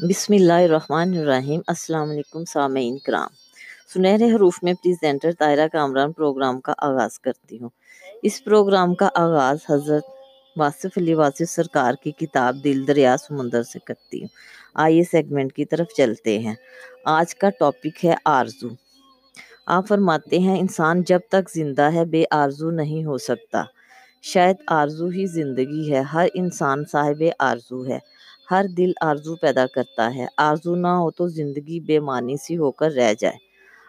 بسم اللہ الرحمن الرحیم۔ السلام علیکم سامعین کرام۔ سنہرے حروف میں پریزنٹر طائرہ کامران پروگرام کا آغاز کرتی ہوں۔ اس پروگرام کا آغاز حضرت واصف علی واصف سرکار کی کتاب دل دریا سمندر سے کرتی ہوں۔ آئیے سیگمنٹ کی طرف چلتے ہیں۔ آج کا ٹاپک ہے آرزو۔ آپ فرماتے ہیں، انسان جب تک زندہ ہے، بے آرزو نہیں ہو سکتا۔ شاید آرزو ہی زندگی ہے۔ ہر انسان صاحب آرزو ہے۔ ہر دل آرزو پیدا کرتا ہے۔ آرزو نہ ہو تو زندگی بے معنی سی ہو کر رہ جائے۔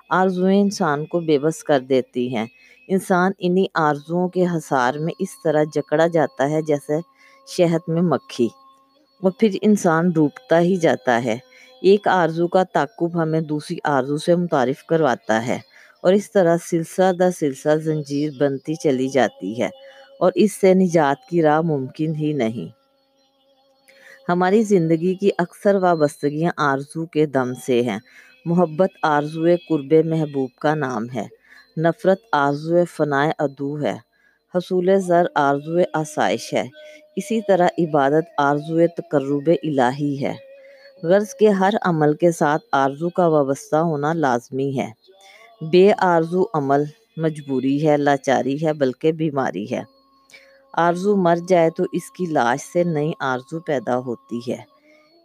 آرزویں انسان کو بے بس کر دیتی ہیں۔ انسان انہی آرزوؤں کے حصار میں اس طرح جکڑا جاتا ہے جیسے شہد میں مکھی۔ اور پھر انسان ڈوبتا ہی جاتا ہے۔ ایک آرزو کا تعقب ہمیں دوسری آرزو سے متعارف کرواتا ہے اور اس طرح سلسلہ در سلسلہ زنجیر بنتی چلی جاتی ہے اور اس سے نجات کی راہ ممکن ہی نہیں۔ ہماری زندگی کی اکثر وابستگیاں آرزو کے دم سے ہیں۔ محبت آرزو قرب محبوب کا نام ہے۔ نفرت آرزو فنائے عدو ہے۔ حصول زر آرزو آسائش ہے۔ اسی طرح عبادت آرزو تقرب الہی ہے۔ غرض کے ہر عمل کے ساتھ آرزو کا وابستہ ہونا لازمی ہے۔ بے آرزو عمل مجبوری ہے، لاچاری ہے، بلکہ بیماری ہے۔ آرزو مر جائے تو اس کی لاش سے نئی آرزو پیدا ہوتی ہے۔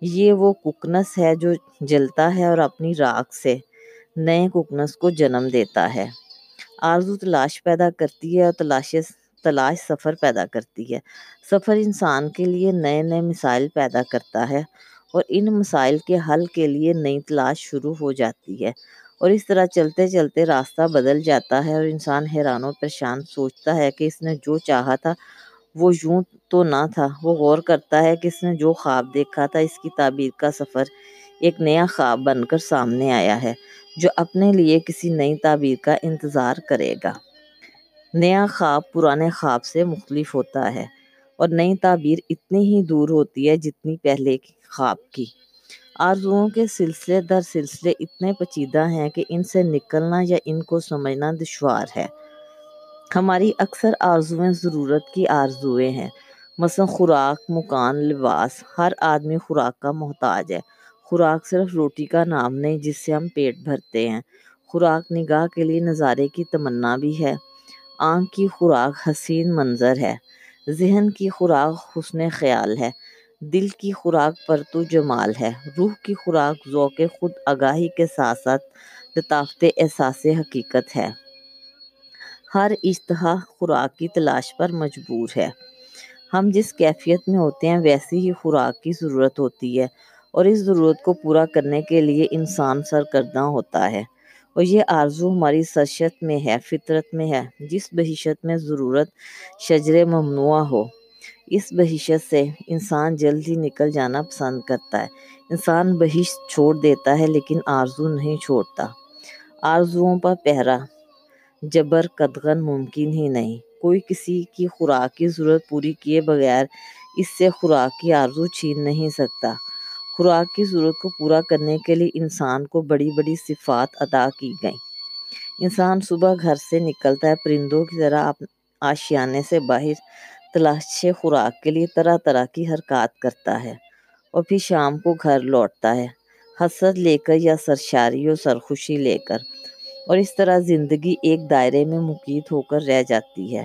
یہ وہ ککنس ہے جو جلتا ہے اور اپنی راکھ سے نئے ککنس کو جنم دیتا ہے۔ آرزو تلاش پیدا کرتی ہے اور تلاش تلاش سفر پیدا کرتی ہے۔ سفر انسان کے لیے نئے نئے مسائل پیدا کرتا ہے اور ان مسائل کے حل کے لیے نئی تلاش شروع ہو جاتی ہے۔ اور اس طرح چلتے چلتے راستہ بدل جاتا ہے اور انسان حیران و پریشان سوچتا ہے کہ اس نے جو چاہا تھا وہ یوں تو نہ تھا۔ وہ غور کرتا ہے کہ اس نے جو خواب دیکھا تھا اس کی تعبیر کا سفر ایک نیا خواب بن کر سامنے آیا ہے، جو اپنے لیے کسی نئی تعبیر کا انتظار کرے گا۔ نیا خواب پرانے خواب سے مختلف ہوتا ہے اور نئی تعبیر اتنی ہی دور ہوتی ہے جتنی پہلے خواب کی۔ آرزوؤں کے سلسلے در سلسلے اتنے پیچیدہ ہیں کہ ان سے نکلنا یا ان کو سمجھنا دشوار ہے۔ ہماری اکثر آرزویں ضرورت کی آرزویں ہیں۔ مثلا خوراک، مکان، لباس، ہر آدمی خوراک کا محتاج ہے۔ خوراک صرف روٹی کا نام نہیں جس سے ہم پیٹ بھرتے ہیں۔ خوراک نگاہ کے لیے نظارے کی تمنا بھی ہے۔ آنکھ کی خوراک حسین منظر ہے۔ ذہن کی خوراک حسن خیال ہے۔ دل کی خوراک پرتو جمال ہے۔ روح کی خوراک ذوق خود آگاہی کے ساتھ ساتھ لطافت احساس حقیقت ہے۔ ہر اشتہا خوراک کی تلاش پر مجبور ہے۔ ہم جس کیفیت میں ہوتے ہیں ویسی ہی خوراک کی ضرورت ہوتی ہے اور اس ضرورت کو پورا کرنے کے لیے انسان سرگرداں ہوتا ہے۔ اور یہ آرزو ہماری سرشت میں ہے، فطرت میں ہے، جس بہشت میں ضرورت شجر ممنوع ہو۔ اس بہشت سے انسان جلد ہی نکل جانا پسند کرتا ہے۔ انسان بہشت چھوڑ دیتا ہے لیکن آرزو نہیں چھوڑتا۔ آرزوؤں پر پہرا۔ جبر قدغن ممکن ہی نہیں۔ کوئی کسی کی خوراک کی ضرورت پوری کیے بغیر اس سے خوراک کی آرزو چھین نہیں سکتا۔ خوراک کی ضرورت کو پورا کرنے کے لیے انسان کو بڑی بڑی صفات ادا کی گئیں۔ انسان صبح گھر سے نکلتا ہے، پرندوں کی طرح آشیانے سے باہر تلاش خوراک کے لیے طرح طرح کی حرکات کرتا ہے اور پھر شام کو گھر لوٹتا ہے۔ حسرت لے کر یا سرشاری و سرخوشی لے کر اور اس طرح زندگی ایک دائرے میں مقید ہو کر رہ جاتی ہے۔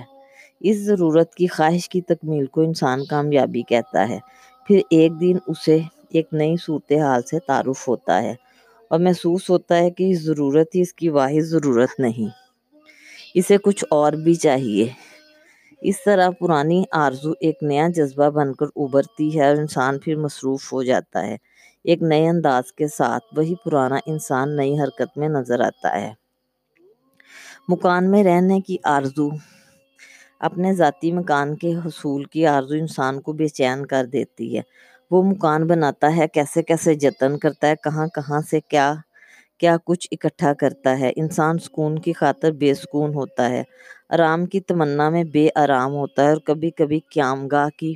اس ضرورت کی خواہش کی تکمیل کو انسان کامیابی کہتا ہے۔ پھر ایک دن اسے ایک نئی صورتحال سے تعارف ہوتا ہے اور محسوس ہوتا ہے کہ اس ضرورت ہی اس کی واحد ضرورت نہیں۔ اسے کچھ اور بھی چاہیے۔ اس طرح پرانی آرزو ایک نیا جذبہ بن کر ابھرتی ہے اور انسان پھر مصروف ہو جاتا ہے۔ ایک نئے انداز کے ساتھ وہی پرانا انسان نئی حرکت میں نظر آتا ہے۔ مکان میں رہنے کی آرزو، اپنے ذاتی مکان کے حصول کی آرزو انسان کو بے چین کر دیتی ہے۔ وہ مکان بناتا ہے، کیسے کیسے جتن کرتا ہے، کہاں کہاں سے کیا کیا کچھ اکٹھا کرتا ہے۔ انسان سکون کی خاطر بے سکون ہوتا ہے۔ آرام کی تمنا میں بے آرام ہوتا ہے اور کبھی کبھی قیام گاہ کی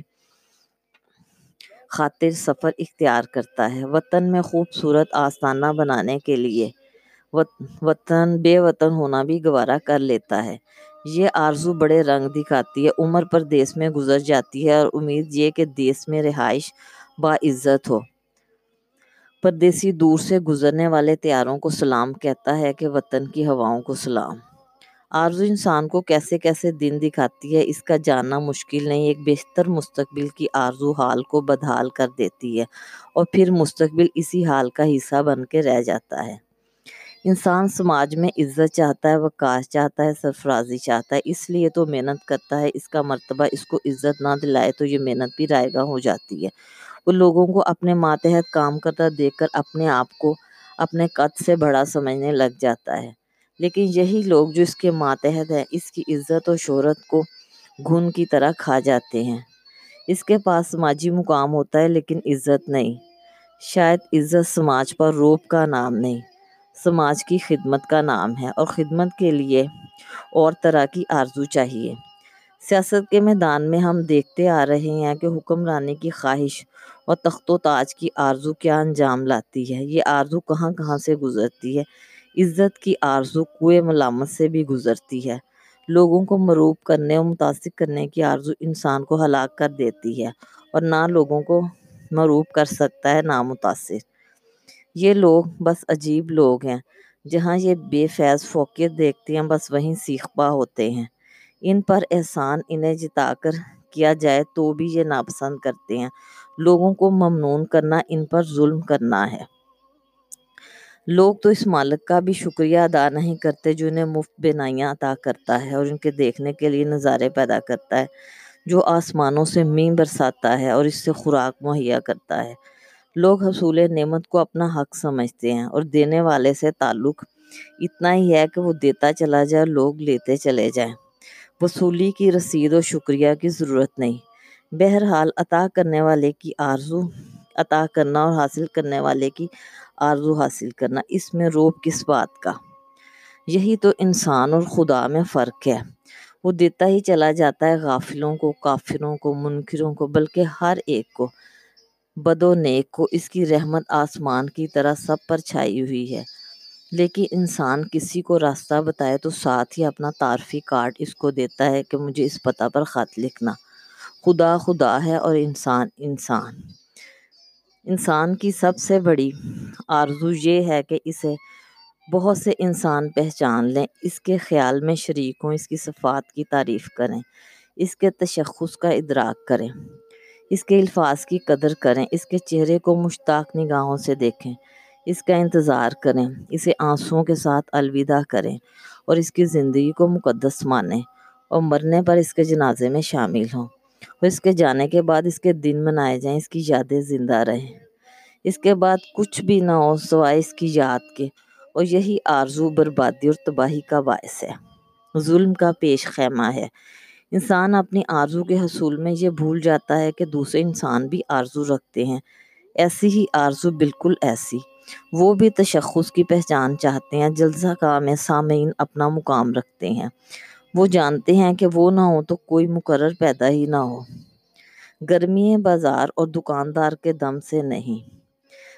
خاطر سفر اختیار کرتا ہے۔ وطن میں خوبصورت آستانہ بنانے کے لیے وطن، بے وطن ہونا بھی گوارا کر لیتا ہے۔ یہ آرزو بڑے رنگ دکھاتی ہے۔ عمر پر دیس میں گزر جاتی ہے اور امید یہ کہ دیس میں رہائش باعزت ہو۔ پردیسی دور سے گزرنے والے تیاروں کو سلام کہتا ہے کہ وطن کی ہواؤں کو سلام۔ آرزو انسان کو کیسے کیسے دن دکھاتی ہے، اس کا جاننا مشکل نہیں، ایک بہتر مستقبل کی آرزو حال کو بدحال کر دیتی ہے اور پھر مستقبل اسی حال کا حصہ بن کے رہ جاتا ہے۔ انسان سماج میں عزت چاہتا ہے، وقار چاہتا ہے، سرفرازی چاہتا ہے، اس لیے تو محنت کرتا ہے، اس کا مرتبہ اس کو عزت نہ دلائے تو یہ محنت بھی رائے گاہ ہو جاتی ہے۔ وہ لوگوں کو اپنے ماتحت کام کرتا دیکھ کر اپنے آپ کو اپنے قد سے بڑا سمجھنے لگ جاتا ہے۔ لیکن یہی لوگ جو اس کے ماتحت ہیں، اس کی عزت اور شہرت کو گھن کی طرح کھا جاتے ہیں۔ اس کے پاس سماجی مقام ہوتا ہے، لیکن عزت نہیں۔ شاید عزت سماج پر روپ کا نام نہیں، سماج کی خدمت کا نام ہے اور خدمت کے لیے اور طرح کی آرزو چاہیے۔ سیاست کے میدان میں ہم دیکھتے آ رہے ہیں کہ حکمرانی کی خواہش اور تخت و تاج کی آرزو کیا انجام لاتی ہے؟ یہ آرزو کہاں کہاں سے گزرتی ہے؟ عزت کی آرزو کوئے ملامت سے بھی گزرتی ہے۔ لوگوں کو مروب کرنے اور متاثر کرنے کی آرزو انسان کو ہلاک کر دیتی ہے اور نہ لوگوں کو مروب کر سکتا ہے، نہ متاثر۔ یہ لوگ بس عجیب لوگ ہیں، جہاں یہ بے فیض فوقیت دیکھتے ہیں، بس وہیں سیخ پا ہوتے ہیں۔ ان پر احسان انہیں جتا کر کیا جائے تو بھی یہ ناپسند کرتے ہیں۔ لوگوں کو ممنون کرنا، ان پر ظلم کرنا ہے۔ لوگ تو اس مالک کا بھی شکریہ ادا نہیں کرتے جو انہیں مفت بینائیاں عطا کرتا ہے اور ان کے دیکھنے کے لیے نظارے پیدا کرتا ہے، جو آسمانوں سے مین برساتا ہے اور اس سے خوراک مہیا کرتا ہے۔ لوگ حصول نعمت کو اپنا حق سمجھتے ہیں اور دینے والے سے تعلق اتنا ہی ہے کہ وہ دیتا چلا جائے لوگ لیتے چلے جائیں۔ وصولی کی رسید اور شکریہ کی ضرورت نہیں۔ بہرحال عطا کرنے والے کی آرزو عطا کرنا اور حاصل کرنے والے کی آرزو حاصل کرنا، اس میں روب کس بات کا؟ یہی تو انسان اور خدا میں فرق ہے۔ وہ دیتا ہی چلا جاتا ہے غافلوں کو، کافروں کو، منکروں کو، بلکہ ہر ایک کو۔ بد و نیک کو اس کی رحمت آسمان کی طرح سب پر چھائی ہوئی ہے۔ لیکن انسان کسی کو راستہ بتائے تو ساتھ ہی اپنا تعارفی کارڈ اس کو دیتا ہے کہ مجھے اس پتہ پر خط لکھنا۔ خدا خدا ہے اور انسان انسان۔ انسان کی سب سے بڑی آرزو یہ ہے کہ اسے بہت سے انسان پہچان لیں، اس کے خیال میں شریک ہوں، اس کی صفات کی تعریف کریں، اس کے تشخص کا ادراک کریں، اس کے الفاظ کی قدر کریں، اس کے چہرے کو مشتاق نگاہوں سے دیکھیں، اس کا انتظار کریں، اسے آنسوؤں کے ساتھ الوداع کریں اور اس کی زندگی کو مقدس مانیں اور مرنے پر اس کے جنازے میں شامل ہوں۔ اور اس کے جانے کے بعد اس کے دن منائے جائیں، اس کی یادیں زندہ رہیں۔ اس کے بعد کچھ بھی نہ ہو سوائے اس کی یاد کے۔ اور یہی آرزو، بربادی اور تباہی کا باعث ہے۔ ظلم کا پیش خیمہ ہے۔ انسان اپنی آرزو کے حصول میں یہ بھول جاتا ہے کہ دوسرے انسان بھی آرزو رکھتے ہیں۔ ایسی ہی آرزو بالکل ایسی۔ وہ بھی تشخص کی پہچان چاہتے ہیں، جلسہ کا میں سامعین اپنا مقام رکھتے ہیں۔ وہ جانتے ہیں کہ وہ نہ ہو تو کوئی مقرر پیدا ہی نہ ہو۔ گرمی بازار اور دکاندار کے دم سے نہیں،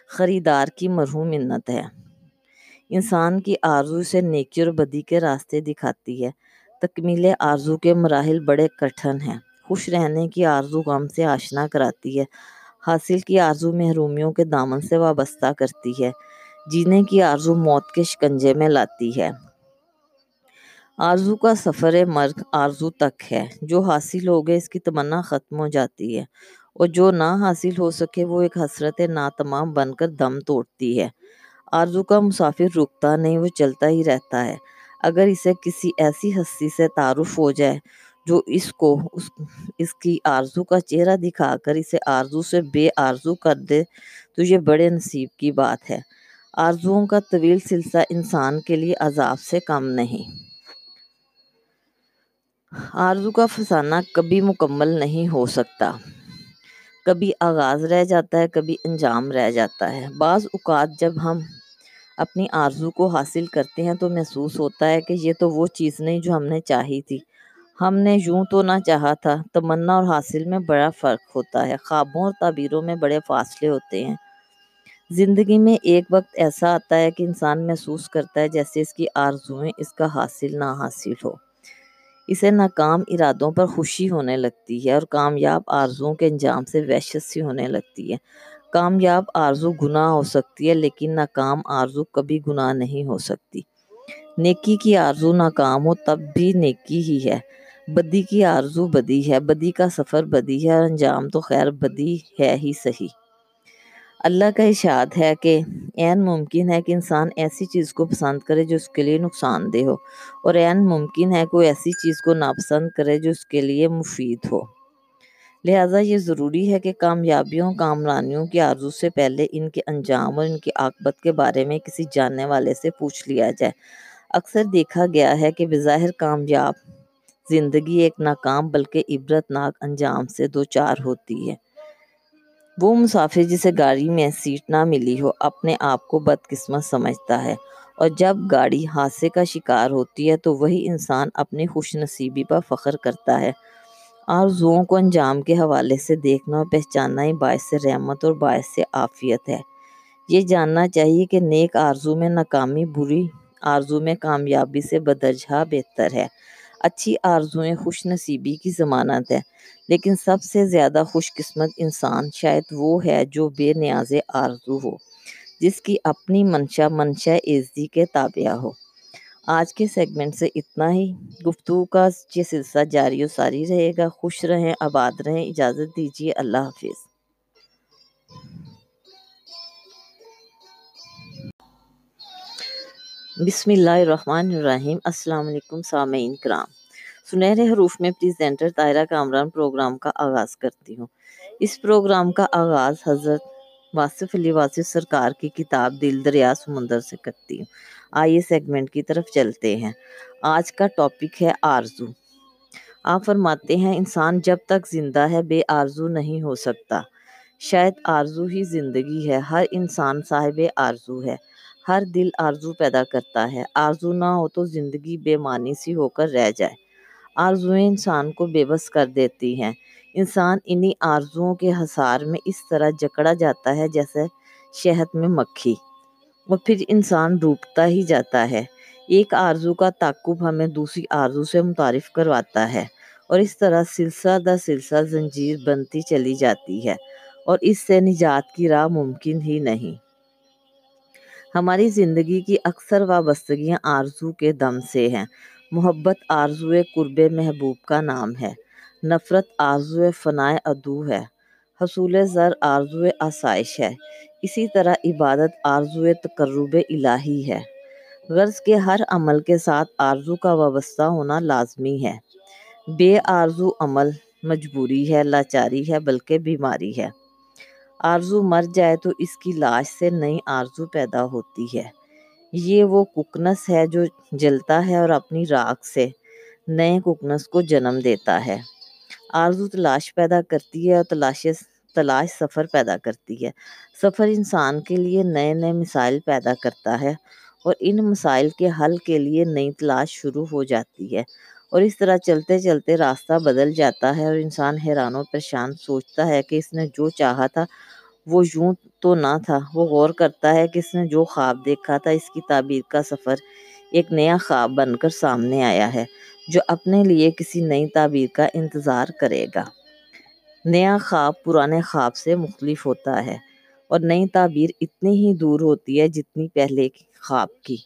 خریدار کی مرہوم منت ہے۔ انسان کی آرزو سے نیکی اور بدی کے راستے دکھاتی ہے۔ تکمیل آرزو کے مراحل بڑے کٹھن ہیں۔ خوش رہنے کی آرزو غم سے آشنا کراتی ہے۔ حاصل کی آرزو محرومیوں کے دامن سے وابستہ کرتی ہے۔ جینے کی آرزو موت کے شکنجے میں لاتی ہے۔ آرزو کا سفر مرگ آرزو تک ہے۔ جو حاصل ہو گئے اس کی تمنا ختم ہو جاتی ہے۔ اور جو نہ حاصل ہو سکے وہ ایک حسرت ناتمام بن کر دم توڑتی ہے۔ آرزو کا مسافر رکتا نہیں، وہ چلتا ہی رہتا ہے۔ اگر اسے کسی ایسی ہستی سے تعارف ہو جائے جو اس کو، اس اس کی آرزو کا چہرہ دکھا کر اسے آرزو سے بے آرزو کر دے، تو یہ بڑے نصیب کی بات ہے۔ آرزوؤں کا طویل سلسلہ انسان کے لیے عذاب سے کم نہیں۔ آرزو کا فسانہ کبھی مکمل نہیں ہو سکتا۔ کبھی آغاز رہ جاتا ہے، کبھی انجام رہ جاتا ہے۔ بعض اوقات جب ہم اپنی آرزو کو حاصل کرتے ہیں تو محسوس ہوتا ہے کہ یہ تو وہ چیز نہیں جو ہم نے چاہی تھی۔ ہم نے یوں تو نہ چاہا تھا، تمنا اور حاصل میں بڑا فرق ہوتا ہے۔ خوابوں اور تعبیروں میں بڑے فاصلے ہوتے ہیں۔ زندگی میں ایک وقت ایسا آتا ہے کہ انسان محسوس کرتا ہے جیسے اس کی آرزویں اس کا حاصل نہ حاصل ہو۔ اسے ناکام ارادوں پر خوشی ہونے لگتی ہے اور کامیاب آرزوؤں کے انجام سے وحشت سی ہونے لگتی ہے۔ کامیاب آرزو گناہ ہو سکتی ہے، لیکن ناکام آرزو کبھی گناہ نہیں ہو سکتی۔ نیکی کی آرزو ناکام ہو تب بھی نیکی ہی ہے۔ بدی کی آرزو بدی ہے، بدی کا سفر بدی ہے اور انجام تو خیر بدی ہے ہی صحیح۔ اللہ کا ارشاد ہے کہ عین ممکن ہے کہ انسان ایسی چیز کو پسند کرے جو اس کے لیے نقصان دہ ہو، اور عین ممکن ہے کوئی ایسی چیز کو ناپسند کرے جو اس کے لیے مفید ہو۔ لہٰذا یہ ضروری ہے کہ کامیابیوں، کامرانیوں کی آرزو سے پہلے ان کے انجام اور ان کی عاقبت کے بارے میں کسی جاننے والے سے پوچھ لیا جائے۔ اکثر دیکھا گیا ہے کہ بظاہر کامیاب زندگی ایک ناکام بلکہ عبرت ناک انجام سے دو چار ہوتی ہے۔ وہ مسافر جسے گاڑی میں سیٹ نہ ملی ہو، اپنے آپ کو بدقسمت سمجھتا ہے۔ اور جب گاڑی حادثے کا شکار ہوتی ہے، تو وہی انسان اپنی خوش نصیبی پر فخر کرتا ہے۔ آرزوؤں کو انجام کے حوالے سے دیکھنا اور پہچاننا ہی باعث رحمت اور باعث عافیت ہے۔ یہ جاننا چاہیے کہ نیک آرزو میں ناکامی، بری آرزو میں کامیابی سے بدرجہ بہتر ہے۔ اچھی آرزویں خوش نصیبی کی ضمانت ہے۔ لیکن سب سے زیادہ خوش قسمت انسان شاید وہ ہے جو بے نیاز آرزو ہو، جس کی اپنی منشا منشا عزتی کے تابع ہو۔ آج کے سیگمنٹ سے اتنا ہی۔ گفتگو کا یہ سلسلہ جاری و ساری رہے گا۔ خوش رہیں، آباد رہیں، اجازت دیجیے۔ اللہ حافظ۔ بسم اللہ الرحمن الرحیم۔ السلام علیکم سامعین کرام۔ سنہرے حروف میں پریزنٹر طاہرہ کامران پروگرام کا آغاز کرتی ہوں۔ اس پروگرام کا آغاز حضرت واصف علی واصف سرکار کی کتاب دل دریا سمندر سے کرتی ہوں۔ آئیے سیگمنٹ کی طرف چلتے ہیں۔ آج کا ٹاپک ہے آرزو۔ آپ فرماتے ہیں، انسان جب تک زندہ ہے، بے آرزو نہیں ہو سکتا۔ شاید آرزو ہی زندگی ہے۔ ہر انسان صاحب آرزو ہے۔ ہر دل آرزو پیدا کرتا ہے۔ آرزو نہ ہو تو زندگی بے معنی سی ہو کر رہ جائے۔ آرزویں انسان کو بے بس کر دیتی ہیں۔ انسان انہی آرزوؤں کے حصار میں اس طرح جکڑا جاتا ہے جیسے شہد میں مکھی۔ اور پھر انسان ڈوبتا ہی جاتا ہے۔ ایک آرزو کا تعقب ہمیں دوسری آرزو سے متعارف کرواتا ہے اور اس طرح سلسلہ در سلسلہ زنجیر بنتی چلی جاتی ہے اور اس سے نجات کی راہ ممکن ہی نہیں۔ ہماری زندگی کی اکثر وابستگیاں آرزو کے دم سے ہیں۔ محبت آرزو قرب محبوب کا نام ہے۔ نفرت آرزو فنائے ادو ہے۔ حصول زر آرزو آسائش ہے۔ اسی طرح عبادت آرزو تقرب الہی ہے۔ غرض کے ہر عمل کے ساتھ آرزو کا وابستہ ہونا لازمی ہے۔ بے آرزو عمل مجبوری ہے، لاچاری ہے، بلکہ بیماری ہے۔ آرزو مر جائے تو اس کی لاش سے نئی آرزو پیدا ہوتی ہے۔ یہ وہ ککنس ہے جو جلتا ہے اور اپنی راکھ سے نئے ککنس کو جنم دیتا ہے۔ آرزو تلاش پیدا کرتی ہے اور تلاش تلاش سفر پیدا کرتی ہے۔ سفر انسان کے لیے نئے نئے مسائل پیدا کرتا ہے اور ان مسائل کے حل کے لیے نئی تلاش شروع ہو جاتی ہے اور اس طرح چلتے چلتے راستہ بدل جاتا ہے اور انسان حیران و پریشان سوچتا ہے کہ اس نے جو چاہا تھا وہ یوں تو نہ تھا۔ وہ غور کرتا ہے کہ اس نے جو خواب دیکھا تھا، اس کی تعبیر کا سفر ایک نیا خواب بن کر سامنے آیا ہے، جو اپنے لیے کسی نئی تعبیر کا انتظار کرے گا۔ نیا خواب پرانے خواب سے مختلف ہوتا ہے اور نئی تعبیر اتنی ہی دور ہوتی ہے جتنی پہلے خواب کی۔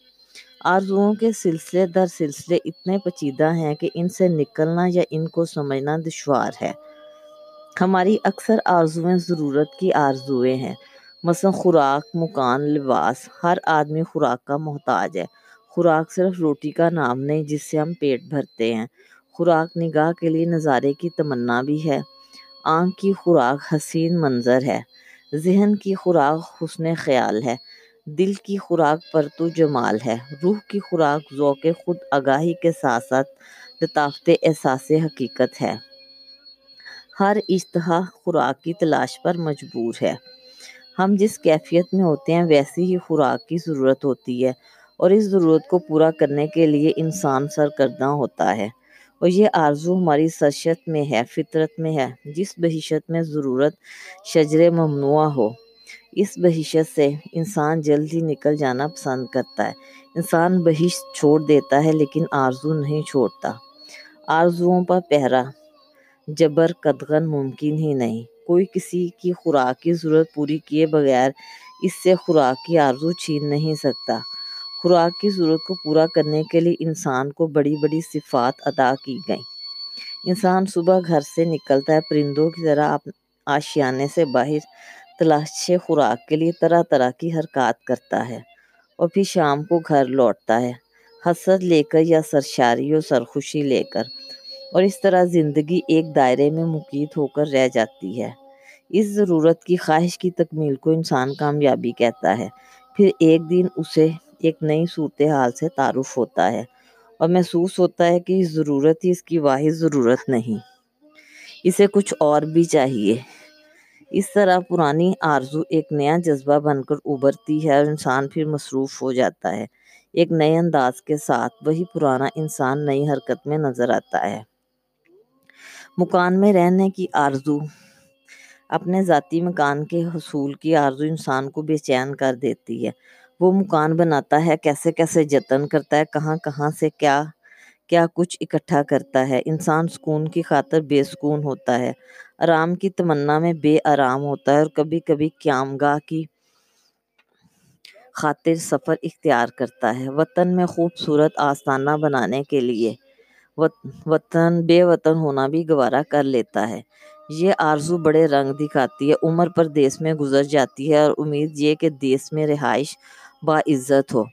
آرزوؤں کے سلسلے در سلسلے اتنے پچیدہ ہیں کہ ان سے نکلنا یا ان کو سمجھنا دشوار ہے۔ ہماری اکثر آرزویں ضرورت کی آرزویں ہیں۔ مثلا خوراک، مکان، لباس، ہر آدمی خوراک کا محتاج ہے۔ خوراک صرف روٹی کا نام نہیں جس سے ہم پیٹ بھرتے ہیں۔ خوراک نگاہ کے لیے نظارے کی تمنا بھی ہے۔ آنکھ کی خوراک حسین منظر ہے۔ ذہن کی خوراک حسن خیال ہے۔ دل کی خوراک پرتو جمال ہے۔ روح کی خوراک ذوق خود آگاہی کے ساتھ ساتھ لطافت احساس حقیقت ہے۔ ہر اشتہا خوراک کی تلاش پر مجبور ہے۔ ہم جس کیفیت میں ہوتے ہیں، ویسی ہی خوراک کی ضرورت ہوتی ہے اور اس ضرورت کو پورا کرنے کے لیے انسان سرکردہ ہوتا ہے۔ اور یہ آرزو ہماری سرشت میں ہے، فطرت میں ہے، جس بحیثیت میں ضرورت شجر ممنوع ہو۔ اس بحیثیت سے انسان جلد ہی نکل جانا پسند کرتا ہے۔ انسان بحث چھوڑ دیتا ہے لیکن آرزو نہیں چھوڑتا۔ آرزوؤں پر پہرا۔ جبر قدغن ممکن ہی نہیں۔ کوئی کسی کی خوراک کی ضرورت پوری کیے بغیر اس سے خوراک کی آرزو چھین نہیں سکتا۔ خوراک کی ضرورت کو پورا کرنے کے لیے انسان کو بڑی بڑی صفات عطا کی گئیں۔ انسان صبح گھر سے نکلتا ہے، پرندوں کی طرح آشیانے سے باہر تلاشے خوراک کے لیے طرح طرح کی حرکات کرتا ہے اور پھر شام کو گھر لوٹتا ہے۔ حسرت لے کر یا سرشاری و سرخوشی لے کر۔ اور اس طرح زندگی ایک دائرے میں مقید ہو کر رہ جاتی ہے۔ اس ضرورت کی خواہش کی تکمیل کو انسان کامیابی کہتا ہے۔ پھر ایک دن اسے ایک نئی صورتحال سے تعارف ہوتا ہے اور محسوس ہوتا ہے کہ اس ضرورت ہی اس کی واحد ضرورت نہیں۔ اسے کچھ اور بھی چاہیے۔ اس طرح پرانی آرزو ایک نیا جذبہ بن کر ابھرتی ہے اور انسان پھر مصروف ہو جاتا ہے۔ ایک نئے انداز کے ساتھ وہی پرانا انسان نئی حرکت میں نظر آتا ہے۔ مکان میں رہنے کی آرزو۔ اپنے ذاتی مکان کے حصول کی آرزو انسان کو بے چین کر دیتی ہے۔ وہ مکان بناتا ہے، کیسے کیسے جتن کرتا ہے، کہاں کہاں سے کیا کیا کچھ اکٹھا کرتا ہے۔ انسان سکون کی خاطر بے سکون ہوتا ہے۔ آرام کی تمنا میں بے آرام ہوتا ہے اور کبھی کبھی قیام گاہ کی خاطر سفر اختیار کرتا ہے۔ وطن میں خوبصورت آستانہ بنانے کے لیے وطن، بے وطن ہونا بھی گوارا کر لیتا ہے۔ یہ آرزو بڑے رنگ دکھاتی ہے۔ عمر پر دیس میں گزر جاتی ہے اور امید یہ کہ دیس میں رہائش باعزت ہو۔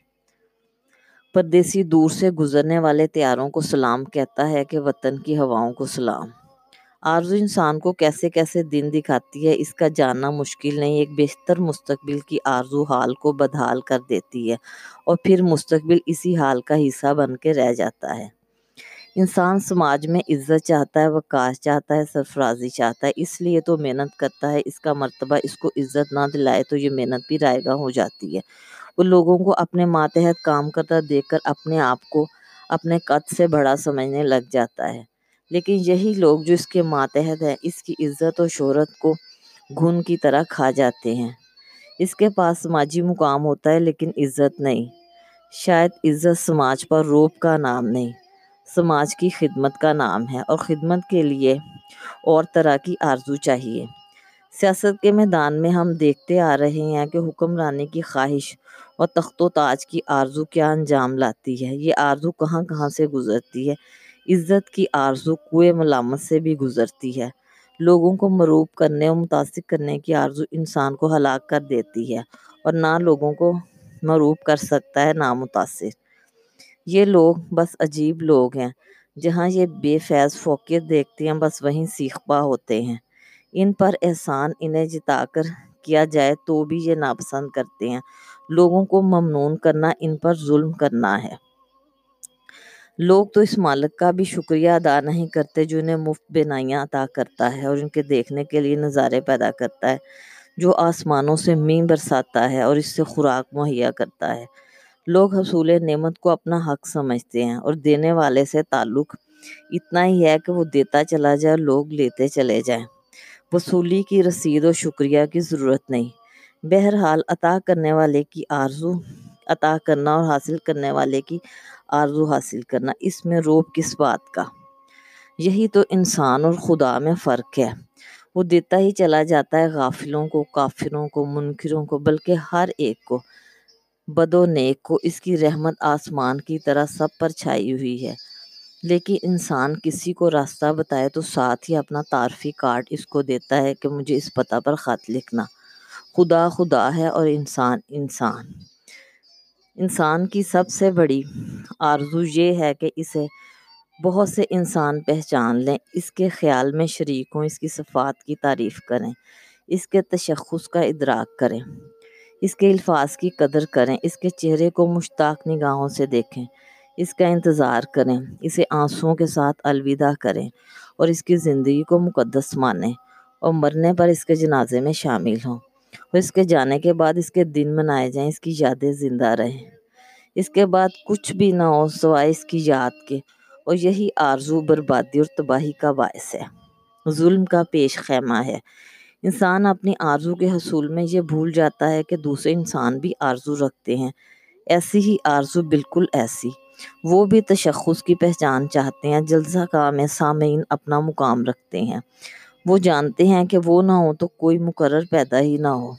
پردیسی دور سے گزرنے والے تیاروں کو سلام کہتا ہے کہ وطن کی ہواؤں کو سلام۔ آرزو انسان کو کیسے کیسے دن دکھاتی ہے، اس کا جاننا مشکل نہیں، ایک بہتر مستقبل کی آرزو حال کو بدحال کر دیتی ہے اور پھر مستقبل اسی حال کا حصہ بن کے رہ جاتا ہے۔ انسان سماج میں عزت چاہتا ہے، وقار چاہتا ہے، سرفرازی چاہتا ہے، اس لیے تو محنت کرتا ہے۔ اس کا مرتبہ اس کو عزت نہ دلائے تو یہ محنت بھی رائے گاہ ہو جاتی ہے۔ وہ لوگوں کو اپنے ماتحت کام کرتا دیکھ کر اپنے آپ کو اپنے قد سے بڑا سمجھنے لگ جاتا ہے۔ لیکن یہی لوگ جو اس کے ماتحت ہیں، اس کی عزت و شہرت کو گھن کی طرح کھا جاتے ہیں۔ اس کے پاس سماجی مقام ہوتا ہے لیکن عزت نہیں۔ شاید عزت سماج پر روپ کا نام نہیں۔ سماج کی خدمت کا نام ہے اور خدمت کے لیے اور طرح کی آرزو چاہیے۔ سیاست کے میدان میں ہم دیکھتے آ رہے ہیں کہ حکمرانی کی خواہش اور تخت و تاج کی آرزو کیا انجام لاتی ہے۔ یہ آرزو کہاں کہاں سے گزرتی ہے؟ عزت کی آرزو کوئے ملامت سے بھی گزرتی ہے۔ لوگوں کو مروب کرنے اور متاثر کرنے کی آرزو انسان کو ہلاک کر دیتی ہے اور نہ لوگوں کو مروب کر سکتا ہے نہ متاثر یہ لوگ بس عجیب لوگ ہیں۔ جہاں یہ بے فیض فوقیت دیکھتے ہیں، بس وہیں سیخ پا ہوتے ہیں۔ ان پر احسان انہیں جتا کر کیا جائے تو بھی یہ ناپسند کرتے ہیں۔ لوگوں کو ممنون کرنا، ان پر ظلم کرنا ہے۔ لوگ تو اس مالک کا بھی شکریہ ادا نہیں کرتے جو انہیں مفت بینائیاں عطا کرتا ہے اور ان کے دیکھنے کے لیے نظارے پیدا کرتا ہے، جو آسمانوں سے مین برساتا ہے اور اس سے خوراک مہیا کرتا ہے۔ لوگ حصول نعمت کو اپنا حق سمجھتے ہیں اور دینے والے سے تعلق اتنا ہی ہے کہ وہ دیتا چلا جائے، لوگ لیتے چلے جائیں۔ وصولی کی رسید و شکریہ کی ضرورت نہیں۔ بہرحال، عطا کرنے والے کی آرزو، عطا کرنا اور حاصل کرنے والے کی آرزو حاصل کرنا، اس میں روب کس بات کا؟ یہی تو انسان اور خدا میں فرق ہے۔ وہ دیتا ہی چلا جاتا ہے، غافلوں کو، کافروں کو، منکروں کو، بلکہ ہر ایک کو۔ بد و نیک کو اس کی رحمت آسمان کی طرح سب پر چھائی ہوئی ہے۔ لیکن انسان کسی کو راستہ بتائے تو ساتھ ہی اپنا تعارفی کارڈ اس کو دیتا ہے کہ مجھے اس پتہ پر خط لکھنا۔ خدا خدا ہے اور انسان انسان۔ انسان کی سب سے بڑی آرزو یہ ہے کہ اسے بہت سے انسان پہچان لیں۔ اس کے خیال میں شریک ہوں اس کی صفات کی تعریف کریں۔ اس کے تشخص کا ادراک کریں۔ اس کے الفاظ کی قدر کریں، اس کے چہرے کو مشتاق نگاہوں سے دیکھیں، اس کا انتظار کریں، اسے آنسوؤں کے ساتھ الوداع کریں اور اس کی زندگی کو مقدس مانیں اور مرنے پر اس کے جنازے میں شامل ہوں اور اس کے جانے کے بعد اس کے دن منائے جائیں، اس کی یادیں زندہ رہیں۔ اس کے بعد کچھ بھی نہ ہو سوائے اس کی یاد کے اور یہی آرزو، بربادی اور تباہی کا باعث ہے۔ ظلم کا پیش خیمہ ہے۔ انسان اپنی آرزو کے حصول میں یہ بھول جاتا ہے کہ دوسرے انسان بھی آرزو رکھتے ہیں۔ ایسی ہی آرزو بالکل ایسی۔ وہ بھی تشخص کی پہچان چاہتے ہیں، جلسہ کا میں سامعین اپنا مقام رکھتے ہیں۔ وہ جانتے ہیں کہ وہ نہ ہو تو کوئی مقرر پیدا ہی نہ ہو۔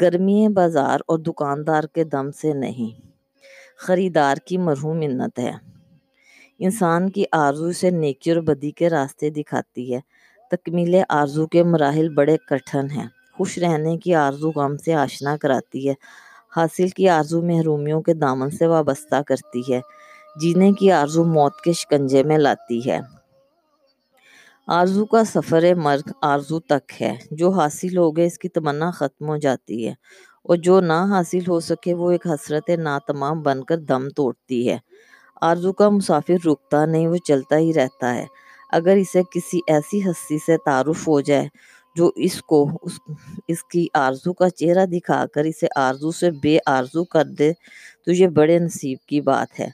گرمی بازار اور دکاندار کے دم سے نہیں۔ خریدار کی مرہون منت ہے۔ انسان کی آرزو سے نیکی اور بدی کے راستے دکھاتی ہے۔ تکمیل آرزو کے مراحل بڑے کٹھن ہیں۔ خوش رہنے کی آرزو غم سے آشنا کراتی ہے۔ حاصل کی آرزو محرومیوں کے دامن سے وابستہ کرتی ہے۔ جینے کی آرزو موت کے شکنجے میں لاتی ہے۔ آرزو کا سفر مرگ آرزو تک ہے۔ جو حاصل ہو گئے اس کی تمنا ختم ہو جاتی ہے۔ اور جو نہ حاصل ہو سکے وہ ایک حسرت ناتمام بن کر دم توڑتی ہے۔ آرزو کا مسافر رکتا نہیں، وہ چلتا ہی رہتا ہے۔ اگر اسے کسی ایسی ہستی سے تعارف ہو جائے جو اس کو، اس اس کی آرزو کا چہرہ دکھا کر اسے آرزو سے بے آرزو کر دے، تو یہ بڑے نصیب کی بات ہے۔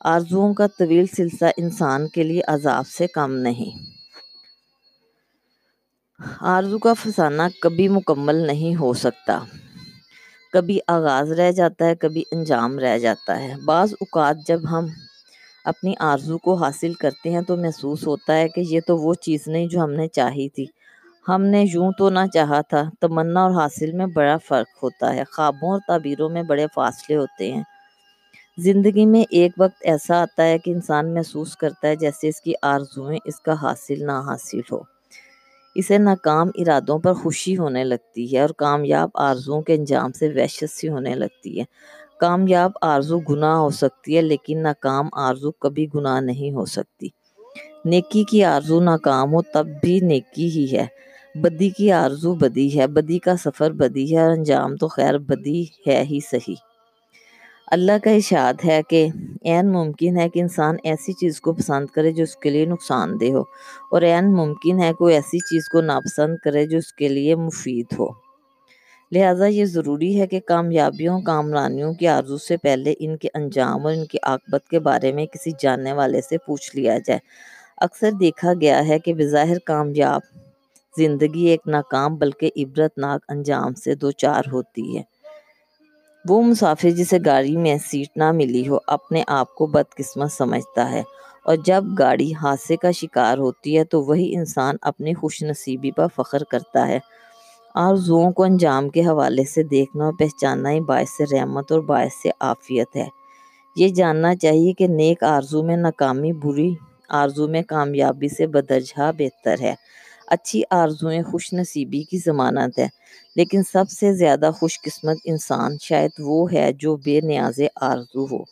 آرزوؤں کا طویل سلسلہ انسان کے لیے عذاب سے کم نہیں۔ آرزو کا فسانہ کبھی مکمل نہیں ہو سکتا۔ کبھی آغاز رہ جاتا ہے، کبھی انجام رہ جاتا ہے۔ بعض اوقات جب ہم اپنی آرزو کو حاصل کرتے ہیں تو محسوس ہوتا ہے کہ یہ تو وہ چیز نہیں جو ہم نے چاہی تھی۔ ہم نے یوں تو نہ چاہا تھا، تمنا اور حاصل میں بڑا فرق ہوتا ہے۔ خوابوں اور تعبیروں میں بڑے فاصلے ہوتے ہیں۔ زندگی میں ایک وقت ایسا آتا ہے کہ انسان محسوس کرتا ہے جیسے اس کی آرزویں اس کا حاصل نہ حاصل ہو۔ اسے ناکام ارادوں پر خوشی ہونے لگتی ہے اور کامیاب آرزوؤں کے انجام سے وحشت سی ہونے لگتی ہے۔ کامیاب آرزو گناہ ہو سکتی ہے، لیکن ناکام آرزو کبھی گناہ نہیں ہو سکتی۔ نیکی کی آرزو ناکام ہو تب بھی نیکی ہی ہے۔ بدی کی آرزو بدی ہے، بدی کا سفر بدی ہے، اور انجام تو خیر بدی ہے ہی صحیح۔ اللہ کا اشاد ہے کہ عین ممکن ہے کہ انسان ایسی چیز کو پسند کرے جو اس کے لیے نقصان دہ ہو، اور عین ممکن ہے کوئی ایسی چیز کو ناپسند کرے جو اس کے لیے مفید ہو۔ لہٰذا یہ ضروری ہے کہ کامیابیوں، کامرانیوں کی آرزو سے پہلے ان کے انجام اور ان کی عاقبت کے بارے میں کسی جاننے والے سے پوچھ لیا جائے۔ اکثر دیکھا گیا ہے کہ بظاہر کامیاب زندگی ایک ناکام بلکہ عبرت ناک انجام سے دو چار ہوتی ہے۔ وہ مسافر جسے گاڑی میں سیٹ نہ ملی ہو، اپنے آپ کو بدقسمت سمجھتا ہے اور جب گاڑی حادثے کا شکار ہوتی ہے تو وہی انسان اپنی خوش نصیبی پر فخر کرتا ہے۔ آرزوؤں کو انجام کے حوالے سے دیکھنا اور پہچاننا ہی باعث رحمت اور باعث عافیت ہے۔ یہ جاننا چاہیے کہ نیک آرزو میں ناکامی، بری آرزو میں کامیابی سے بدرجہ بہتر ہے۔ اچھی آرزویں خوش نصیبی کی ضمانت ہے، لیکن سب سے زیادہ خوش قسمت انسان شاید وہ ہے جو بے نیاز آرزو ہو،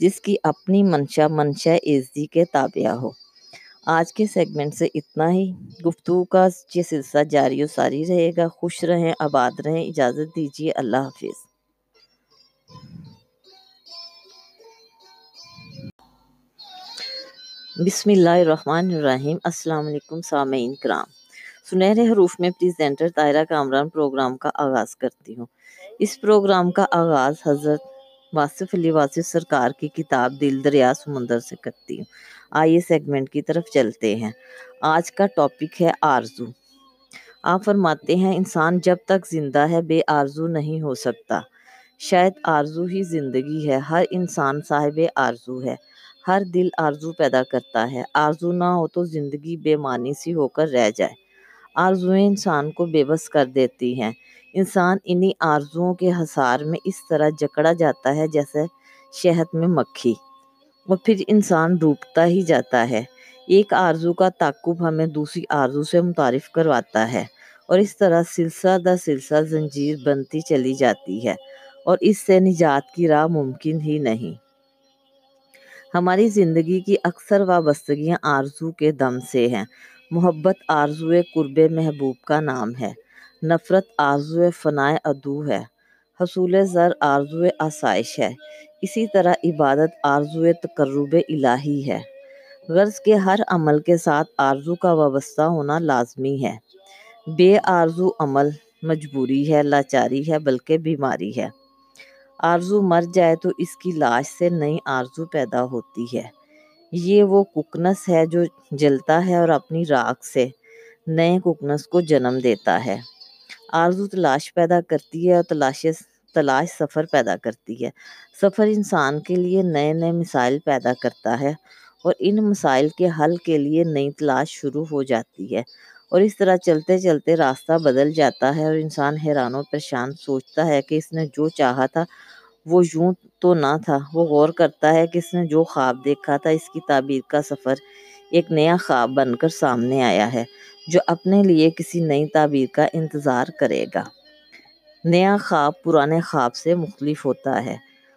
جس کی اپنی منشا منشا عزتی کے تابع ہو۔ آج کے سیگمنٹ سے اتنا ہی۔ گفتگو کا یہ سلسلہ جاری و ساری رہے گا۔ خوش رہیں، آباد رہیں۔ اجازت دیجیے۔ اللہ حافظ۔ بسم اللہ الرحمن الرحیم۔ السلام علیکم سامعین کرام۔ سنہرے حروف میں پریزنٹر طائرہ کامران پروگرام کا آغاز کرتی ہوں۔ اس پروگرام کا آغاز حضرت واصف علی، واصف سرکار کی کتاب دل، دریا، سمندر سے کرتی ہوں۔ آئیے سیگمنٹ کی طرف چلتے ہیں۔ آج کا ٹاپک ہے آرزو۔ آپ فرماتے ہیں، انسان جب تک زندہ ہے، بے آرزو نہیں ہو سکتا۔ شاید آرزو ہی زندگی ہے۔ ہر انسان صاحب آرزو ہے۔ ہر دل آرزو پیدا کرتا ہے۔ آرزو نہ ہو تو زندگی بے معنی سی ہو کر رہ جائے۔ آرزویں انسان کو بے بس کر دیتی ہیں۔ انسان انہی آرزوؤں کے حصار میں اس طرح جکڑا جاتا ہے جیسے شہد میں مکھی۔ اور پھر انسان ڈوبتا ہی جاتا ہے۔ ایک آرزو کا تعقب ہمیں دوسری آرزو سے متعارف کرواتا ہے اور اس طرح سلسلہ در سلسلہ زنجیر بنتی چلی جاتی ہے اور اس سے نجات کی راہ ممکن ہی نہیں۔ ہماری زندگی کی اکثر وابستگیاں آرزو کے دم سے ہیں۔ محبت آرزو قرب محبوب کا نام ہے۔ نفرت آرزو فنائے ادو ہے۔ حصول زر آرزو آسائش ہے۔ اسی طرح عبادت آرزو تقرب الہی ہے۔ غرض کے ہر عمل کے ساتھ آرزو کا وابستہ ہونا لازمی ہے۔ بے آرزو عمل مجبوری ہے، لاچاری ہے، بلکہ بیماری ہے۔ آرزو مر جائے تو اس کی لاش سے نئی آرزو پیدا ہوتی ہے۔ یہ وہ ککنس ہے جو جلتا ہے اور اپنی راکھ سے نئے ککنس کو جنم دیتا ہے۔ آرزو تلاش پیدا کرتی ہے اور تلاش تلاش سفر پیدا کرتی ہے۔ سفر انسان کے لیے نئے نئے مسائل پیدا کرتا ہے اور ان مسائل کے حل کے لیے نئی تلاش شروع ہو جاتی ہے اور اس طرح چلتے چلتے راستہ بدل جاتا ہے اور انسان حیران و پریشان سوچتا ہے کہ اس نے جو چاہا تھا وہ یوں تو نہ تھا۔ وہ غور کرتا ہے کہ اس نے جو خواب دیکھا تھا اس کی تعبیر کا سفر ایک نیا خواب بن کر سامنے آیا ہے۔ جو اپنے لیے کسی نئی تعبیر کا انتظار کرے گا۔ نیا خواب پرانے خواب سے مختلف ہوتا ہے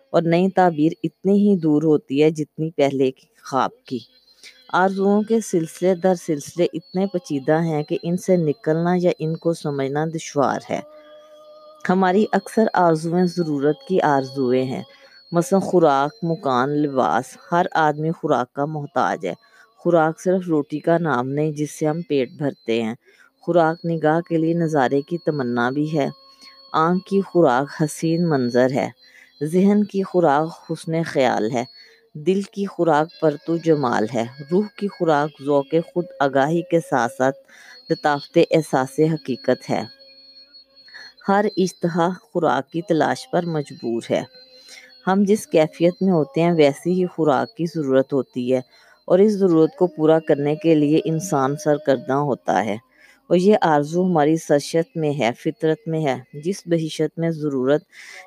اور نئی تعبیر اتنی ہی دور ہوتی ہے جتنی پہلے خواب کی۔ آرزوؤں کے سلسلے در سلسلے اتنے پچیدہ ہیں کہ ان سے نکلنا یا ان کو سمجھنا دشوار ہے۔ ہماری اکثر آرزویں ضرورت کی آرزویں ہیں۔ مثلا خوراک، مکان، لباس، ہر آدمی خوراک کا محتاج ہے۔ خوراک صرف روٹی کا نام نہیں جس سے ہم پیٹ بھرتے ہیں۔ خوراک نگاہ کے لیے نظارے کی تمنا بھی ہے۔ آنکھ کی خوراک حسین منظر ہے۔ ذہن کی خوراک حسن خیال ہے۔ دل کی خوراک پرتو جمال ہے۔ روح کی خوراک ذوق خود آگاہی کے ساتھ ساتھ لطافت احساس حقیقت ہے۔ ہر اشتہا خوراک کی تلاش پر مجبور ہے۔ ہم جس کیفیت میں ہوتے ہیں، ویسی ہی خوراک کی ضرورت ہوتی ہے۔ اور اس ضرورت کو پورا کرنے کے لیے انسان سرگرداں ہوتا ہے۔ اور یہ آرزو ہماری سرشت میں ہے، فطرت میں ہے، جس بحیثیت میں ضرورت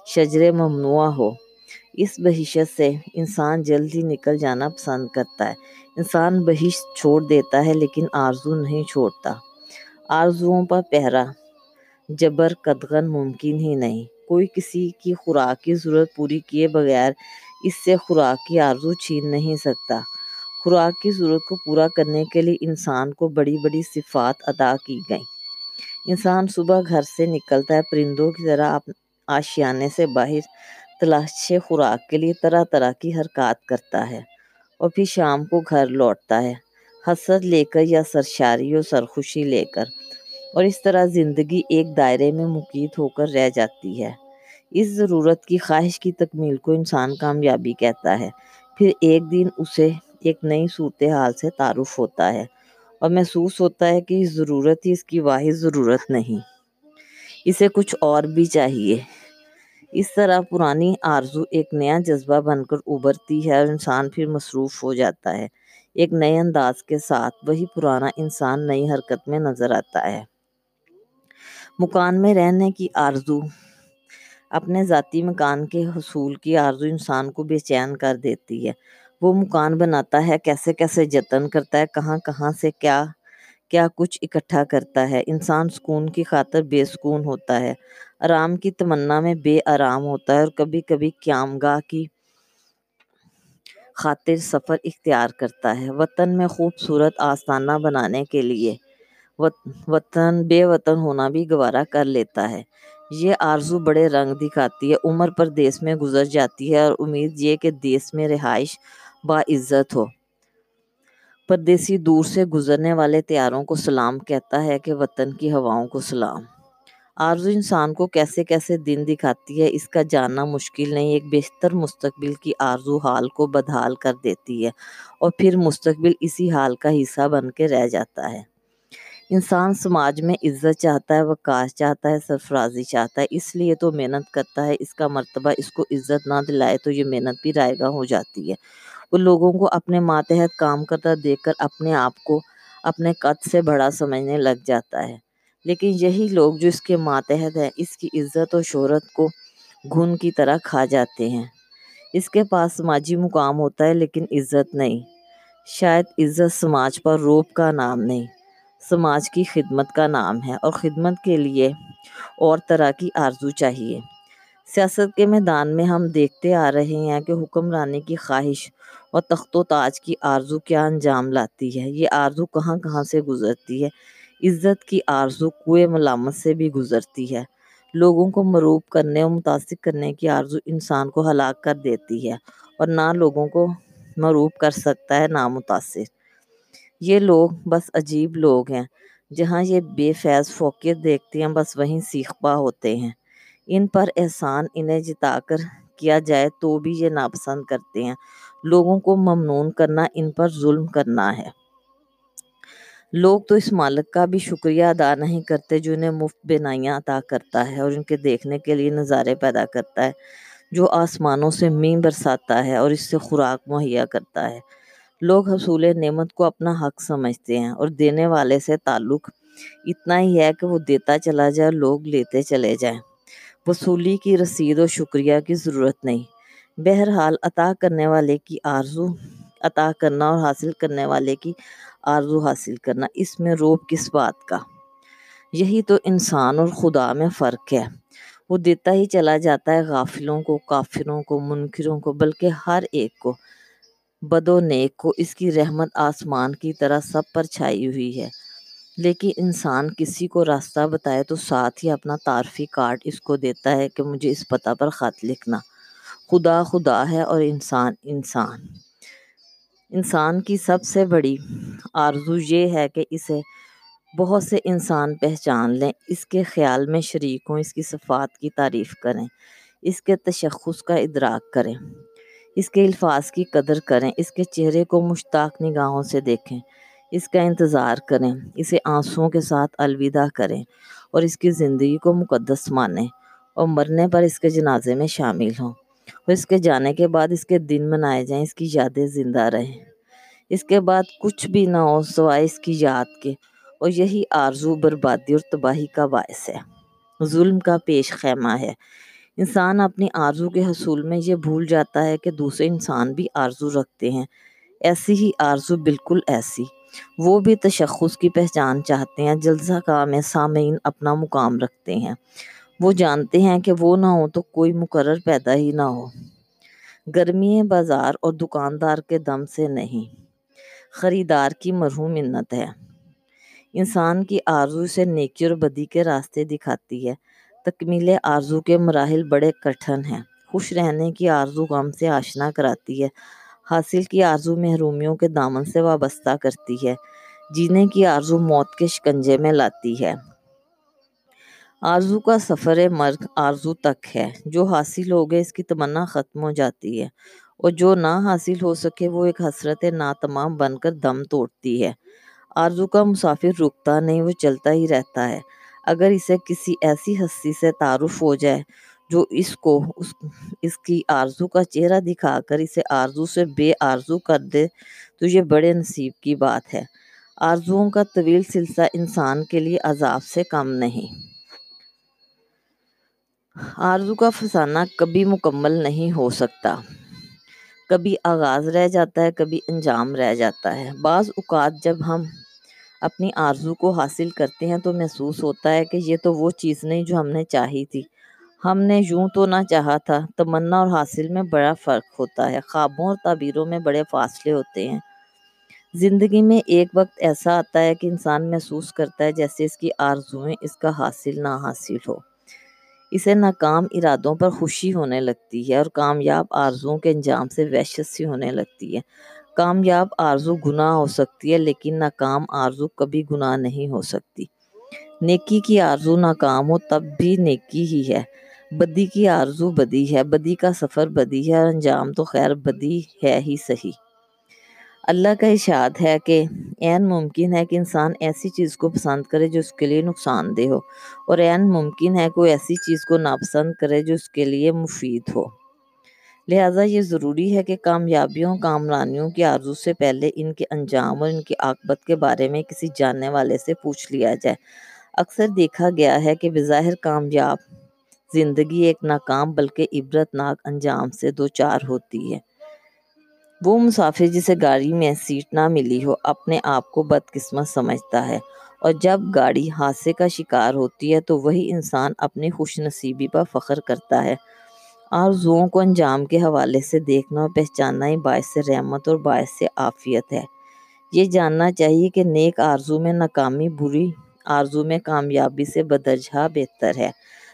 شجر ممنوع ہو۔ اس بحیثیت سے انسان جلد ہی نکل جانا پسند کرتا ہے۔ انسان بحث چھوڑ دیتا ہے لیکن آرزو نہیں چھوڑتا۔ آرزوؤں پر پہرا، جبر، قدغن ممکن ہی نہیں۔ کوئی کسی کی خوراک کی ضرورت پوری کیے بغیر اس سے خوراک کی آرزو چھین نہیں سکتا۔ خوراک کی ضرورت کو پورا کرنے کے لیے انسان کو بڑی بڑی صفات عطا کی گئیں۔ انسان صبح گھر سے نکلتا ہے، پرندوں کی طرح آشیانے سے باہر تلاش خوراک کے لیے طرح طرح کی حرکات کرتا ہے اور پھر شام کو گھر لوٹتا ہے۔ حسرت لے کر یا سرشاری و سرخوشی لے کر اور اس طرح زندگی ایک دائرے میں مقید ہو کر رہ جاتی ہے۔ اس ضرورت کی خواہش کی تکمیل کو انسان کامیابی کہتا ہے۔ پھر ایک دن اسے ایک نئی صورتحال سے تعارف ہوتا ہے اور محسوس ہوتا ہے کہ اس ضرورت ہی اس کی واحد ضرورت نہیں۔ اسے کچھ اور بھی چاہیے۔ اس طرح پرانی آرزو ایک نیا جذبہ بن کر ابھرتی ہے اور انسان پھر مصروف ہو جاتا ہے۔ ایک نئے انداز کے ساتھ وہی پرانا انسان نئی حرکت میں نظر آتا ہے۔ مکان میں رہنے کی آرزو۔ اپنے ذاتی مکان کے حصول کی آرزو انسان کو بے چین کر دیتی ہے۔ وہ مکان بناتا ہے، کیسے کیسے جتن کرتا ہے، کہاں کہاں سے کیا کیا کچھ اکٹھا کرتا ہے۔ انسان سکون کی خاطر بے سکون ہوتا ہے۔ آرام کی تمنا میں بے آرام ہوتا ہے اور کبھی کبھی قیام گاہ کی خاطر سفر اختیار کرتا ہے۔ وطن میں خوبصورت آستانہ بنانے کے لیے وطن بے وطن ہونا بھی گوارا کر لیتا ہے۔ یہ آرزو بڑے رنگ دکھاتی ہے۔ عمر پر دیس میں گزر جاتی ہے اور امید یہ کہ دیس میں رہائش باعزت ہو۔ پردیسی دور سے گزرنے والے تیاروں کو سلام کہتا ہے کہ وطن کی ہواؤں کو سلام۔ آرزو انسان کو کیسے کیسے دن دکھاتی ہے، اس کا جاننا مشکل نہیں، ایک بہتر مستقبل کی آرزو حال کو بدحال کر دیتی ہے اور پھر مستقبل اسی حال کا حصہ بن کے رہ جاتا ہے۔ انسان سماج میں عزت چاہتا ہے، وقار چاہتا ہے، سرفرازی چاہتا ہے، اس لیے تو محنت کرتا ہے، اس کا مرتبہ اس کو عزت نہ دلائے تو یہ محنت بھی رائے گاہ ہو جاتی ہے۔ وہ لوگوں کو اپنے ماتحت کام کرتا دیکھ کر اپنے آپ کو اپنے قد سے بڑا سمجھنے لگ جاتا ہے۔ لیکن یہی لوگ جو اس کے ماتحت ہیں، اس کی عزت و شہرت کو گھن کی طرح کھا جاتے ہیں۔ اس کے پاس سماجی مقام ہوتا ہے، لیکن عزت نہیں۔ شاید عزت سماج پر روپ کا نام نہیں، سماج کی خدمت کا نام ہے اور خدمت کے لیے اور طرح کی آرزو چاہیے۔ سیاست کے میدان میں ہم دیکھتے آ رہے ہیں کہ حکمرانی کی خواہش اور تخت و تاج کی آرزو کیا انجام لاتی ہے؟ یہ آرزو کہاں کہاں سے گزرتی ہے؟ عزت کی آرزو کوئے ملامت سے بھی گزرتی ہے۔ لوگوں کو مروب کرنے اور متاثر کرنے کی آرزو انسان کو ہلاک کر دیتی ہے اور نہ لوگوں کو مروب کر سکتا ہے، نہ متاثر۔ یہ لوگ بس عجیب لوگ ہیں، جہاں یہ بے فیض فوقیت دیکھتے ہیں، بس وہیں سیخ پا ہوتے ہیں۔ ان پر احسان انہیں جتا کر کیا جائے تو بھی یہ ناپسند کرتے ہیں۔ لوگوں کو ممنون کرنا، ان پر ظلم کرنا ہے۔ لوگ تو اس مالک کا بھی شکریہ ادا نہیں کرتے جو انہیں مفت بینائیاں عطا کرتا ہے اور ان کے دیکھنے کے لیے نظارے پیدا کرتا ہے، جو آسمانوں سے مین برساتا ہے اور اس سے خوراک مہیا کرتا ہے۔ لوگ حصول نعمت کو اپنا حق سمجھتے ہیں اور دینے والے سے تعلق اتنا ہی ہے کہ وہ دیتا چلا جائے لوگ لیتے چلے جائیں۔ وصولی کی رسید و شکریہ کی ضرورت نہیں۔ بہرحال عطا کرنے والے کی آرزو، عطا کرنا اور حاصل کرنے والے کی آرزو حاصل کرنا، اس میں روب کس بات کا؟ یہی تو انسان اور خدا میں فرق ہے۔ وہ دیتا ہی چلا جاتا ہے غافلوں کو، کافروں کو، منکروں کو، بلکہ ہر ایک کو۔ بد و نیک کو اس کی رحمت آسمان کی طرح سب پر چھائی ہوئی ہے۔ لیکن انسان کسی کو راستہ بتائے تو ساتھ ہی اپنا تعارفی کارڈ اس کو دیتا ہے کہ مجھے اس پتہ پر خط لکھنا۔ خدا خدا ہے اور انسان انسان۔ انسان کی سب سے بڑی آرزو یہ ہے کہ اسے بہت سے انسان پہچان لیں، اس کے خیال میں شریک ہوں، اس کی صفات کی تعریف کریں، اس کے تشخص کا ادراک کریں، اس کے الفاظ کی قدر کریں، اس کے چہرے کو مشتاق نگاہوں سے دیکھیں، اس کا انتظار کریں، اسے آنسوؤں کے ساتھ الوداع کریں اور اس کی زندگی کو مقدس مانیں اور مرنے پر اس کے جنازے میں شامل ہوں۔ اور اس کے جانے کے بعد اس کے دن منائے جائیں، اس کی یادیں زندہ رہیں۔ اس کے بعد کچھ بھی نہ ہو سوائے اس کی یاد کے۔ اور یہی آرزو، بربادی اور تباہی کا باعث ہے۔ ظلم کا پیش خیمہ ہے۔ انسان اپنی آرزو کے حصول میں یہ بھول جاتا ہے کہ دوسرے انسان بھی آرزو رکھتے ہیں۔ ایسی ہی آرزو بالکل ایسی۔ وہ بھی تشخص کی پہچان چاہتے ہیں، جلسہ کا میں سامعین اپنا مقام رکھتے ہیں۔ وہ جانتے ہیں کہ وہ نہ ہو تو کوئی مقرر پیدا ہی نہ ہو۔ گرمی بازار اور دکاندار کے دم سے نہیں، خریدار کی مرحوم منت ہے۔ انسان کی آرزو سے نیکی اور بدی کے راستے دکھاتی ہے۔ تکمیل آرزو کے مراحل بڑے کٹھن ہیں۔ خوش رہنے کی آرزو غم سے آشنا کراتی ہے۔ حاصل کی آرزو محرومیوں کے دامن سے وابستہ کرتی ہے۔ جینے کی آرزو موت کے شکنجے میں لاتی ہے۔ آرزو کا سفر مرگ آرزو تک ہے۔ جو حاصل ہو گئے، اس کی تمنا ختم ہو جاتی ہے۔ اور جو نہ حاصل ہو سکے، وہ ایک حسرت ناتمام بن کر دم توڑتی ہے۔ آرزو کا مسافر رکتا نہیں، وہ چلتا ہی رہتا ہے۔ اگر اسے کسی ایسی ہستی سے تعارف ہو جائے، جو اس کو، اس اس کی آرزو کا چہرہ دکھا کر اسے آرزو سے بے آرزو کر دے، تو یہ بڑے نصیب کی بات ہے۔ آرزوؤں کا طویل سلسلہ انسان کے لیے عذاب سے کم نہیں۔ آرزو کا فسانہ کبھی مکمل نہیں ہو سکتا۔ کبھی آغاز رہ جاتا ہے، کبھی انجام رہ جاتا ہے۔ بعض اوقات جب ہم اپنی آرزو کو حاصل کرتے ہیں تو محسوس ہوتا ہے کہ یہ تو وہ چیز نہیں جو ہم نے چاہی تھی۔ ہم نے یوں تو نہ چاہا تھا، تمنا اور حاصل میں بڑا فرق ہوتا ہے۔ خوابوں اور تعبیروں میں بڑے فاصلے ہوتے ہیں۔ زندگی میں ایک وقت ایسا آتا ہے کہ انسان محسوس کرتا ہے جیسے اس کی آرزویں اس کا حاصل نہ حاصل ہو۔ اسے ناکام ارادوں پر خوشی ہونے لگتی ہے اور کامیاب آرزوؤں کے انجام سے وحشت سی ہونے لگتی ہے۔ کامیاب آرزو گناہ ہو سکتی ہے، لیکن ناکام آرزو کبھی گناہ نہیں ہو سکتی۔ نیکی کی آرزو ناکام ہو تب بھی نیکی ہی ہے۔ بدی کی آرزو بدی ہے، بدی کا سفر بدی ہے اور انجام تو خیر بدی ہے ہی صحیح۔ اللہ کا اشاد ہے کہ عین ممکن ہے کہ انسان ایسی چیز کو پسند کرے جو اس کے لیے نقصان دہ ہو، اور عین ممکن ہے کوئی ایسی چیز کو ناپسند کرے جو اس کے لیے مفید ہو۔ لہٰذا یہ ضروری ہے کہ کامیابیوں، کامرانیوں کی آرزو سے پہلے ان کے انجام اور ان کی عاقبت کے بارے میں کسی جاننے والے سے پوچھ لیا جائے۔ اکثر دیکھا گیا ہے کہ بظاہر کامیاب زندگی ایک ناکام بلکہ عبرت ناک انجام سے دو چار ہوتی ہے۔ وہ مسافر جسے گاڑی میں سیٹ نہ ملی ہو، اپنے آپ کو بدقسمت سمجھتا ہے۔ اور جب گاڑی حادثے کا شکار ہوتی ہے، تو وہی انسان اپنی خوش نصیبی پر فخر کرتا ہے۔ آرزوؤں کو انجام کے حوالے سے دیکھنا اور پہچاننا ہی باعث رحمت اور باعث عافیت ہے۔ یہ جاننا چاہیے کہ نیک آرزو میں ناکامی، بری آرزو میں کامیابی سے بدرجہ بہتر ہے۔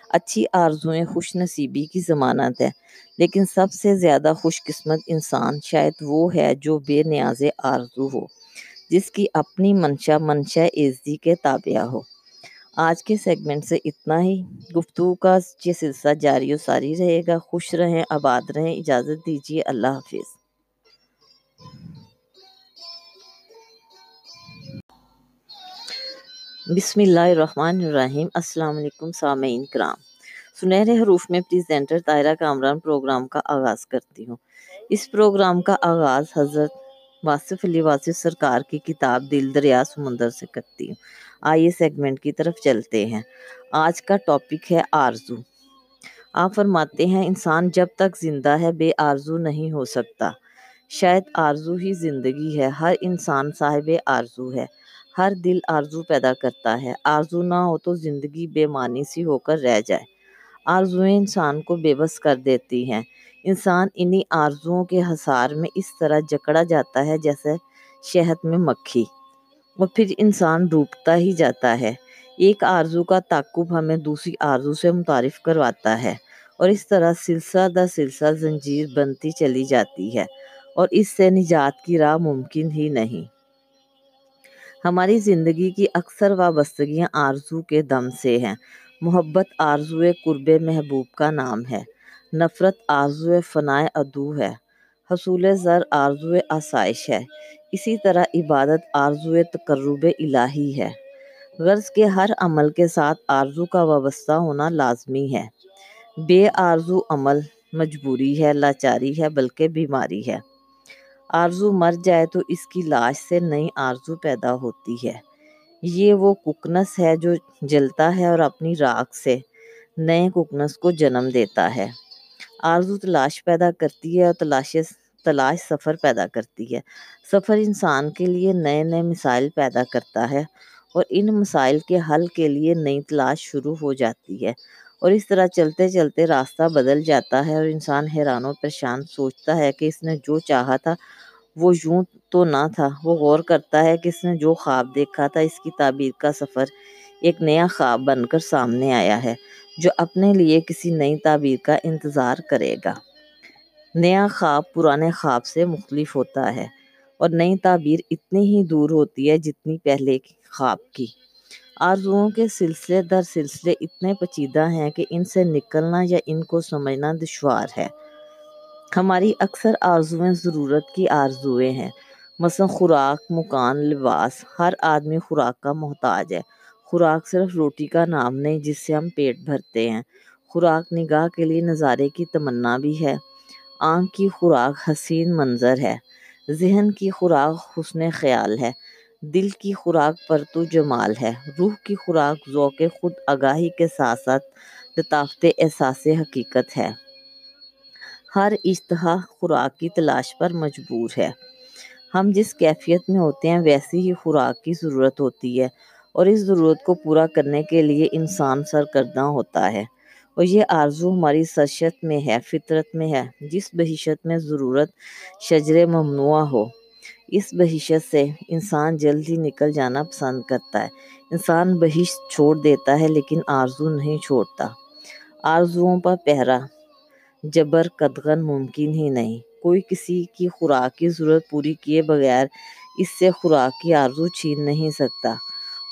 اچھی آرزویں خوش نصیبی کی ضمانت ہے۔ لیکن سب سے زیادہ خوش قسمت انسان شاید وہ ہے جو بے نیاز آرزو ہو، جس کی اپنی منشا منشا عزی کے تابعہ ہو۔ آج کے سیگمنٹ سے اتنا ہی۔ گفتگو کا یہ سلسلہ جاری و ساری رہے گا۔ خوش رہیں، آباد رہیں۔ اجازت دیجیے۔ اللہ حافظ۔ بسم اللہ الرحمن الرحیم۔ السلام علیکم سامعین کرام۔ سنہرے حروف میں پریزنٹر طائرہ کامران پروگرام کا آغاز کرتی ہوں۔ اس پروگرام کا آغاز حضرت واصف علی واصف سرکار کی کتاب دل دریا سمندر سے کرتی ہوں۔ آئیے سیگمنٹ کی طرف چلتے ہیں۔ آج کا ٹاپک ہے آرزو۔ آپ فرماتے ہیں، انسان جب تک زندہ ہے، بے آرزو نہیں ہو سکتا۔ شاید آرزو ہی زندگی ہے۔ ہر انسان صاحب آرزو ہے۔ ہر دل آرزو پیدا کرتا ہے۔ آرزو نہ ہو تو زندگی بے معنی سی ہو کر رہ جائے۔ آرزویں انسان کو بے بس کر دیتی ہیں۔ انسان انہی آرزوؤں کے حصار میں اس طرح جکڑا جاتا ہے جیسے شہد میں مکھی۔ اور پھر انسان ڈوبتا ہی جاتا ہے۔ ایک آرزو کا تعقب ہمیں دوسری آرزو سے متعارف کرواتا ہے اور اس طرح سلسلہ در سلسلہ زنجیر بنتی چلی جاتی ہے اور اس سے نجات کی راہ ممکن ہی نہیں۔ ہماری زندگی کی اکثر وابستگیاں آرزو کے دم سے ہیں۔ محبت آرزو قرب محبوب کا نام ہے۔ نفرت آرزو فنائے عدو ہے۔ حصول زر آرزو آسائش ہے۔ اسی طرح عبادت آرزو تقرب الہی ہے۔ غرض کے ہر عمل کے ساتھ آرزو کا وابستہ ہونا لازمی ہے۔ بے آرزو عمل مجبوری ہے، لاچاری ہے، بلکہ بیماری ہے۔ آرزو مر جائے تو اس کی لاش سے نئی آرزو پیدا ہوتی ہے۔ یہ وہ ککنس ہے جو جلتا ہے اور اپنی راکھ سے نئے ککنس کو جنم دیتا ہے۔ آرزو تلاش پیدا کرتی ہے اور تلاش تلاش سفر پیدا کرتی ہے۔ سفر انسان کے لیے نئے نئے مسائل پیدا کرتا ہے اور ان مسائل کے حل کے لیے نئی تلاش شروع ہو جاتی ہے اور اس طرح چلتے چلتے راستہ بدل جاتا ہے اور انسان حیران و پریشان سوچتا ہے کہ اس نے جو چاہا تھا وہ یوں تو نہ تھا۔ وہ غور کرتا ہے کہ اس نے جو خواب دیکھا تھا، اس کی تعبیر کا سفر ایک نیا خواب بن کر سامنے آیا ہے، جو اپنے لیے کسی نئی تعبیر کا انتظار کرے گا۔ نیا خواب پرانے خواب سے مختلف ہوتا ہے اور نئی تعبیر اتنی ہی دور ہوتی ہے جتنی پہلے کی خواب کی۔ آرزوؤں کے سلسلے در سلسلے اتنے پچیدہ ہیں کہ ان سے نکلنا یا ان کو سمجھنا دشوار ہے۔ ہماری اکثر آرزویں ضرورت کی آرزویں ہیں۔ مثلا خوراک، مکان، لباس، ہر آدمی خوراک کا محتاج ہے۔ خوراک صرف روٹی کا نام نہیں جس سے ہم پیٹ بھرتے ہیں۔ خوراک نگاہ کے لیے نظارے کی تمنا بھی ہے۔ آنکھ کی خوراک حسین منظر ہے۔ ذہن کی خوراک حسن خیال ہے۔ دل کی خوراک پرتو جمال ہے۔ روح کی خوراک ذوق خود آگاہی کے ساتھ ساتھ لطافت احساس حقیقت ہے۔ ہر اشتہا خوراک کی تلاش پر مجبور ہے۔ ہم جس کیفیت میں ہوتے ہیں، ویسی ہی خوراک کی ضرورت ہوتی ہے اور اس ضرورت کو پورا کرنے کے لیے انسان سرکردہ ہوتا ہے۔ اور یہ آرزو ہماری سرشت میں ہے، فطرت میں ہے، جس بہشت میں ضرورت شجر ممنوع ہو۔ اس بہشت سے انسان جلد ہی نکل جانا پسند کرتا ہے۔ انسان بہشت چھوڑ دیتا ہے، لیکن آرزو نہیں چھوڑتا۔ آرزوؤں پر پہرا۔ جبر قدغن ممکن ہی نہیں۔ کوئی کسی کی خوراک کی ضرورت پوری کیے بغیر اس سے خوراک کی آرزو چھین نہیں سکتا۔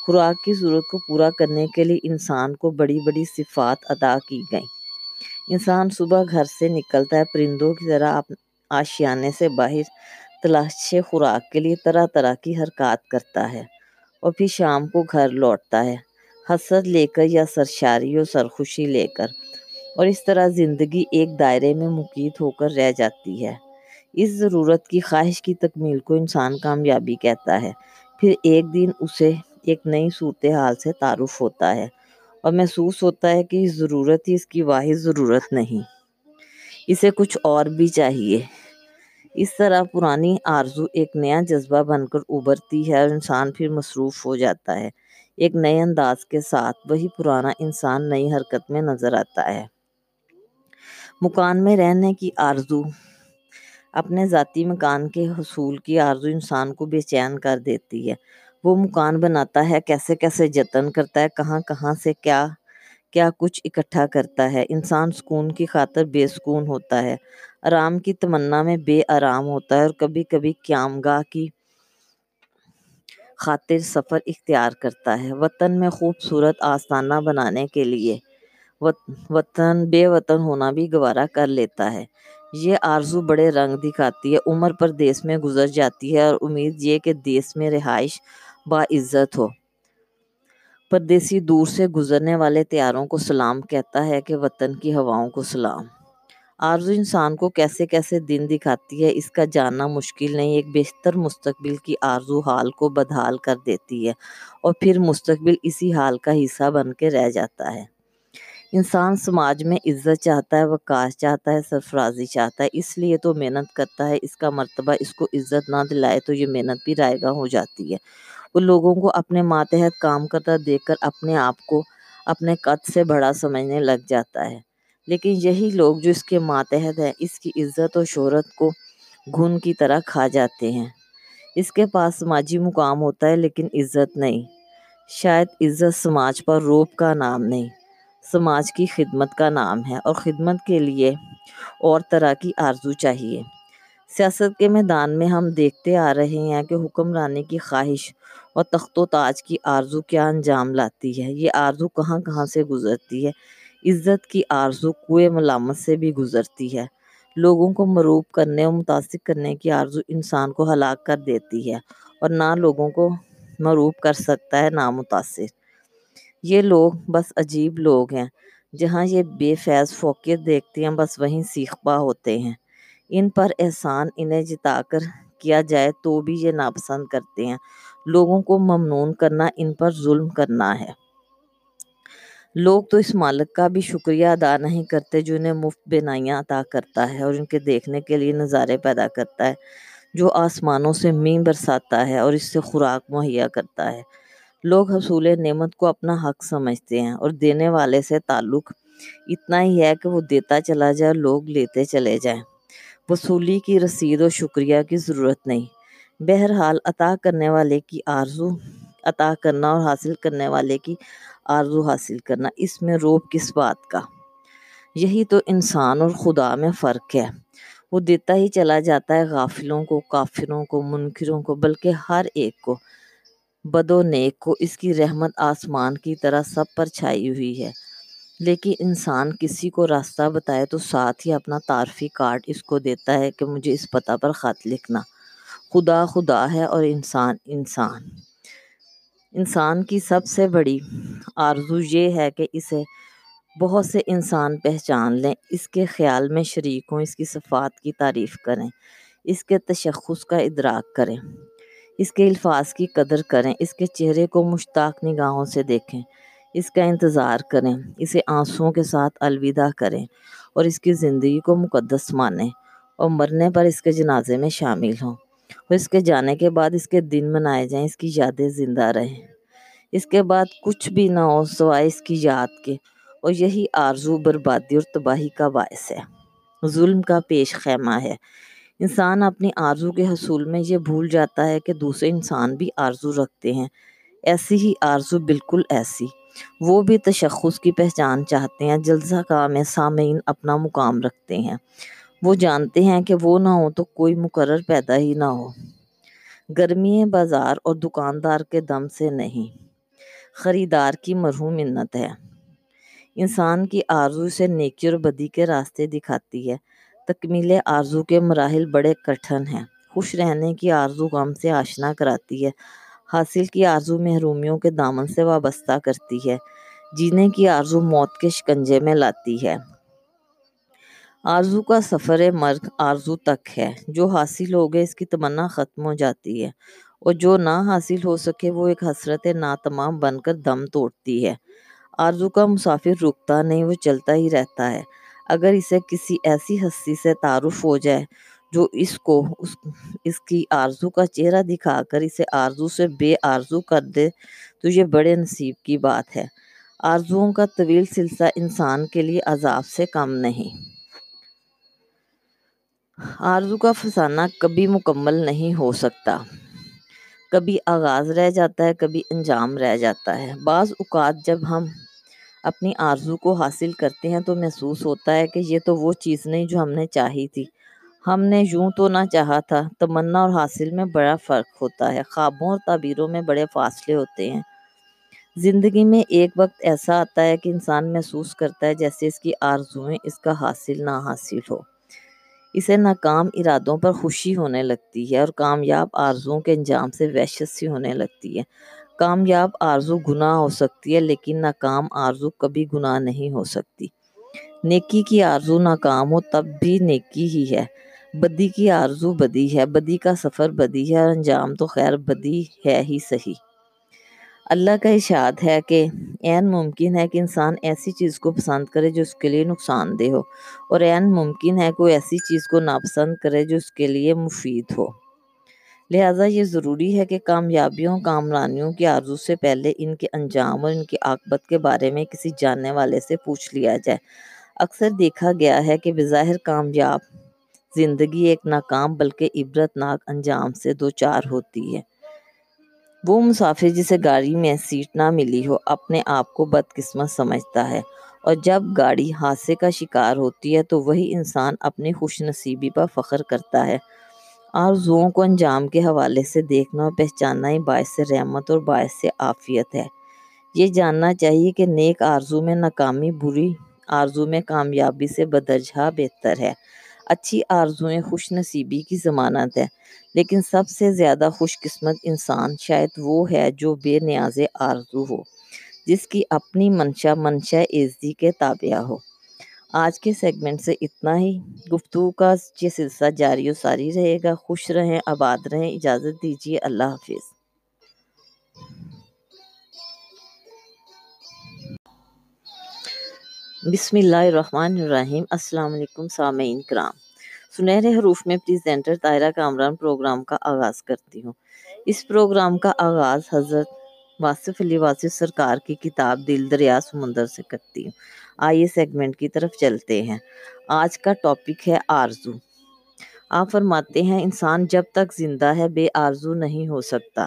خوراک کی ضرورت کو پورا کرنے کے لیے انسان کو بڑی بڑی صفات ادا کی گئیں۔ انسان صبح گھر سے نکلتا ہے، پرندوں کی طرح آشیانے سے باہر تلاش خوراک کے لیے طرح طرح کی حرکات کرتا ہے اور پھر شام کو گھر لوٹتا ہے۔ حسد لے کر یا سرشاری و سرخوشی لے کر۔ اور اس طرح زندگی ایک دائرے میں مقید ہو کر رہ جاتی ہے۔ اس ضرورت کی خواہش کی تکمیل کو انسان کامیابی کہتا ہے۔ پھر ایک دن اسے ایک نئی صورتحال سے تعارف ہوتا ہے اور محسوس ہوتا ہے کہ ضرورت ہی اس کی واحد ضرورت نہیں۔ اسے کچھ اور بھی چاہیے۔ اس طرح پرانی آرزو ایک نیا جذبہ بن کر ابھرتی ہے اور انسان پھر مصروف ہو جاتا ہے۔ ایک نئے انداز کے ساتھ وہی پرانا انسان نئی حرکت میں نظر آتا ہے۔ مکان میں رہنے کی آرزو۔ اپنے ذاتی مکان کے حصول کی آرزو انسان کو بے چین کر دیتی ہے۔ وہ مکان بناتا ہے، کیسے کیسے جتن کرتا ہے، کہاں کہاں سے کیا کیا کچھ اکٹھا کرتا ہے۔ انسان سکون کی خاطر بے سکون ہوتا ہے۔ آرام کی تمنا میں بے آرام ہوتا ہے اور کبھی کبھی قیام گاہ کی خاطر سفر اختیار کرتا ہے۔ وطن میں خوبصورت آستانہ بنانے کے لیے وطن بے وطن ہونا بھی گوارا کر لیتا ہے۔ یہ آرزو بڑے رنگ دکھاتی ہے۔ عمر پر دیس میں گزر جاتی ہے اور امید یہ کہ دیس میں رہائش باعزت ہو۔ پردیسی دور سے گزرنے والے تیاروں کو سلام کہتا ہے کہ وطن کی ہواؤں کو سلام۔ آرزو انسان کو کیسے کیسے دن دکھاتی ہے، اس کا جاننا مشکل نہیں، ایک بہتر مستقبل کی آرزو حال کو بدحال کر دیتی ہے اور پھر مستقبل اسی حال کا حصہ بن کے رہ جاتا ہے۔ انسان سماج میں عزت چاہتا ہے، وقار چاہتا ہے، سرفرازی چاہتا ہے، اس لیے تو محنت کرتا ہے۔ اس کا مرتبہ اس کو عزت نہ دلائے تو یہ محنت بھی رائے ہو جاتی ہے۔ وہ لوگوں کو اپنے ماتحت کام کرتا دیکھ کر اپنے آپ کو اپنے قد سے بڑا سمجھنے لگ جاتا ہے۔ لیکن یہی لوگ جو اس کے ماتحت ہیں، اس کی عزت اور شہرت کو گھن کی طرح کھا جاتے ہیں۔ اس کے پاس سماجی مقام ہوتا ہے لیکن عزت نہیں۔ شاید عزت سماج پر روپ کا نام نہیں۔ سماج کی خدمت کا نام ہے اور خدمت کے لیے اور طرح کی آرزو چاہیے۔ سیاست کے میدان میں ہم دیکھتے آ رہے ہیں کہ حکمرانی کی خواہش اور تخت و تاج کی آرزو کیا انجام لاتی ہے۔ یہ آرزو کہاں کہاں سے گزرتی ہے؟ عزت کی آرزو کوئے ملامت سے بھی گزرتی ہے۔ لوگوں کو مروب کرنے اور متاثر کرنے کی آرزو انسان کو ہلاک کر دیتی ہے اور نہ لوگوں کو مروب کر سکتا ہے نہ متاثر یہ لوگ بس عجیب لوگ ہیں۔ جہاں یہ بے فیض فوقیت دیکھتے ہیں، بس وہیں سیخ پا ہوتے ہیں۔ ان پر احسان انہیں جتا کر کیا جائے تو بھی یہ ناپسند کرتے ہیں۔ لوگوں کو ممنون کرنا، ان پر ظلم کرنا ہے۔ لوگ تو اس مالک کا بھی شکریہ ادا نہیں کرتے جو انہیں مفت بینائیاں عطا کرتا ہے اور ان کے دیکھنے کے لیے نظارے پیدا کرتا ہے، جو آسمانوں سے مین برساتا ہے اور اس سے خوراک مہیا کرتا ہے۔ لوگ حصول نعمت کو اپنا حق سمجھتے ہیں اور دینے والے سے تعلق اتنا ہی ہے کہ وہ دیتا چلا جائے لوگ لیتے چلے جائیں۔ وصولی کی رسید اور شکریہ کی ضرورت نہیں۔ بہرحال، عطا کرنے والے کی آرزو، عطا کرنا اور حاصل کرنے والے کی آرزو حاصل کرنا، اس میں روب کس بات کا؟ یہی تو انسان اور خدا میں فرق ہے۔ وہ دیتا ہی چلا جاتا ہے غافلوں کو، کافروں کو، منکروں کو، بلکہ ہر ایک کو۔ بد و نیک کو اس کی رحمت آسمان کی طرح سب پر چھائی ہوئی ہے۔ لیکن انسان کسی کو راستہ بتائے تو ساتھ ہی اپنا تعارفی کارڈ اس کو دیتا ہے کہ مجھے اس پتہ پر خط لکھنا۔ خدا خدا ہے اور انسان انسان۔ انسان کی سب سے بڑی آرزو یہ ہے کہ اسے بہت سے انسان پہچان لیں۔ اس کے خیال میں شریک ہوں، اس کی صفات کی تعریف کریں، اس کے تشخص کا ادراک کریں۔ اس کے الفاظ کی قدر کریں، اس کے چہرے کو مشتاق نگاہوں سے دیکھیں، اس کا انتظار کریں، اسے آنسوؤں کے ساتھ الوداع کریں اور اس کی زندگی کو مقدس مانیں۔ اور مرنے پر اس کے جنازے میں شامل ہوں۔ اور اس کے جانے کے بعد اس کے دن منائے جائیں، اس کی یادیں زندہ رہیں۔ اس کے بعد کچھ بھی نہ ہو سوائے اس کی یاد کے۔ اور یہی آرزو بربادی اور تباہی کا باعث ہے۔ ظلم کا پیش خیمہ ہے۔ انسان اپنی آرزو کے حصول میں یہ بھول جاتا ہے کہ دوسرے انسان بھی آرزو رکھتے ہیں۔ ایسی ہی آرزو بالکل ایسی۔ وہ بھی تشخص کی پہچان چاہتے ہیں، جلسہ کا میں سامعین اپنا مقام رکھتے ہیں۔ وہ جانتے ہیں کہ وہ نہ ہو تو کوئی مقرر پیدا ہی نہ ہو۔ گرمی بازار اور دکاندار کے دم سے نہیں۔ خریدار کی مرہوم منت ہے۔ انسان کی آرزو سے نیکی اور بدی کے راستے دکھاتی ہے۔ تکمیل آرزو کے مراحل بڑے کٹھن ہیں۔ خوش رہنے کی آرزو غم سے آشنا کراتی ہے۔ حاصل کی آرزو محرومیوں کے دامن سے وابستہ کرتی ہے۔ جینے کی آرزو موت کے شکنجے میں لاتی ہے۔ آرزو کا سفر مرگ آرزو تک ہے۔ جو حاصل ہو گئے اس کی تمنا ختم ہو جاتی ہے۔ اور جو نہ حاصل ہو سکے وہ ایک حسرت ناتمام بن کر دم توڑتی ہے۔ آرزو کا مسافر رکتا نہیں، وہ چلتا ہی رہتا ہے۔ اگر اسے کسی ایسی ہستی سے تعارف ہو جائے جو اس کو اس اس کی آرزو کا چہرہ دکھا کر اسے آرزو سے بے آرزو کر دے، تو یہ بڑے نصیب کی بات ہے۔ آرزوؤں کا طویل سلسلہ انسان کے لیے عذاب سے کم نہیں۔ آرزو کا فسانہ کبھی مکمل نہیں ہو سکتا۔ کبھی آغاز رہ جاتا ہے، کبھی انجام رہ جاتا ہے۔ بعض اوقات جب ہم اپنی آرزو کو حاصل کرتے ہیں تو محسوس ہوتا ہے کہ یہ تو وہ چیز نہیں جو ہم نے چاہی تھی۔ ہم نے یوں تو نہ چاہا تھا، تمنا اور حاصل میں بڑا فرق ہوتا ہے۔ خوابوں اور تعبیروں میں بڑے فاصلے ہوتے ہیں۔ زندگی میں ایک وقت ایسا آتا ہے کہ انسان محسوس کرتا ہے جیسے اس کی آرزویں اس کا حاصل نہ حاصل ہو۔ اسے ناکام ارادوں پر خوشی ہونے لگتی ہے اور کامیاب آرزوؤں کے انجام سے وحشت سی ہونے لگتی ہے۔ کامیاب آرزو گناہ ہو سکتی ہے، لیکن ناکام آرزو کبھی گناہ نہیں ہو سکتی۔ نیکی کی آرزو ناکام ہو تب بھی نیکی ہی ہے۔ بدی کی آرزو بدی ہے، بدی کا سفر بدی ہے، اور انجام تو خیر بدی ہے ہی صحیح۔ اللہ کا اشاد ہے کہ عین ممکن ہے کہ انسان ایسی چیز کو پسند کرے جو اس کے لیے نقصان دہ ہو، اور عین ممکن ہے کوئی ایسی چیز کو ناپسند کرے جو اس کے لیے مفید ہو۔ لہٰذا یہ ضروری ہے کہ کامیابیوں، کامرانیوں کی آرزو سے پہلے ان کے انجام اور ان کی عاقبت کے بارے میں کسی جاننے والے سے پوچھ لیا جائے۔ اکثر دیکھا گیا ہے کہ بظاہر کامیاب زندگی ایک ناکام بلکہ عبرت ناک انجام سے دو چار ہوتی ہے۔ وہ مسافر جسے گاڑی میں سیٹ نہ ملی ہو، اپنے آپ کو بدقسمت سمجھتا ہے اور جب گاڑی حادثے کا شکار ہوتی ہے تو وہی انسان اپنی خوش نصیبی پر فخر کرتا ہے۔ آرزوؤں کو انجام کے حوالے سے دیکھنا اور پہچاننا ہی باعث رحمت اور باعث عافیت ہے۔ یہ جاننا چاہیے کہ نیک آرزو میں ناکامی، بری آرزو میں کامیابی سے بدرجہ بہتر ہے۔ اچھی آرزویں خوش نصیبی کی ضمانت ہے، لیکن سب سے زیادہ خوش قسمت انسان شاید وہ ہے جو بے نیاز آرزو ہو، جس کی اپنی منشا منشا عزتی کے تابع ہو۔ آج کے سیگمنٹ سے اتنا ہی۔ گفتگو کا یہ سلسلہ جاری و ساری رہے گا۔ خوش رہیں، آباد رہیں۔ اجازت دیجیے۔ اللہ حافظ۔ بسم اللہ الرحمن الرحیم۔ السلام علیکم سامعین کرام۔ سنہرے حروف میں پریزنٹر طائرہ کامران پروگرام کا آغاز کرتی ہوں۔ اس پروگرام کا آغاز حضرت واصف علی واصف سرکار کی کتاب دل دریا سمندر سے کرتی ہوں۔ آئیے سیگمنٹ کی طرف چلتے ہیں۔ آج کا ٹاپک ہے آرزو۔ آپ فرماتے ہیں، انسان جب تک زندہ ہے، بے آرزو نہیں ہو سکتا۔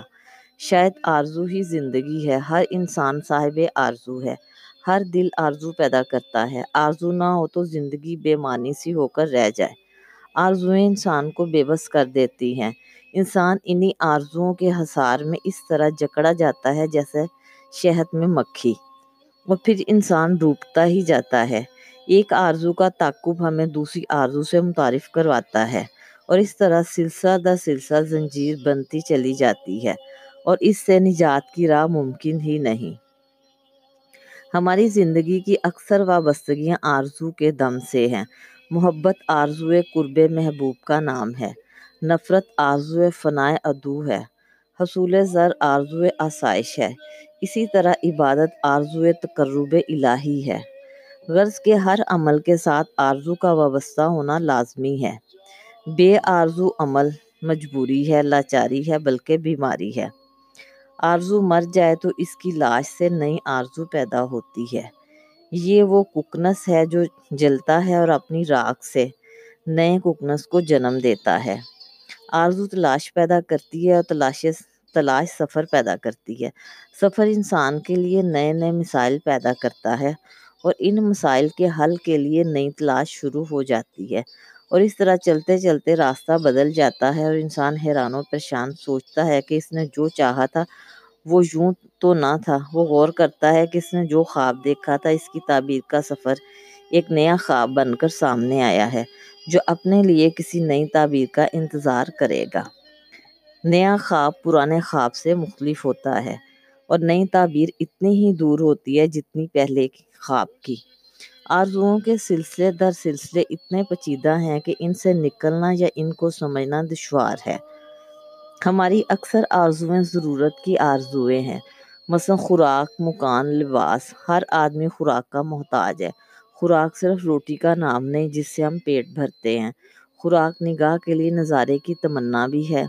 شاید آرزو ہی زندگی ہے۔ ہر انسان صاحب آرزو ہے۔ ہر دل آرزو پیدا کرتا ہے۔ آرزو نہ ہو تو زندگی بے معنی سی ہو کر رہ جائے۔ آرزویں انسان کو بے بس کر دیتی ہیں۔ انسان انہی آرزوؤں کے حصار میں اس طرح جکڑا جاتا ہے جیسے شہد میں مکھی۔ اور پھر انسان ڈوبتا ہی جاتا ہے۔ ایک آرزو کا تعقب ہمیں دوسری آرزو سے متعارف کرواتا ہے اور اس طرح سلسلہ در سلسلہ زنجیر بنتی چلی جاتی ہے اور اس سے نجات کی راہ ممکن ہی نہیں۔ ہماری زندگی کی اکثر وابستگیاں آرزو کے دم سے ہیں۔ محبت آرزو قرب محبوب کا نام ہے۔ نفرت آرزو فنائے ادو ہے۔ حصول زر آرزو آسائش ہے۔ اسی طرح عبادت آرزو تقرب الہی ہے۔ غرض کے ہر عمل کے ساتھ آرزو کا وابستہ ہونا لازمی ہے۔ بے آرزو عمل مجبوری ہے، لاچاری ہے، بلکہ بیماری ہے۔ آرزو مر جائے تو اس کی لاش سے نئی آرزو پیدا ہوتی ہے۔ یہ وہ ککنس ہے جو جلتا ہے اور اپنی راکھ سے نئے ککنس کو جنم دیتا ہے۔ آرزو تلاش پیدا کرتی ہے اور تلاش تلاش سفر پیدا کرتی ہے۔ سفر انسان کے لیے نئے نئے مسائل پیدا کرتا ہے اور ان مسائل کے حل کے لیے نئی تلاش شروع ہو جاتی ہے۔ اور اس طرح چلتے چلتے راستہ بدل جاتا ہے اور انسان حیران و پریشان سوچتا ہے کہ اس نے جو چاہا تھا وہ یوں تو نہ تھا۔ وہ غور کرتا ہے کہ اس نے جو خواب دیکھا تھا اس کی تعبیر کا سفر ایک نیا خواب بن کر سامنے آیا ہے، جو اپنے لیے کسی نئی تعبیر کا انتظار کرے گا۔ نیا خواب پرانے خواب سے مختلف ہوتا ہے اور نئی تعبیر اتنی ہی دور ہوتی ہے جتنی پہلے کی خواب کی۔ آرزوؤں کے سلسلے در سلسلے اتنے پچیدہ ہیں کہ ان سے نکلنا یا ان کو سمجھنا دشوار ہے۔ ہماری اکثر آرزویں ضرورت کی آرزویں ہیں۔ مثلا خوراک، مکان، لباس، ہر آدمی خوراک کا محتاج ہے۔ خوراک صرف روٹی کا نام نہیں جس سے ہم پیٹ بھرتے ہیں۔ خوراک نگاہ کے لیے نظارے کی تمنا بھی ہے۔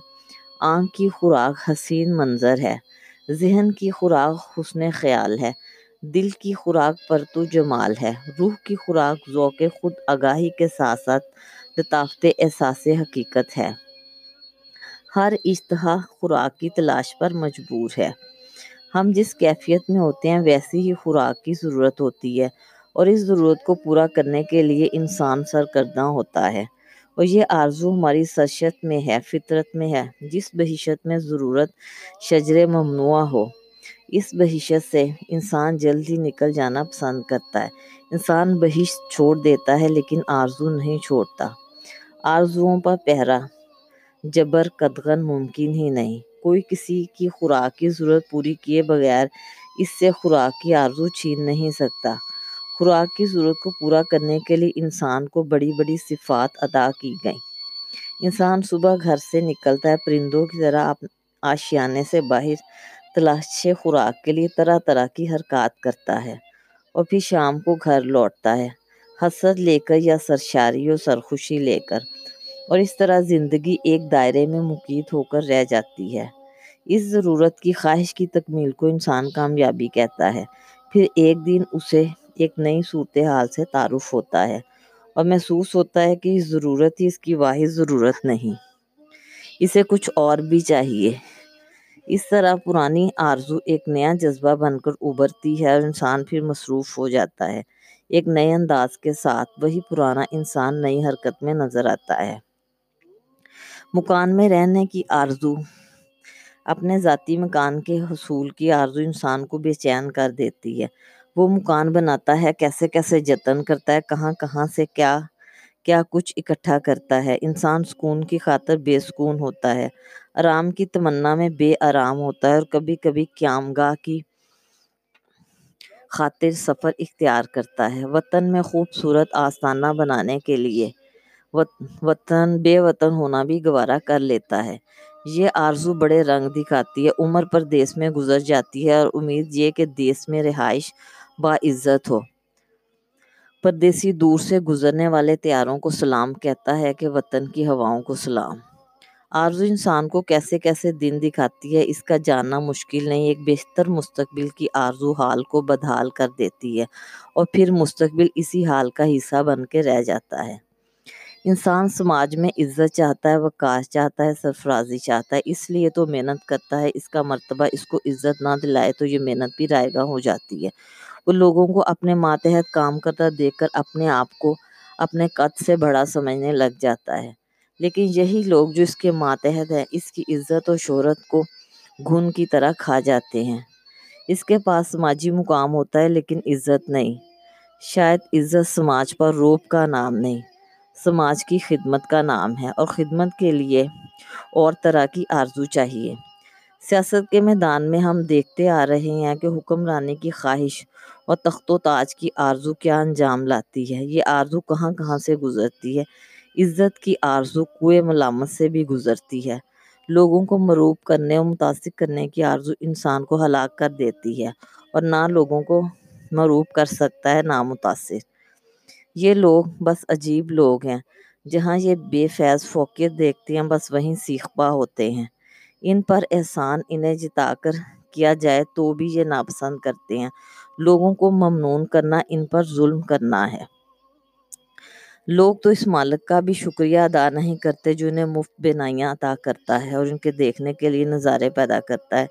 آنکھ کی خوراک حسین منظر ہے۔ ذہن کی خوراک حسن خیال ہے۔ دل کی خوراک پرتو جمال ہے۔ روح کی خوراک ذوق خود آگاہی کے ساتھ ساتھ لطافت احساس حقیقت ہے۔ ہر اشتہا خوراک کی تلاش پر مجبور ہے۔ ہم جس کیفیت میں ہوتے ہیں، ویسی ہی خوراک کی ضرورت ہوتی ہے اور اس ضرورت کو پورا کرنے کے لیے انسان سرکردہ ہوتا ہے۔ اور یہ آرزو ہماری سرشت میں ہے، فطرت میں ہے۔ جس بحیثیت میں ضرورت شجر ممنوع ہو، اس بحیثیت سے انسان جلد ہی نکل جانا پسند کرتا ہے۔ انسان بحث چھوڑ دیتا ہے لیکن آرزو نہیں چھوڑتا۔ آرزوؤں پر پہرا، جبر قدغن ممکن ہی نہیں۔ کوئی کسی کی خوراک کی ضرورت پوری کیے بغیر اس سے خوراک کی آرزو چھین نہیں سکتا۔ خوراک کی ضرورت کو پورا کرنے کے لیے انسان کو بڑی بڑی صفات ادا کی گئیں۔ انسان صبح گھر سے نکلتا ہے، پرندوں کی طرح آشیانے سے باہر تلاش خوراک کے لیے طرح طرح کی حرکات کرتا ہے اور پھر شام کو گھر لوٹتا ہے۔ حسرت لے کر یا سرشاری اور سرخوشی لے کر اور اس طرح زندگی ایک دائرے میں مقید ہو کر رہ جاتی ہے۔ اس ضرورت کی خواہش کی تکمیل کو انسان کامیابی کہتا ہے۔ پھر ایک دن اسے ایک نئی صورتحال سے تعارف ہوتا ہے اور محسوس ہوتا ہے کہ اس ضرورت ہی اس کی واحد ضرورت نہیں۔ اسے کچھ اور بھی چاہیے۔ اس طرح پرانی آرزو ایک نیا جذبہ بن کر ابھرتی ہے اور انسان پھر مصروف ہو جاتا ہے۔ ایک نئے انداز کے ساتھ وہی پرانا انسان نئی حرکت میں نظر آتا ہے۔ مکان میں رہنے کی آرزو۔ اپنے ذاتی مکان کے حصول کی آرزو انسان کو بے چین کر دیتی ہے۔ وہ مکان بناتا ہے، کیسے کیسے جتن کرتا ہے، کہاں کہاں سے کیا کیا کچھ اکٹھا کرتا ہے۔ انسان سکون کی خاطر بے سکون ہوتا ہے۔ آرام کی تمنا میں بے آرام ہوتا ہے اور کبھی کبھی قیام گاہ کی خاطر سفر اختیار کرتا ہے۔ وطن میں خوبصورت آستانہ بنانے کے لیے وطن بے وطن ہونا بھی گوارا کر لیتا ہے۔ یہ آرزو بڑے رنگ دکھاتی ہے۔ عمر پر دیس میں گزر جاتی ہے اور امید یہ کہ دیس میں رہائش باعزت ہو۔ پردیسی دور سے گزرنے والے تیاروں کو سلام کہتا ہے کہ وطن کی ہواؤں کو سلام۔ آرزو انسان کو کیسے کیسے دن دکھاتی ہے، اس کا جاننا مشکل نہیں، ایک بہتر مستقبل کی آرزو حال کو بدحال کر دیتی ہے اور پھر مستقبل اسی حال کا حصہ بن کے رہ جاتا ہے۔ انسان سماج میں عزت چاہتا ہے، وقار چاہتا ہے، سرفرازی چاہتا ہے، اس لیے تو محنت کرتا ہے، اس کا مرتبہ اس کو عزت نہ دلائے تو یہ محنت بھی رائے گا ہو جاتی ہے۔ وہ لوگوں کو اپنے ماتحت کام کرتا دیکھ کر اپنے آپ کو اپنے قد سے بڑا سمجھنے لگ جاتا ہے۔ لیکن یہی لوگ جو اس کے ماتحت ہیں، اس کی عزت اور شہرت کو گھن کی طرح کھا جاتے ہیں۔ اس کے پاس سماجی مقام ہوتا ہے، لیکن عزت نہیں۔ شاید عزت سماج پر روپ کا نام نہیں، سماج کی خدمت کا نام ہے اور خدمت کے لیے اور طرح کی آرزو چاہیے۔ سیاست کے میدان میں ہم دیکھتے آ رہے ہیں کہ حکمرانی کی خواہش اور تخت و تاج کی آرزو کیا انجام لاتی ہے؟ یہ آرزو کہاں کہاں سے گزرتی ہے؟ عزت کی آرزو کوئے ملامت سے بھی گزرتی ہے۔ لوگوں کو مروب کرنے اور متاثر کرنے کی آرزو انسان کو ہلاک کر دیتی ہے اور نہ لوگوں کو مروب کر سکتا ہے، نہ متاثر۔ یہ لوگ بس عجیب لوگ ہیں، جہاں یہ بے فیض فوقیت دیکھتے ہیں، بس وہیں سیخ پا ہوتے ہیں۔ ان پر احسان انہیں جتا کر کیا جائے تو بھی یہ ناپسند کرتے ہیں۔ لوگوں کو ممنون کرنا، ان پر ظلم کرنا ہے۔ لوگ تو اس مالک کا بھی شکریہ ادا نہیں کرتے جو انہیں مفت بینائیاں عطا کرتا ہے اور ان کے دیکھنے کے لیے نظارے پیدا کرتا ہے،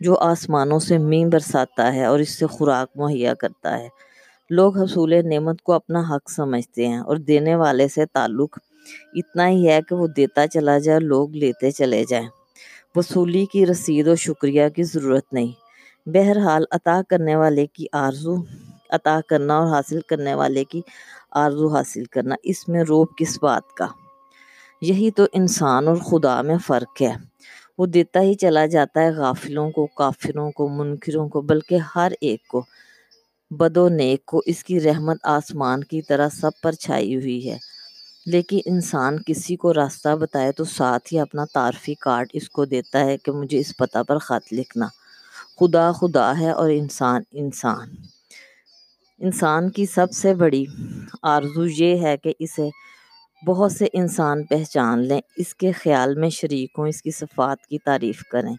جو آسمانوں سے مین برساتا ہے اور اس سے خوراک مہیا کرتا ہے۔ لوگ حصول نعمت کو اپنا حق سمجھتے ہیں اور دینے والے سے تعلق اتنا ہی ہے کہ وہ دیتا چلا جائے لوگ لیتے چلے جائیں۔ وصولی کی رسید اور شکریہ کی ضرورت نہیں۔ بہرحال عطا کرنے والے کی آرزو، عطا کرنا اور حاصل کرنے والے کی آرزو حاصل کرنا، اس میں روب کس بات کا؟ یہی تو انسان اور خدا میں فرق ہے۔ وہ دیتا ہی چلا جاتا ہے غافلوں کو، کافروں کو، منکروں کو، بلکہ ہر ایک کو۔ بد و نیک کو اس کی رحمت آسمان کی طرح سب پر چھائی ہوئی ہے۔ لیکن انسان کسی کو راستہ بتائے تو ساتھ ہی اپنا تعارفی کارڈ اس کو دیتا ہے کہ مجھے اس پتہ پر خط لکھنا۔ خدا خدا ہے اور انسان انسان۔ انسان کی سب سے بڑی آرزو یہ ہے کہ اسے بہت سے انسان پہچان لیں، اس کے خیال میں شریک ہوں، اس کی صفات کی تعریف کریں،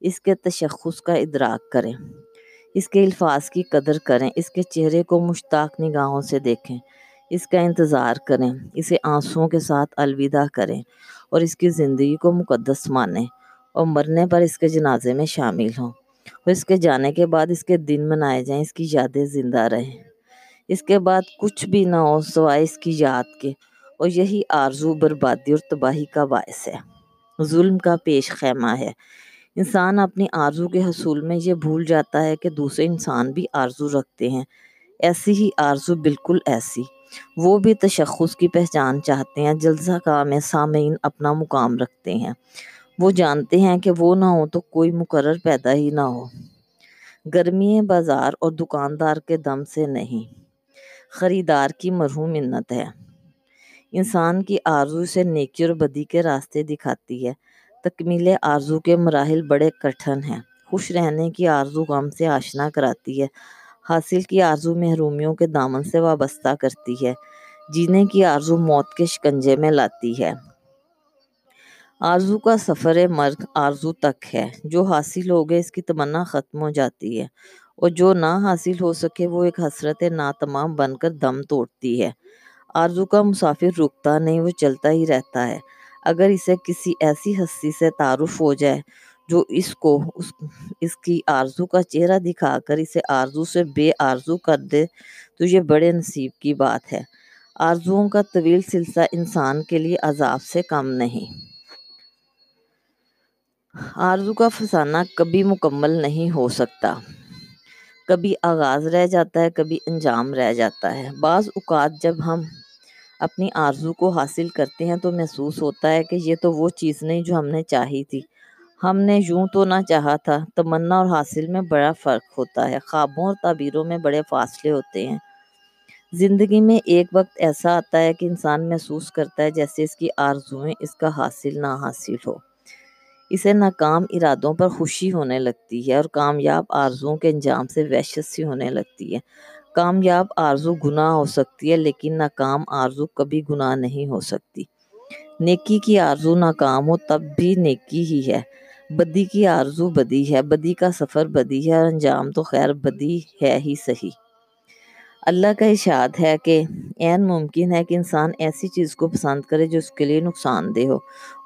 اس کے تشخص کا ادراک کریں، اس کے الفاظ کی قدر کریں، اس کے چہرے کو مشتاق نگاہوں سے دیکھیں، اس کا انتظار کریں، اسے آنسوؤں کے ساتھ الوداع کریں اور اس کی زندگی کو مقدس مانیں اور مرنے پر اس کے جنازے میں شامل ہوں۔ اور اس کے جانے کے بعد اس کے دن منائے جائیں، اس کی یادیں زندہ رہیں۔ اس کے بعد کچھ بھی نہ ہو سوائے اس کی یاد کے۔ اور یہی آرزو بربادی اور تباہی کا باعث ہے۔ ظلم کا پیش خیمہ ہے۔ انسان اپنی آرزو کے حصول میں یہ بھول جاتا ہے کہ دوسرے انسان بھی آرزو رکھتے ہیں۔ ایسی ہی آرزو بالکل ایسی۔ وہ بھی تشخص کی پہچان چاہتے ہیں، جلسہ کا میں سامعین اپنا مقام رکھتے ہیں۔ وہ جانتے ہیں کہ وہ نہ ہو تو کوئی مقرر پیدا ہی نہ ہو۔ گرمی بازار اور دکاندار کے دم سے نہیں، خریدار کی مرہون منت ہے۔ انسان کی آرزو اسے نیکی اور بدی کے راستے دکھاتی ہے۔ تکمیل آرزو کے مراحل بڑے کٹھن ہیں۔ خوش رہنے کی آرزو غم سے آشنا کراتی ہے۔ حاصل کی آرزو محرومیوں کے دامن سے وابستہ کرتی ہے۔ جینے کی آرزو موت کے شکنجے میں لاتی ہے۔ آرزو کا سفر مرگ آرزو تک ہے۔ جو حاصل ہو گئے اس کی تمنا ختم ہو جاتی ہے۔ اور جو نہ حاصل ہو سکے وہ ایک حسرت ناتمام بن کر دم توڑتی ہے۔ آرزو کا مسافر رکتا نہیں، وہ چلتا ہی رہتا ہے۔ اگر اسے کسی ایسی ہستی سے تعارف ہو جائے جو اس کو، اس اس کی آرزو کا چہرہ دکھا کر اسے آرزو سے بے آرزو کر دے، تو یہ بڑے نصیب کی بات ہے۔ آرزوؤں کا طویل سلسلہ انسان کے لیے عذاب سے کم نہیں۔ آرزو کا فسانہ کبھی مکمل نہیں ہو سکتا۔ کبھی آغاز رہ جاتا ہے، کبھی انجام رہ جاتا ہے۔ بعض اوقات جب ہم اپنی آرزو کو حاصل کرتے ہیں تو محسوس ہوتا ہے کہ یہ تو وہ چیز نہیں جو ہم نے چاہی تھی۔ ہم نے یوں تو نہ چاہا تھا۔ تمنا اور حاصل میں بڑا فرق ہوتا ہے۔ خوابوں اور تعبیروں میں بڑے فاصلے ہوتے ہیں۔ زندگی میں ایک وقت ایسا آتا ہے کہ انسان محسوس کرتا ہے جیسے اس کی آرزویں اس کا حاصل نہ حاصل ہو۔ اسے ناکام ارادوں پر خوشی ہونے لگتی ہے اور کامیاب آرزوؤں کے انجام سے وحشت سی ہونے لگتی ہے۔ کامیاب آرزو گناہ ہو سکتی ہے، لیکن ناکام آرزو کبھی گناہ نہیں ہو سکتی۔ نیکی کی آرزو ناکام ہو تب بھی نیکی ہی ہے۔ بدی کی آرزو بدی ہے، بدی کا سفر بدی ہے اور انجام تو خیر بدی ہے ہی صحیح۔ اللہ کا اشاد ہے کہ این ممکن ہے کہ انسان ایسی چیز کو پسند کرے جو اس کے لیے نقصان دہ ہو،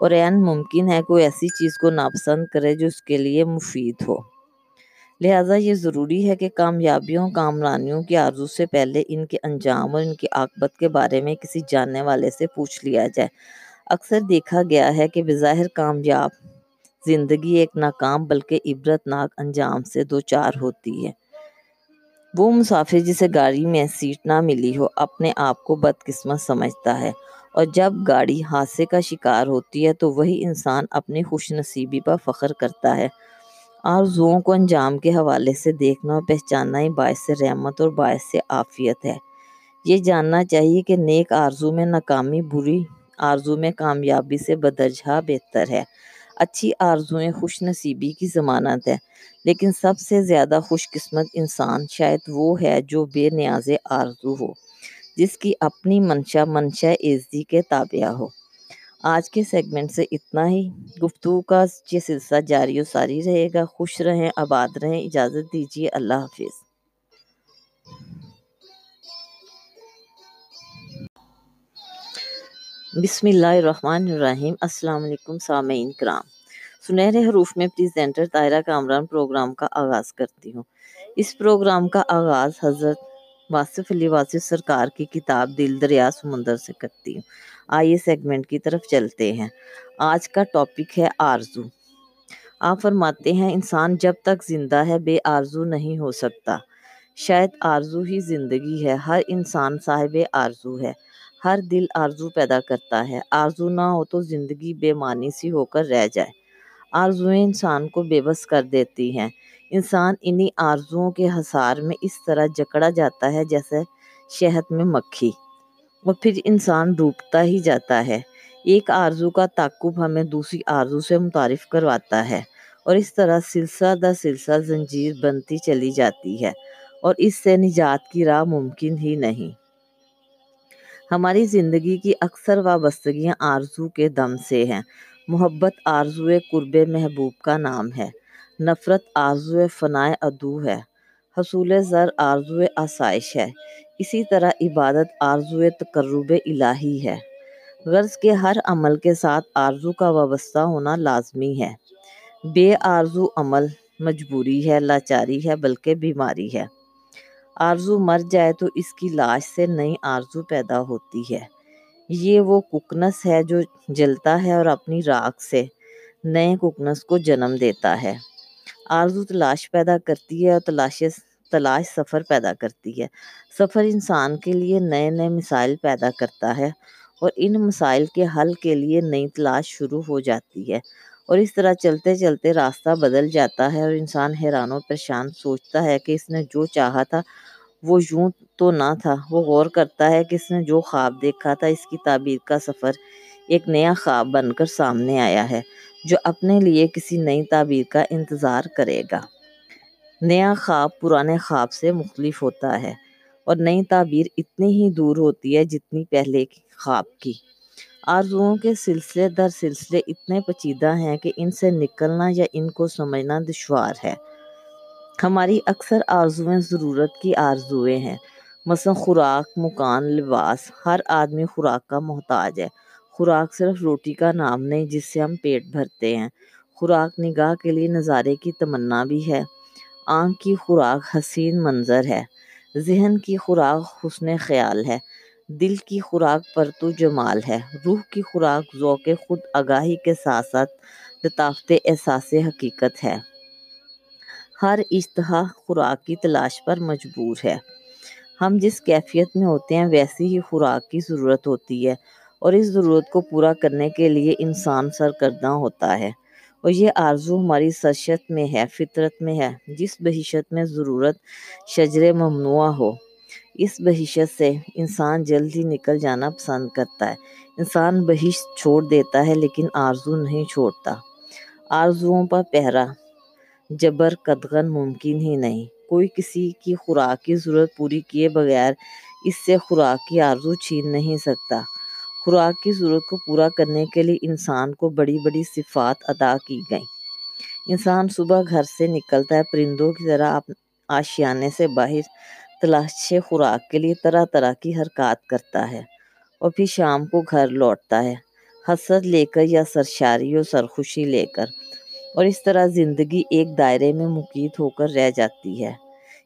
اور این ممکن ہے کوئی ایسی چیز کو ناپسند کرے جو اس کے لیے مفید ہو۔ لہٰذا یہ ضروری ہے کہ کامیابیوں، کامرانیوں کی آرزو سے پہلے ان کے انجام اور ان کی عاقبت کے بارے میں کسی جاننے والے سے پوچھ لیا جائے۔ اکثر دیکھا گیا ہے کہ بظاہر کامیاب زندگی ایک ناکام بلکہ عبرت ناک انجام سے دو چار ہوتی ہے۔ وہ مسافر جسے گاڑی میں سیٹ نہ ملی ہو، اپنے آپ کو بدقسمت سمجھتا ہے۔ اور جب گاڑی حادثے کا شکار ہوتی ہے، تو وہی انسان اپنی خوش نصیبی پر فخر کرتا ہے۔ آرزوؤں کو انجام کے حوالے سے دیکھنا اور پہچاننا ہی باعث رحمت اور باعث عافیت ہے۔ یہ جاننا چاہیے کہ نیک آرزو میں ناکامی، بری آرزو میں کامیابی سے بدرجہ بہتر ہے۔ اچھی آرزویں خوش نصیبی کی ضمانت ہے۔ لیکن سب سے زیادہ خوش قسمت انسان شاید وہ ہے جو بے نیاز آرزو ہو، جس کی اپنی منشا منشا عزی کے تابع ہو۔ آج کے سیگمنٹ سے اتنا ہی۔ گفتگو کا یہ سلسلہ جاری و ساری رہے گا۔ خوش رہیں، آباد رہیں۔ اجازت دیجیے۔ اللہ حافظ۔ بسم اللہ الرحمن الرحیم۔ السلام علیکم سامعین کرام۔ سنہرے حروف میں پریزنٹر طائرہ کامران پروگرام کا آغاز کرتی ہوں۔ اس پروگرام کا آغاز حضرت واصف علی واصف سرکار کی کتاب دل دریا سمندر سے کرتی ہوں۔ آئیے سیگمنٹ کی طرف چلتے ہیں۔ آج کا ٹاپک ہے آرزو۔ آپ فرماتے ہیں، انسان جب تک زندہ ہے، بے آرزو نہیں ہو سکتا۔ شاید آرزو ہی زندگی ہے۔ ہر انسان صاحب آرزو ہے۔ ہر دل آرزو پیدا کرتا ہے۔ آرزو نہ ہو تو زندگی بے معنی سی ہو کر رہ جائے۔ آرزویں انسان کو بے بس کر دیتی ہیں۔ انسان انہی آرزوؤں کے حصار میں اس طرح جکڑا جاتا ہے جیسے شہد میں مکھی۔ اور پھر انسان ڈوبتا ہی جاتا ہے۔ ایک آرزو کا تعقب ہمیں دوسری آرزو سے متعارف کرواتا ہے اور اس طرح سلسلہ در سلسلہ زنجیر بنتی چلی جاتی ہے اور اس سے نجات کی راہ ممکن ہی نہیں۔ ہماری زندگی کی اکثر وابستگیاں آرزو کے دم سے ہیں۔ محبت آرزو قرب محبوب کا نام ہے۔ نفرت آرزو فنائے ادو ہے۔ حصول زر آرزو آسائش ہے۔ اسی طرح عبادت آرزو تقرب الہی ہے۔ غرض کے ہر عمل کے ساتھ آرزو کا وابستہ ہونا لازمی ہے۔ بے آرزو عمل مجبوری ہے، لاچاری ہے، بلکہ بیماری ہے۔ آرزو مر جائے تو اس کی لاش سے نئی آرزو پیدا ہوتی ہے۔ یہ وہ ککنس ہے جو جلتا ہے اور اپنی راکھ سے نئے ککنس کو جنم دیتا ہے۔ آرزو تلاش پیدا کرتی ہے اور تلاش تلاش سفر پیدا کرتی ہے۔ سفر انسان کے لیے نئے نئے مسائل پیدا کرتا ہے اور ان مسائل کے حل کے لیے نئی تلاش شروع ہو جاتی ہے۔ اور اس طرح چلتے چلتے راستہ بدل جاتا ہے اور انسان حیران و پریشان سوچتا ہے کہ اس نے جو چاہا تھا وہ یوں تو نہ تھا۔ وہ غور کرتا ہے کہ اس نے جو خواب دیکھا تھا اس کی تعبیر کا سفر ایک نیا خواب بن کر سامنے آیا ہے، جو اپنے لیے کسی نئی تعبیر کا انتظار کرے گا۔ نیا خواب پرانے خواب سے مختلف ہوتا ہے اور نئی تعبیر اتنی ہی دور ہوتی ہے جتنی پہلے خواب کی۔ آرزوؤں کے سلسلے در سلسلے اتنے پیچیدہ ہیں کہ ان سے نکلنا یا ان کو سمجھنا دشوار ہے۔ ہماری اکثر آرزویں ضرورت کی آرزویں ہیں۔ مثلا خوراک، مکان، لباس، ہر آدمی خوراک کا محتاج ہے۔ خوراک صرف روٹی کا نام نہیں جس سے ہم پیٹ بھرتے ہیں۔ خوراک نگاہ کے لیے نظارے کی تمنا بھی ہے۔ آنکھ کی خوراک حسین منظر ہے۔ ذہن کی خوراک حسن خیال ہے۔ دل کی خوراک پرتو جمال ہے۔ روح کی خوراک ذوق خود آگاہی کے ساتھ ساتھ لطافت احساس حقیقت ہے۔ ہر اشتہا خوراک کی تلاش پر مجبور ہے۔ ہم جس کیفیت میں ہوتے ہیں ویسی ہی خوراک کی ضرورت ہوتی ہے اور اس ضرورت کو پورا کرنے کے لیے انسان سرگرداں ہوتا ہے۔ اور یہ آرزو ہماری سرشت میں ہے، فطرت میں ہے، جس بہشت میں ضرورت شجر ممنوع ہو۔ اس بہشت سے انسان جلد ہی نکل جانا پسند کرتا ہے۔ انسان بہشت چھوڑ دیتا ہے لیکن آرزو نہیں چھوڑتا۔ آرزوؤں پر پہرا۔ جبر قدغن ممکن ہی نہیں۔ کوئی کسی کی خوراک کی ضرورت پوری کیے بغیر اس سے خوراک کی آرزو چھین نہیں سکتا۔ خوراک کی ضرورت کو پورا کرنے کے لیے انسان کو بڑی بڑی صفات ادا کی گئیں۔ انسان صبح گھر سے نکلتا ہے، پرندوں کی طرح آشیانے سے باہر۔ تلاش خوراک کے لیے طرح طرح کی حرکات کرتا ہے اور پھر شام کو گھر لوٹتا ہے۔ حسرت لے کر یا سرشاری اور سرخوشی لے کر اور اس طرح زندگی ایک دائرے میں مقید ہو کر رہ جاتی ہے۔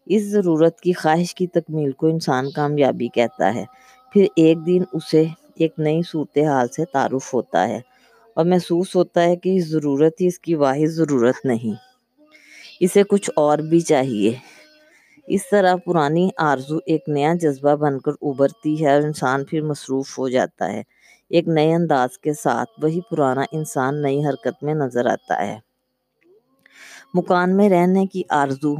اس ضرورت کی خواہش کی تکمیل کو انسان کامیابی کہتا ہے۔ پھر ایک دن اسے ایک نئی صورتحال سے تعارف ہوتا ہے اور محسوس ہوتا ہے کہ اس ضرورت ہی اس کی واحد ضرورت نہیں۔ اسے کچھ اور بھی چاہیے۔ اس طرح پرانی آرزو ایک نیا جذبہ بن کر ابھرتی ہے اور انسان پھر مصروف ہو جاتا ہے۔ ایک نئے انداز کے ساتھ وہی پرانا انسان نئی حرکت میں نظر آتا ہے۔ مکان میں رہنے کی آرزو،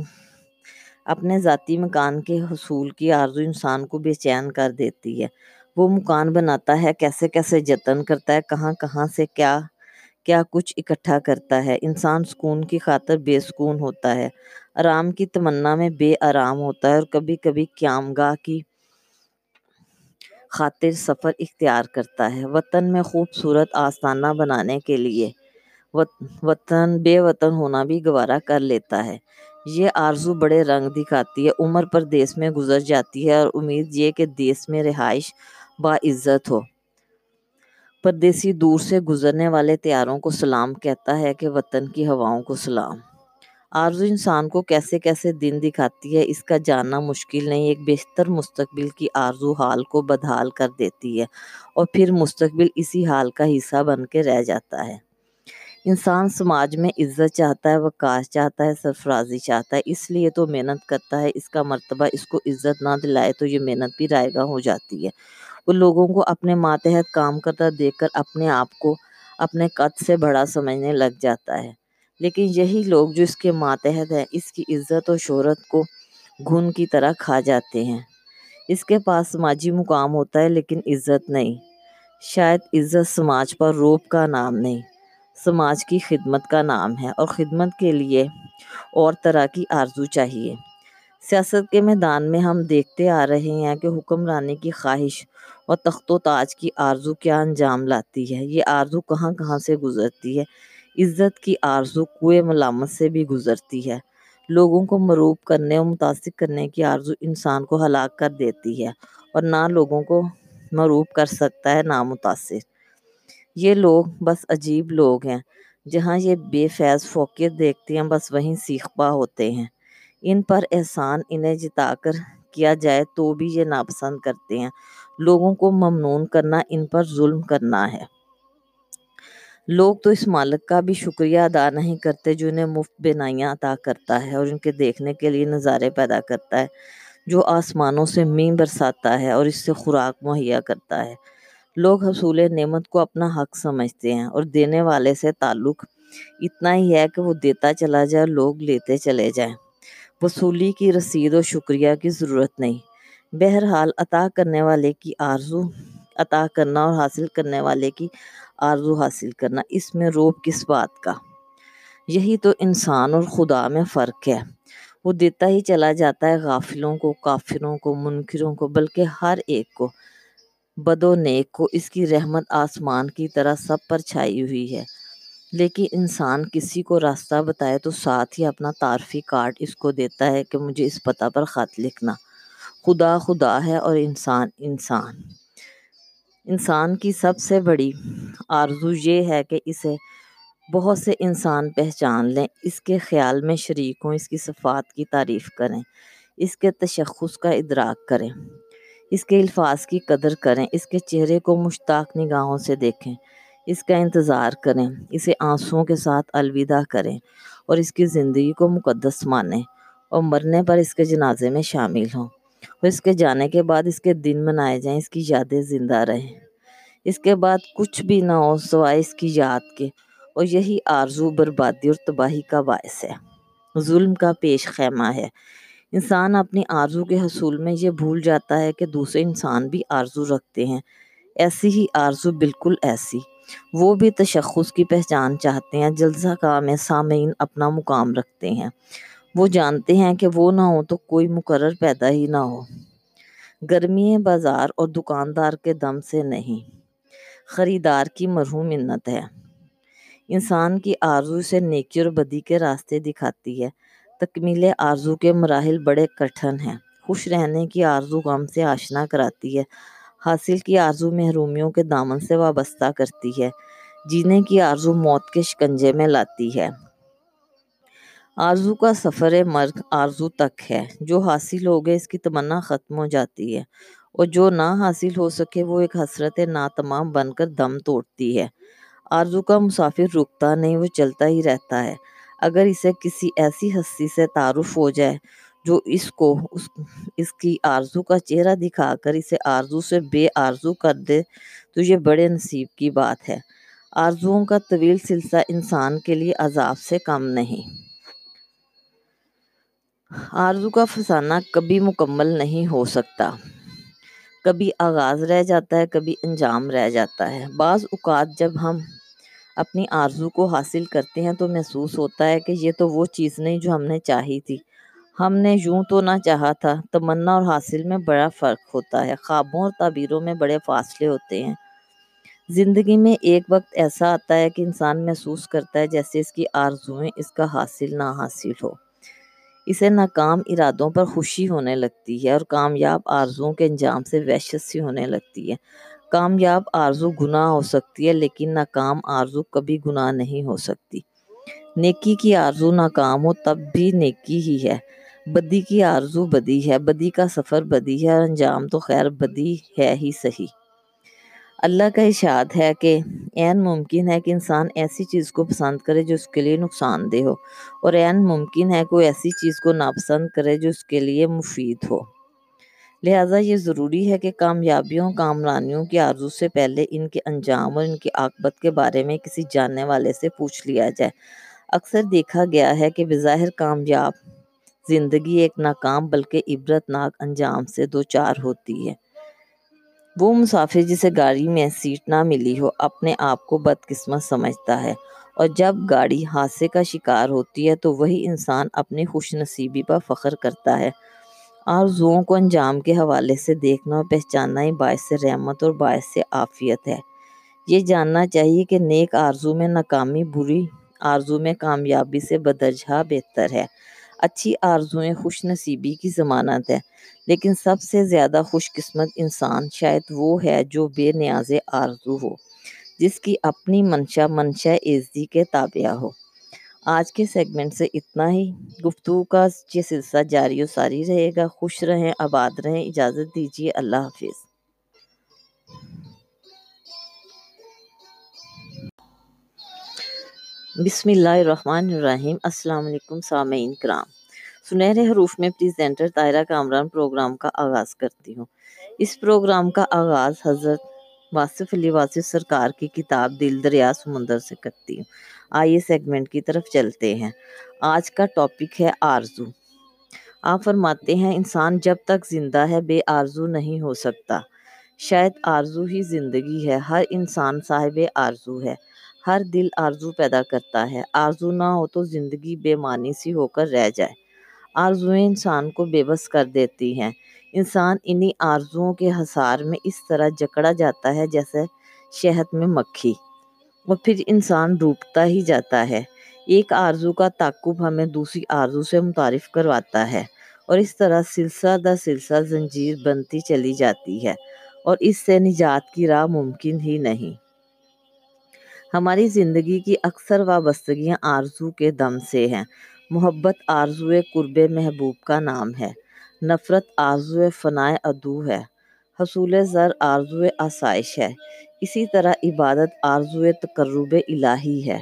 اپنے ذاتی مکان کے حصول کی آرزو انسان کو بے چین کر دیتی ہے۔ وہ مکان بناتا ہے، کیسے کیسے جتن کرتا ہے، کہاں کہاں سے کیا کیا کچھ اکٹھا کرتا ہے؟ انسان سکون کی خاطر بے سکون ہوتا ہے۔ آرام کی تمنا میں بے آرام ہوتا ہے اور کبھی کبھی قیام گاہ کی خاطر سفر اختیار کرتا ہے۔ وطن میں خوبصورت آستانہ بنانے کے لیے وطن، بے وطن ہونا بھی گوارا کر لیتا ہے۔ یہ آرزو بڑے رنگ دکھاتی ہے۔ عمر پر دیس میں گزر جاتی ہے اور امید یہ کہ دیس میں رہائش باعزت ہو۔ پردیسی دور سے گزرنے والے تیاروں کو سلام کہتا ہے کہ وطن کی ہواؤں کو سلام۔ آرزو انسان کو کیسے کیسے دن دکھاتی ہے، اس کا جاننا مشکل نہیں، ایک بہتر مستقبل کی آرزو حال کو بدحال کر دیتی ہے اور پھر مستقبل اسی حال کا حصہ بن کے رہ جاتا ہے۔ انسان سماج میں عزت چاہتا ہے، وقار چاہتا ہے، سرفرازی چاہتا ہے، اس لیے تو محنت کرتا ہے، اس کا مرتبہ اس کو عزت نہ دلائے تو یہ محنت بھی رائے گاہ ہو جاتی ہے۔ وہ لوگوں کو اپنے ماتحت کام کرتا دیکھ کر اپنے آپ کو اپنے قد سے بڑا سمجھنے لگ جاتا ہے۔ لیکن یہی لوگ جو اس کے ماتحت ہیں، اس کی عزت اور شہرت کو گھن کی طرح کھا جاتے ہیں۔ اس کے پاس سماجی مقام ہوتا ہے، لیکن عزت نہیں۔ شاید عزت سماج پر روپ کا نام نہیں، سماج کی خدمت کا نام ہے اور خدمت کے لیے اور طرح کی آرزو چاہیے۔ سیاست کے میدان میں ہم دیکھتے آ رہے ہیں کہ حکمرانی کی خواہش اور تخت و تاج کی آرزو کیا انجام لاتی ہے؟ یہ آرزو کہاں کہاں سے گزرتی ہے؟ عزت کی آرزو کوئے ملامت سے بھی گزرتی ہے۔ لوگوں کو مروب کرنے اور متاثر کرنے کی آرزو انسان کو ہلاک کر دیتی ہے اور نہ لوگوں کو مروب کر سکتا ہے، نہ متاثر۔ یہ لوگ بس عجیب لوگ ہیں، جہاں یہ بے فیض فوقیت دیکھتے ہیں، بس وہیں سیخ پا ہوتے ہیں۔ ان پر احسان انہیں جتا کر کیا جائے تو بھی یہ ناپسند کرتے ہیں۔ لوگوں کو ممنون کرنا، ان پر ظلم کرنا ہے۔ لوگ تو اس مالک کا بھی شکریہ ادا نہیں کرتے جو انہیں مفت بینائیاں عطا کرتا ہے اور ان کے دیکھنے کے لیے نظارے پیدا کرتا ہے، جو آسمانوں سے مین برساتا ہے اور اس سے خوراک مہیا کرتا ہے۔ لوگ حصول نعمت کو اپنا حق سمجھتے ہیں اور دینے والے سے تعلق اتنا ہی ہے کہ وہ دیتا چلا جائے لوگ لیتے چلے جائیں۔ وصولی کی رسید و شکریہ کی ضرورت نہیں۔ بہرحال عطا کرنے والے کی آرزو، عطا کرنا اور حاصل کرنے والے کی آرزو حاصل کرنا، اس میں روب کس بات کا؟ یہی تو انسان اور خدا میں فرق ہے۔ وہ دیتا ہی چلا جاتا ہے غافلوں کو، کافروں کو، منکروں کو، بلکہ ہر ایک کو۔ بد و نیک کو اس کی رحمت آسمان کی طرح سب پر چھائی ہوئی ہے۔ لیکن انسان کسی کو راستہ بتائے تو ساتھ ہی اپنا تعارفی کارڈ اس کو دیتا ہے کہ مجھے اس پتہ پر خط لکھنا۔ خدا خدا ہے اور انسان انسان۔ انسان کی سب سے بڑی آرزو یہ ہے کہ اسے بہت سے انسان پہچان لیں، اس کے خیال میں شریک ہوں، اس کی صفات کی تعریف کریں، اس کے تشخص کا ادراک کریں، اس کے الفاظ کی قدر کریں، اس کے چہرے کو مشتاق نگاہوں سے دیکھیں، اس کا انتظار کریں، اسے آنسوؤں کے ساتھ الوداع کریں اور اس کی زندگی کو مقدس مانیں اور مرنے پر اس کے جنازے میں شامل ہوں۔ اور اس کے جانے کے بعد اس کے دن منائے جائیں، اس کی یادیں زندہ رہیں۔ اس کے بعد کچھ بھی نہ ہو سوائے اس کی یاد کے۔ اور یہی آرزو، بربادی اور تباہی کا باعث ہے۔ ظلم کا پیش خیمہ ہے۔ انسان اپنی آرزو کے حصول میں یہ بھول جاتا ہے کہ دوسرے انسان بھی آرزو رکھتے ہیں۔ ایسی ہی آرزو بالکل ایسی۔ وہ بھی تشخص کی پہچان چاہتے ہیں، جلسہ کا میں سامعین اپنا مقام رکھتے ہیں۔ وہ جانتے ہیں کہ وہ نہ ہو تو کوئی مقرر پیدا ہی نہ ہو۔ گرمی بازار اور دکاندار کے دم سے نہیں۔ خریدار کی مرہوم منت ہے۔ انسان کی آرزو سے نیکی اور بدی کے راستے دکھاتی ہے۔ تکمیل آرزو کے مراحل بڑے کٹھن ہیں۔ خوش رہنے کی آرزو غم سے آشنا کراتی ہے۔ حاصل کی آرزو محرومیوں کے دامن سے وابستہ کرتی ہے۔ جینے کی آرزو موت کے شکنجے میں لاتی ہے۔ آرزو کا سفر مرگ آرزو تک ہے۔ جو حاصل ہو گئے اس کی تمنا ختم ہو جاتی ہے۔ اور جو نہ حاصل ہو سکے وہ ایک حسرت ناتمام بن کر دم توڑتی ہے۔ آرزو کا مسافر رکتا نہیں، وہ چلتا ہی رہتا ہے۔ اگر اسے کسی ایسی ہستی سے تعارف ہو جائے جو اس کو، اس اس کی آرزو کا چہرہ دکھا کر اسے آرزو سے بے آرزو کر دے، تو یہ بڑے نصیب کی بات ہے۔ آرزوؤں کا طویل سلسلہ انسان کے لیے عذاب سے کم نہیں۔ آرزو کا فسانہ کبھی مکمل نہیں ہو سکتا۔ کبھی آغاز رہ جاتا ہے، کبھی انجام رہ جاتا ہے۔ بعض اوقات جب ہم اپنی آرزو کو حاصل کرتے ہیں تو محسوس ہوتا ہے کہ یہ تو وہ چیز نہیں جو ہم نے چاہی تھی۔ ہم نے یوں تو نہ چاہا تھا۔ تمنا اور حاصل میں بڑا فرق ہوتا ہے۔ خوابوں اور تعبیروں میں بڑے فاصلے ہوتے ہیں۔ زندگی میں ایک وقت ایسا آتا ہے کہ انسان محسوس کرتا ہے جیسے اس کی آرزویں اس کا حاصل نہ حاصل ہو۔ اسے ناکام ارادوں پر خوشی ہونے لگتی ہے اور کامیاب آرزوؤں کے انجام سے وحشت سی ہونے لگتی ہے۔ کامیاب آرزو گناہ ہو سکتی ہے لیکن ناکام آرزو کبھی گناہ نہیں ہو سکتی۔ نیکی کی آرزو ناکام ہو تب بھی نیکی ہی ہے۔ بدی کی آرزو بدی ہے، بدی کا سفر بدی ہے اور انجام تو خیر بدی ہے ہی صحیح۔ اللہ کا اشاد ہے کہ عین ممکن ہے کہ انسان ایسی چیز کو پسند کرے جو اس کے لیے نقصان دہ ہو، اور عین ممکن ہے کوئی ایسی چیز کو ناپسند کرے جو اس کے لیے مفید ہو۔ لہٰذا یہ ضروری ہے کہ کامیابیوں، کامرانیوں کی آرزو سے پہلے ان کے انجام اور ان کی عاقبت کے بارے میں کسی جاننے والے سے پوچھ لیا جائے۔ اکثر دیکھا گیا ہے کہ بظاہر کامیاب زندگی ایک ناکام بلکہ عبرت ناک انجام سے دو چار ہوتی ہے۔ وہ مسافر جسے گاڑی میں سیٹ نہ ملی ہو، اپنے آپ کو بدقسمت سمجھتا ہے۔ اور جب گاڑی حادثے کا شکار ہوتی ہے، تو وہی انسان اپنی خوش نصیبی پر فخر کرتا ہے۔ آرزوؤں کو انجام کے حوالے سے دیکھنا اور پہچاننا ہی باعث رحمت اور باعث عافیت ہے۔ یہ جاننا چاہیے کہ نیک آرزو میں ناکامی، بری آرزو میں کامیابی سے بدرجہ بہتر ہے۔ اچھی آرزویں خوش نصیبی کی ضمانت ہے۔ لیکن سب سے زیادہ خوش قسمت انسان شاید وہ ہے جو بے نیاز آرزو ہو، جس کی اپنی منشا منشا عزی کے تابعہ ہو۔ آج کے سیگمنٹ سے اتنا ہی۔ گفتگو کا یہ سلسلہ جاری و ساری رہے گا۔ خوش رہیں، آباد رہیں۔ اجازت دیجیے۔ اللہ حافظ۔ بسم اللہ الرحمن الرحیم۔ السلام علیکم سامعین کرام۔ سنہرے حروف میں پریزنٹر طائرہ کامران پروگرام کا آغاز کرتی ہوں۔ اس پروگرام کا آغاز حضرت واصف علی واصف سرکار کی کتاب دل دریا سمندر سے کرتی ہوں۔ آئیے سیگمنٹ کی طرف چلتے ہیں۔ آج کا ٹاپک ہے آرزو۔ آپ فرماتے ہیں، انسان جب تک زندہ ہے، بے آرزو نہیں ہو سکتا۔ شاید آرزو ہی زندگی ہے۔ ہر انسان صاحب آرزو ہے۔ ہر دل آرزو پیدا کرتا ہے۔ آرزو نہ ہو تو زندگی بے معنی سی ہو کر رہ جائے۔ آرزویں انسان کو بے بس کر دیتی ہیں۔ انسان انہی آرزوؤں کے حصار میں اس طرح جکڑا جاتا ہے جیسے شہد میں مکھی۔ اور پھر انسان ڈوبتا ہی جاتا ہے۔ ایک آرزو کا تعقب ہمیں دوسری آرزو سے متعارف کرواتا ہے اور اس طرح سلسلہ در سلسلہ زنجیر بنتی چلی جاتی ہے اور اس سے نجات کی راہ ممکن ہی نہیں۔ ہماری زندگی کی اکثر وابستگیاں آرزو کے دم سے ہیں۔ محبت آرزو قرب محبوب کا نام ہے۔ نفرت آرزو فنائے عدو ہے۔ حصول زر آرزو آسائش ہے۔ اسی طرح عبادت آرزو تقرب الہی ہے۔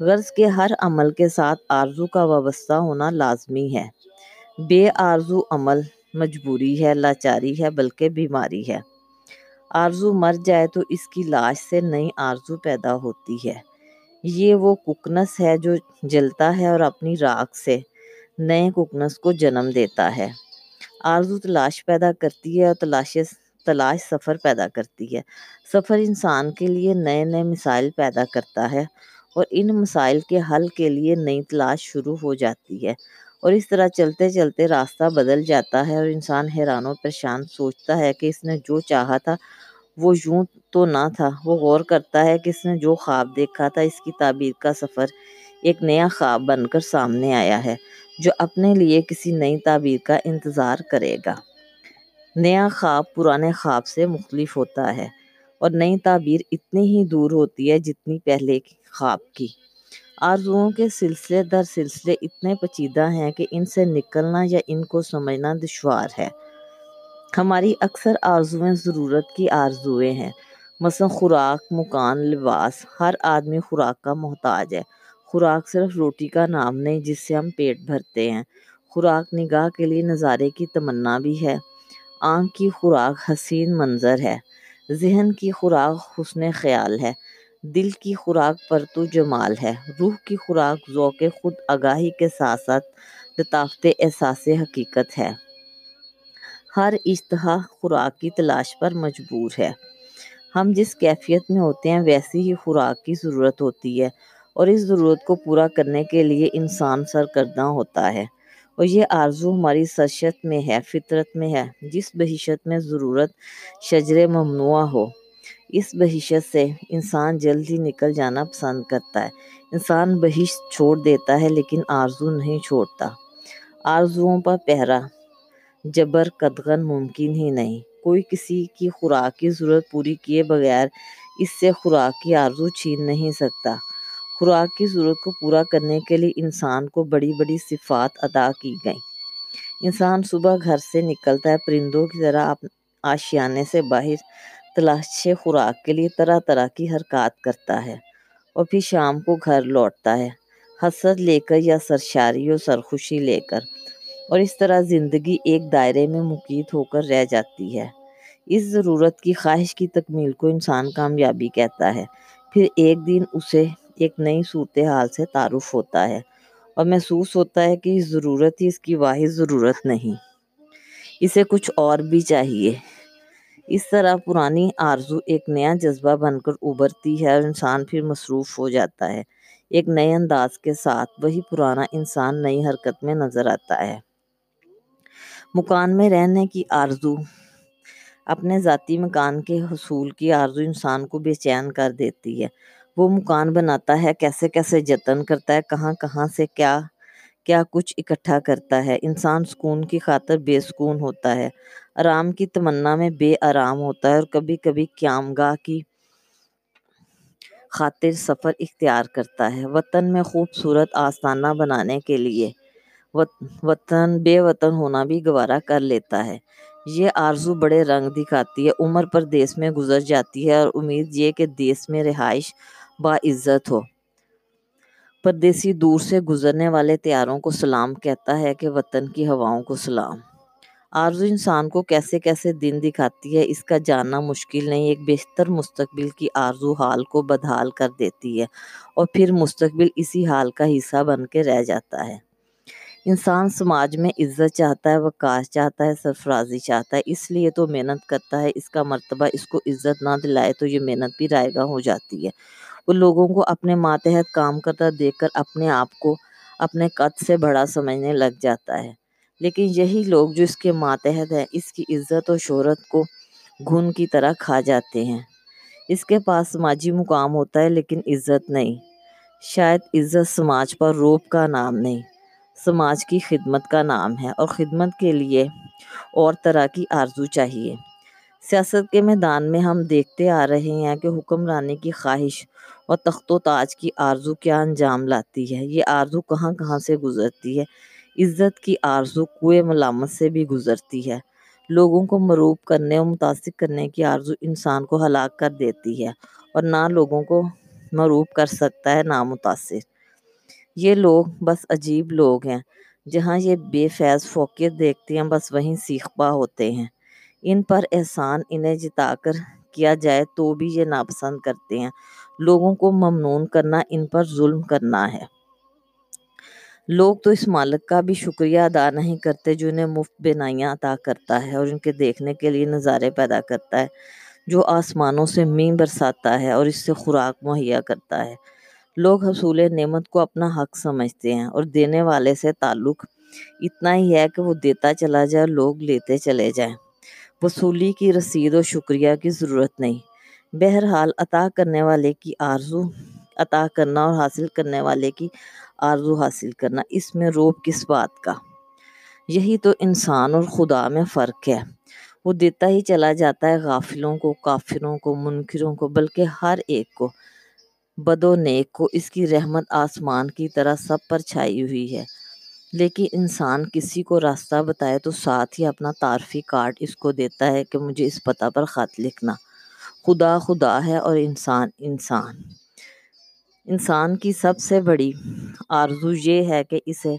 غرض کے ہر عمل کے ساتھ آرزو کا وابستہ ہونا لازمی ہے۔ بے آرزو عمل مجبوری ہے، لاچاری ہے، بلکہ بیماری ہے۔ آرزو مر جائے تو اس کی لاش سے نئی آرزو پیدا ہوتی ہے۔ یہ وہ ککنس ہے جو جلتا ہے اور اپنی راکھ سے نئے ککنس کو جنم دیتا ہے۔ آرزو تلاش پیدا کرتی ہے اور تلاش تلاش سفر پیدا کرتی ہے۔ سفر انسان کے لیے نئے نئے مسائل پیدا کرتا ہے اور ان مسائل کے حل کے لیے نئی تلاش شروع ہو جاتی ہے۔ اور اس طرح چلتے چلتے راستہ بدل جاتا ہے اور انسان حیران و پریشان سوچتا ہے کہ اس نے جو چاہا تھا وہ یوں تو نہ تھا۔ وہ غور کرتا ہے کہ اس نے جو خواب دیکھا تھا اس کی تعبیر کا سفر ایک نیا خواب بن کر سامنے آیا ہے، جو اپنے لیے کسی نئی تعبیر کا انتظار کرے گا۔ نیا خواب پرانے خواب سے مختلف ہوتا ہے اور نئی تعبیر اتنی ہی دور ہوتی ہے جتنی پہلے خواب کی۔ آرزوؤں کے سلسلے در سلسلے اتنے پیچیدہ ہیں کہ ان سے نکلنا یا ان کو سمجھنا دشوار ہے۔ ہماری اکثر آرزویں ضرورت کی آرزویں ہیں۔ مثلا خوراک، مکان، لباس، ہر آدمی خوراک کا محتاج ہے۔ خوراک صرف روٹی کا نام نہیں جس سے ہم پیٹ بھرتے ہیں۔ خوراک نگاہ کے لیے نظارے کی تمنا بھی ہے۔ آنکھ کی خوراک حسین منظر ہے۔ ذہن کی خوراک حسن خیال ہے۔ دل کی خوراک پرتو جمال ہے۔ روح کی خوراک ذوق خود آگاہی کے ساتھ ساتھ لطافت احساس حقیقت ہے۔ ہر اشتہا خوراک کی تلاش پر مجبور ہے۔ ہم جس کیفیت میں ہوتے ہیں ویسی ہی خوراک کی ضرورت ہوتی ہے اور اس ضرورت کو پورا کرنے کے لیے انسان سرگرداں ہوتا ہے۔ اور یہ آرزو ہماری سرشت میں ہے، فطرت میں ہے، جس بہشت میں ضرورت شجر ممنوع ہو۔ اس بہشت سے انسان جلد ہی نکل جانا پسند کرتا ہے۔ انسان بہشت چھوڑ دیتا ہے لیکن آرزو نہیں چھوڑتا۔ آرزوؤں پر پہرا۔ جبر قدغن ممکن ہی نہیں۔ کوئی کسی کی خوراک کی ضرورت پوری کیے بغیر اس سے خوراک کی آرزو چھین نہیں سکتا۔ خوراک کی ضرورت کو پورا کرنے کے لیے انسان کو بڑی بڑی صفات ادا کی گئیں۔ انسان صبح گھر سے نکلتا ہے، پرندوں کی طرح آشیانے سے باہر تلاش خوراک کے لیے طرح طرح کی حرکات کرتا ہے اور پھر شام کو گھر لوٹتا ہے۔ حسرت لے کر یا سرشاری و سرخوشی لے کر اور اس طرح زندگی ایک دائرے میں مقید ہو کر رہ جاتی ہے۔ اس ضرورت کی خواہش کی تکمیل کو انسان کامیابی کہتا ہے۔ پھر ایک دن اسے ایک نئی صورتحال سے تعارف ہوتا ہے اور محسوس ہوتا ہے کہ اس ضرورت ہی اس کی واحد ضرورت نہیں۔ اسے کچھ اور بھی چاہیے۔ اس طرح پرانی آرزو ایک نیا جذبہ بن کر ابھرتی ہے اور انسان پھر مصروف ہو جاتا ہے۔ ایک نئے انداز کے ساتھ وہی پرانا انسان نئی حرکت میں نظر آتا ہے۔ مکان میں رہنے کی آرزو، اپنے ذاتی مکان کے حصول کی آرزو انسان کو بے چین کر دیتی ہے۔ وہ مکان بناتا ہے، کیسے کیسے جتن کرتا ہے، کہاں کہاں سے کیا کیا کچھ اکٹھا کرتا ہے۔ انسان سکون کی خاطر بے سکون ہوتا ہے۔ آرام کی تمنا میں بے آرام ہوتا ہے اور کبھی کبھی قیام گاہ کی خاطر سفر اختیار کرتا ہے۔ وطن میں خوبصورت آستانہ بنانے کے لیے وطن، بے وطن ہونا بھی گوارا کر لیتا ہے۔ یہ آرزو بڑے رنگ دکھاتی ہے۔ عمر پر دیس میں گزر جاتی ہے اور امید یہ کہ دیس میں رہائش باعزت ہو۔ پردیسی دور سے گزرنے والے تیاروں کو سلام کہتا ہے کہ وطن کی ہواؤں کو سلام۔ آرزو انسان کو کیسے کیسے دن دکھاتی ہے، اس کا جاننا مشکل نہیں، ایک بہتر مستقبل کی آرزو حال کو بدحال کر دیتی ہے اور پھر مستقبل اسی حال کا حصہ بن کے رہ جاتا ہے۔ انسان سماج میں عزت چاہتا ہے، وقار چاہتا ہے، سرفرازی چاہتا ہے، اس لیے تو محنت کرتا ہے، اس کا مرتبہ اس کو عزت نہ دلائے تو یہ محنت بھی رائے گاں ہو جاتی ہے۔ وہ لوگوں کو اپنے ماتحت کام کرتا دیکھ کر اپنے آپ کو اپنے قد سے بڑا سمجھنے لگ جاتا ہے۔ لیکن یہی لوگ جو اس کے ماتحت ہیں، اس کی عزت اور شہرت کو گھن کی طرح کھا جاتے ہیں۔ اس کے پاس سماجی مقام ہوتا ہے، لیکن عزت نہیں۔ شاید عزت سماج پر روپ کا نام نہیں، سماج کی خدمت کا نام ہے اور خدمت کے لیے اور طرح کی آرزو چاہیے۔ سیاست کے میدان میں ہم دیکھتے آ رہے ہیں کہ حکمرانی کی خواہش اور تخت و تاج کی آرزو کیا انجام لاتی ہے؟ یہ آرزو کہاں کہاں سے گزرتی ہے؟ عزت کی آرزو کوئے ملامت سے بھی گزرتی ہے۔ لوگوں کو مروب کرنے اور متاثر کرنے کی آرزو انسان کو ہلاک کر دیتی ہے اور نہ لوگوں کو مروب کر سکتا ہے، نہ متاثر۔ یہ لوگ بس عجیب لوگ ہیں، جہاں یہ بے فیض فوقیت دیکھتے ہیں، بس وہیں سیخ پا ہوتے ہیں۔ ان پر احسان انہیں جتا کر کیا جائے تو بھی یہ ناپسند کرتے ہیں۔ لوگوں کو ممنون کرنا، ان پر ظلم کرنا ہے۔ لوگ تو اس مالک کا بھی شکریہ ادا نہیں کرتے جو انہیں مفت بینائیاں عطا کرتا ہے اور ان کے دیکھنے کے لیے نظارے پیدا کرتا ہے، جو آسمانوں سے مین برساتا ہے اور اس سے خوراک مہیا کرتا ہے۔ لوگ حصول نعمت کو اپنا حق سمجھتے ہیں اور دینے والے سے تعلق اتنا ہی ہے کہ وہ دیتا چلا جائے لوگ لیتے چلے جائیں۔ وصولی کی رسید اور شکریہ کی ضرورت نہیں۔ بہرحال عطا کرنے والے کی آرزو عطا کرنا اور حاصل کرنے والے کی آرزو حاصل کرنا، اس میں روب کس بات کا؟ یہی تو انسان اور خدا میں فرق ہے۔ وہ دیتا ہی چلا جاتا ہے غافلوں کو، کافروں کو، منکروں کو، بلکہ ہر ایک کو۔ بد و نیک کو اس کی رحمت آسمان کی طرح سب پر چھائی ہوئی ہے۔ لیکن انسان کسی کو راستہ بتائے تو ساتھ ہی اپنا تعارفی کارڈ اس کو دیتا ہے کہ مجھے اس پتہ پر خط لکھنا۔ خدا خدا ہے اور انسان انسان۔ انسان کی سب سے بڑی آرزو یہ ہے کہ اسے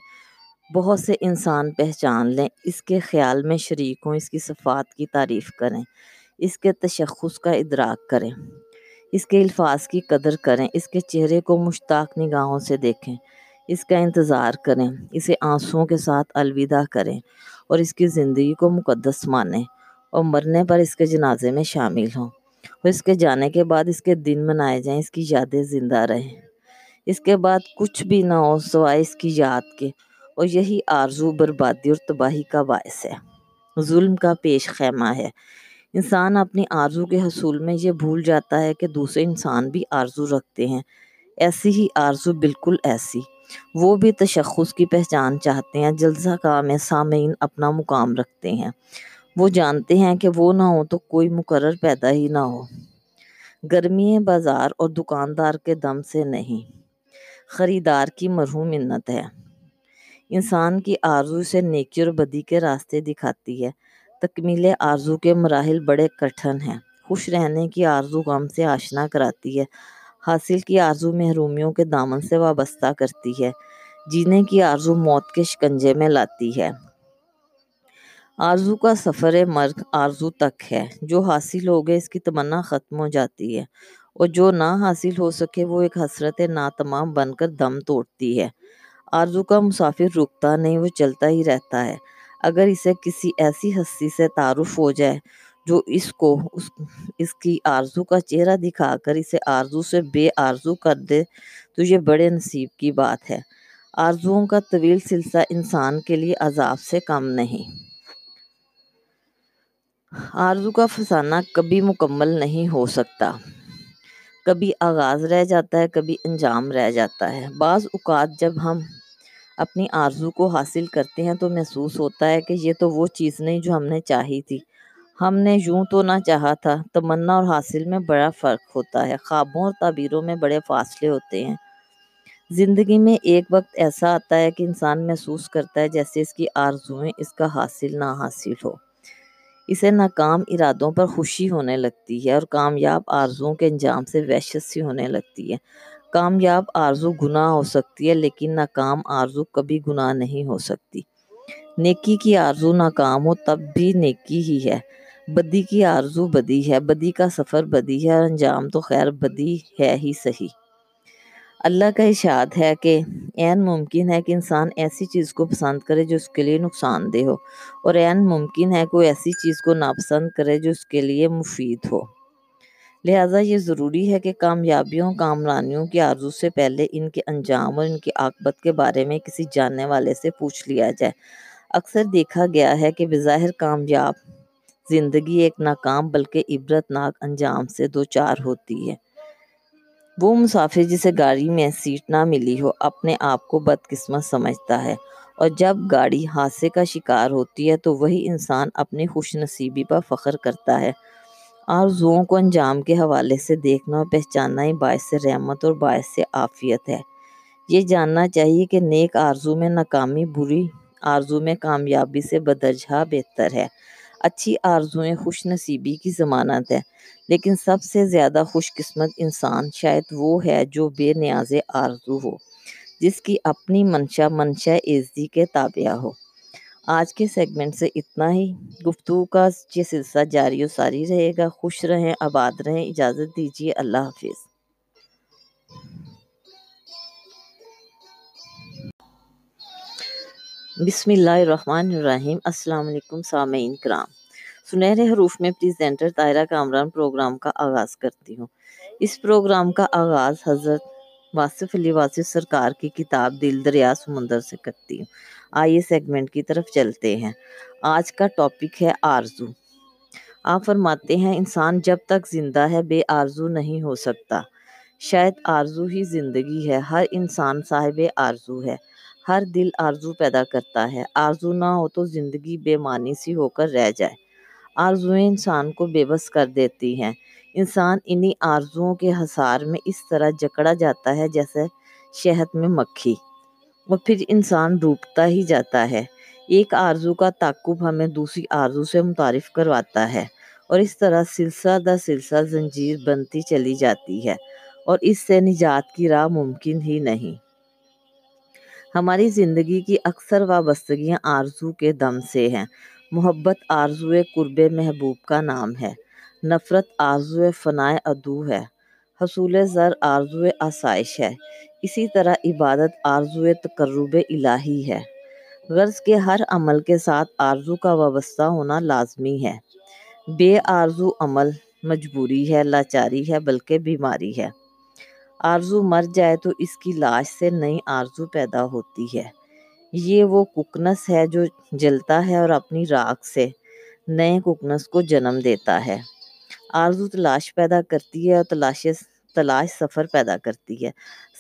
بہت سے انسان پہچان لیں، اس کے خیال میں شریک ہوں اس کی صفات کی تعریف کریں، اس کے تشخص کا ادراک کریں، اس کے الفاظ کی قدر کریں، اس کے چہرے کو مشتاق نگاہوں سے دیکھیں، اس کا انتظار کریں، اسے آنسوؤں کے ساتھ الوداع کریں اور اس کی زندگی کو مقدس مانیں اور مرنے پر اس کے جنازے میں شامل ہوں۔ اس کے جانے کے بعد اس کے دن منائے جائیں، اس کی یادیں زندہ رہیں۔ اس کے بعد کچھ بھی نہ ہو سوائے اس کی یاد کے۔ اور یہی آرزو، بربادی اور تباہی کا باعث ہے۔ ظلم کا پیش خیمہ ہے۔ انسان اپنی آرزو کے حصول میں یہ بھول جاتا ہے کہ دوسرے انسان بھی آرزو رکھتے ہیں۔ ایسی ہی آرزو بالکل ایسی۔ وہ بھی تشخص کی پہچان چاہتے ہیں، جلسہ کا میں سامعین اپنا مقام رکھتے ہیں۔ وہ جانتے ہیں کہ وہ نہ ہو تو کوئی مقرر پیدا ہی نہ ہو۔ گرمی بازار اور دکاندار کے دم سے نہیں، خریدار کی مرہوم منت ہے۔ انسان کی آرزو سے نیکی اور بدی کے راستے دکھاتی ہے۔ تکمیل آرزو کے مراحل بڑے کٹھن ہیں۔ خوش رہنے کی آرزو غم سے آشنا کراتی ہے۔ حاصل کی آرزو محرومیوں کے دامن سے وابستہ کرتی ہے۔ جینے کی آرزو موت کے شکنجے میں لاتی ہے۔ آرزو کا سفر مرگ آرزو تک ہے۔ جو حاصل ہو گئے اس کی تمنا ختم ہو جاتی ہے۔ اور جو نہ حاصل ہو سکے وہ ایک حسرت ناتمام بن کر دم توڑتی ہے۔ آرزو کا مسافر رکتا نہیں، وہ چلتا ہی رہتا ہے۔ اگر اسے کسی ایسی ہستی سے تعارف ہو جائے جو اس کو، اس اس کی آرزو کا چہرہ دکھا کر اسے آرزو سے بے آرزو کر دے، تو یہ بڑے نصیب کی بات ہے۔ آرزوؤں کا طویل سلسلہ انسان کے لیے عذاب سے کم نہیں۔ آرزو کا فسانہ کبھی مکمل نہیں ہو سکتا۔ کبھی آغاز رہ جاتا ہے، کبھی انجام رہ جاتا ہے۔ بعض اوقات جب ہم اپنی آرزو کو حاصل کرتے ہیں تو محسوس ہوتا ہے کہ یہ تو وہ چیز نہیں جو ہم نے چاہی تھی۔ ہم نے یوں تو نہ چاہا تھا، تمنا اور حاصل میں بڑا فرق ہوتا ہے۔ خوابوں اور تعبیروں میں بڑے فاصلے ہوتے ہیں۔ زندگی میں ایک وقت ایسا آتا ہے کہ انسان محسوس کرتا ہے جیسے اس کی آرزویں اس کا حاصل نہ حاصل ہو۔ اسے ناکام ارادوں پر خوشی ہونے لگتی ہے اور کامیاب آرزوؤں کے انجام سے وحشت سی ہونے لگتی ہے۔ کامیاب آرزو گناہ ہو سکتی ہے، لیکن ناکام آرزو کبھی گناہ نہیں ہو سکتی۔ نیکی کی آرزو ناکام ہو تب بھی نیکی ہی ہے۔ بدی کی آرزو بدی ہے، بدی کا سفر بدی ہے اور انجام تو خیر بدی ہے ہی صحیح۔ اللہ کا اشارت ہے کہ این ممکن ہے کہ انسان ایسی چیز کو پسند کرے جو اس کے لیے نقصان دہ ہو، اور این ممکن ہے کوئی ایسی چیز کو ناپسند کرے جو اس کے لیے مفید ہو۔ لہٰذا یہ ضروری ہے کہ کامیابیوں، کامرانیوں کی آرزو سے پہلے ان کے انجام اور ان کی عاقبت کے بارے میں کسی جاننے والے سے پوچھ لیا جائے۔ اکثر دیکھا گیا ہے کہ بظاہر کامیاب زندگی ایک ناکام بلکہ عبرت ناک انجام سے دو چار ہوتی ہے۔ وہ مسافر جسے گاڑی میں سیٹ نہ ملی ہو، اپنے آپ کو بدقسمت سمجھتا ہے۔ اور جب گاڑی حادثے کا شکار ہوتی ہے، تو وہی انسان اپنی خوش نصیبی پر فخر کرتا ہے۔ آرزوؤں کو انجام کے حوالے سے دیکھنا اور پہچاننا ہی باعث رحمت اور باعث عافیت ہے۔ یہ جاننا چاہیے کہ نیک آرزو میں ناکامی، بری آرزو میں کامیابی سے بدرجہ بہتر ہے۔ اچھی آرزوئیں خوش نصیبی کی ضمانت ہے۔ لیکن سب سے زیادہ خوش قسمت انسان شاید وہ ہے جو بے نیاز آرزو ہو، جس کی اپنی منشا منشا عزتی کے تابع ہو۔ آج کے سیگمنٹ سے اتنا ہی۔ گفتگو کا یہ سلسلہ جاری و ساری رہے گا۔ خوش رہیں، آباد رہیں، اجازت دیجیے۔ اللہ حافظ۔ بسم اللہ الرحمن الرحیم۔ السلام علیکم سامعین کرام۔ سنہرے حروف میں پریزنٹر طائرہ کامران پروگرام کا آغاز کرتی ہوں۔ اس پروگرام کا آغاز حضرت واصف علی واصف سرکار کی کتاب دل دریا سمندر سے کرتی ہوں۔ آئیے سیگمنٹ کی طرف چلتے ہیں۔ آج کا ٹاپک ہے آرزو۔ آپ فرماتے ہیں، انسان جب تک زندہ ہے، بے آرزو نہیں ہو سکتا۔ شاید آرزو ہی زندگی ہے۔ ہر انسان صاحب آرزو ہے۔ ہر دل آرزو پیدا کرتا ہے۔ آرزو نہ ہو تو زندگی بے معنی سی ہو کر رہ جائے۔ آرزویں انسان کو بے بس کر دیتی ہیں۔ انسان انہی آرزوؤں کے حصار میں اس طرح جکڑا جاتا ہے جیسے شہد میں مکھی۔ اور پھر انسان ڈوبتا ہی جاتا ہے۔ ایک آرزو کا تعقب ہمیں دوسری آرزو سے متعارف کرواتا ہے اور اس طرح سلسلہ در سلسلہ زنجیر بنتی چلی جاتی ہے اور اس سے نجات کی راہ ممکن ہی نہیں۔ ہماری زندگی کی اکثر وابستگیاں آرزو کے دم سے ہیں۔ محبت آرزو قرب محبوب کا نام ہے۔ نفرت آرزو فنائے ادو ہے۔ حصول زر آرزو آسائش ہے۔ اسی طرح عبادت آرزو تقرب الہی ہے۔ غرض کے ہر عمل کے ساتھ آرزو کا وابستہ ہونا لازمی ہے۔ بے آرزو عمل مجبوری ہے، لاچاری ہے، بلکہ بیماری ہے۔ آرزو مر جائے تو اس کی لاش سے نئی آرزو پیدا ہوتی ہے۔ یہ وہ ککنس ہے جو جلتا ہے اور اپنی راکھ سے نئے ککنس کو جنم دیتا ہے۔ آرزو تلاش پیدا کرتی ہے اور تلاش تلاش سفر پیدا کرتی ہے۔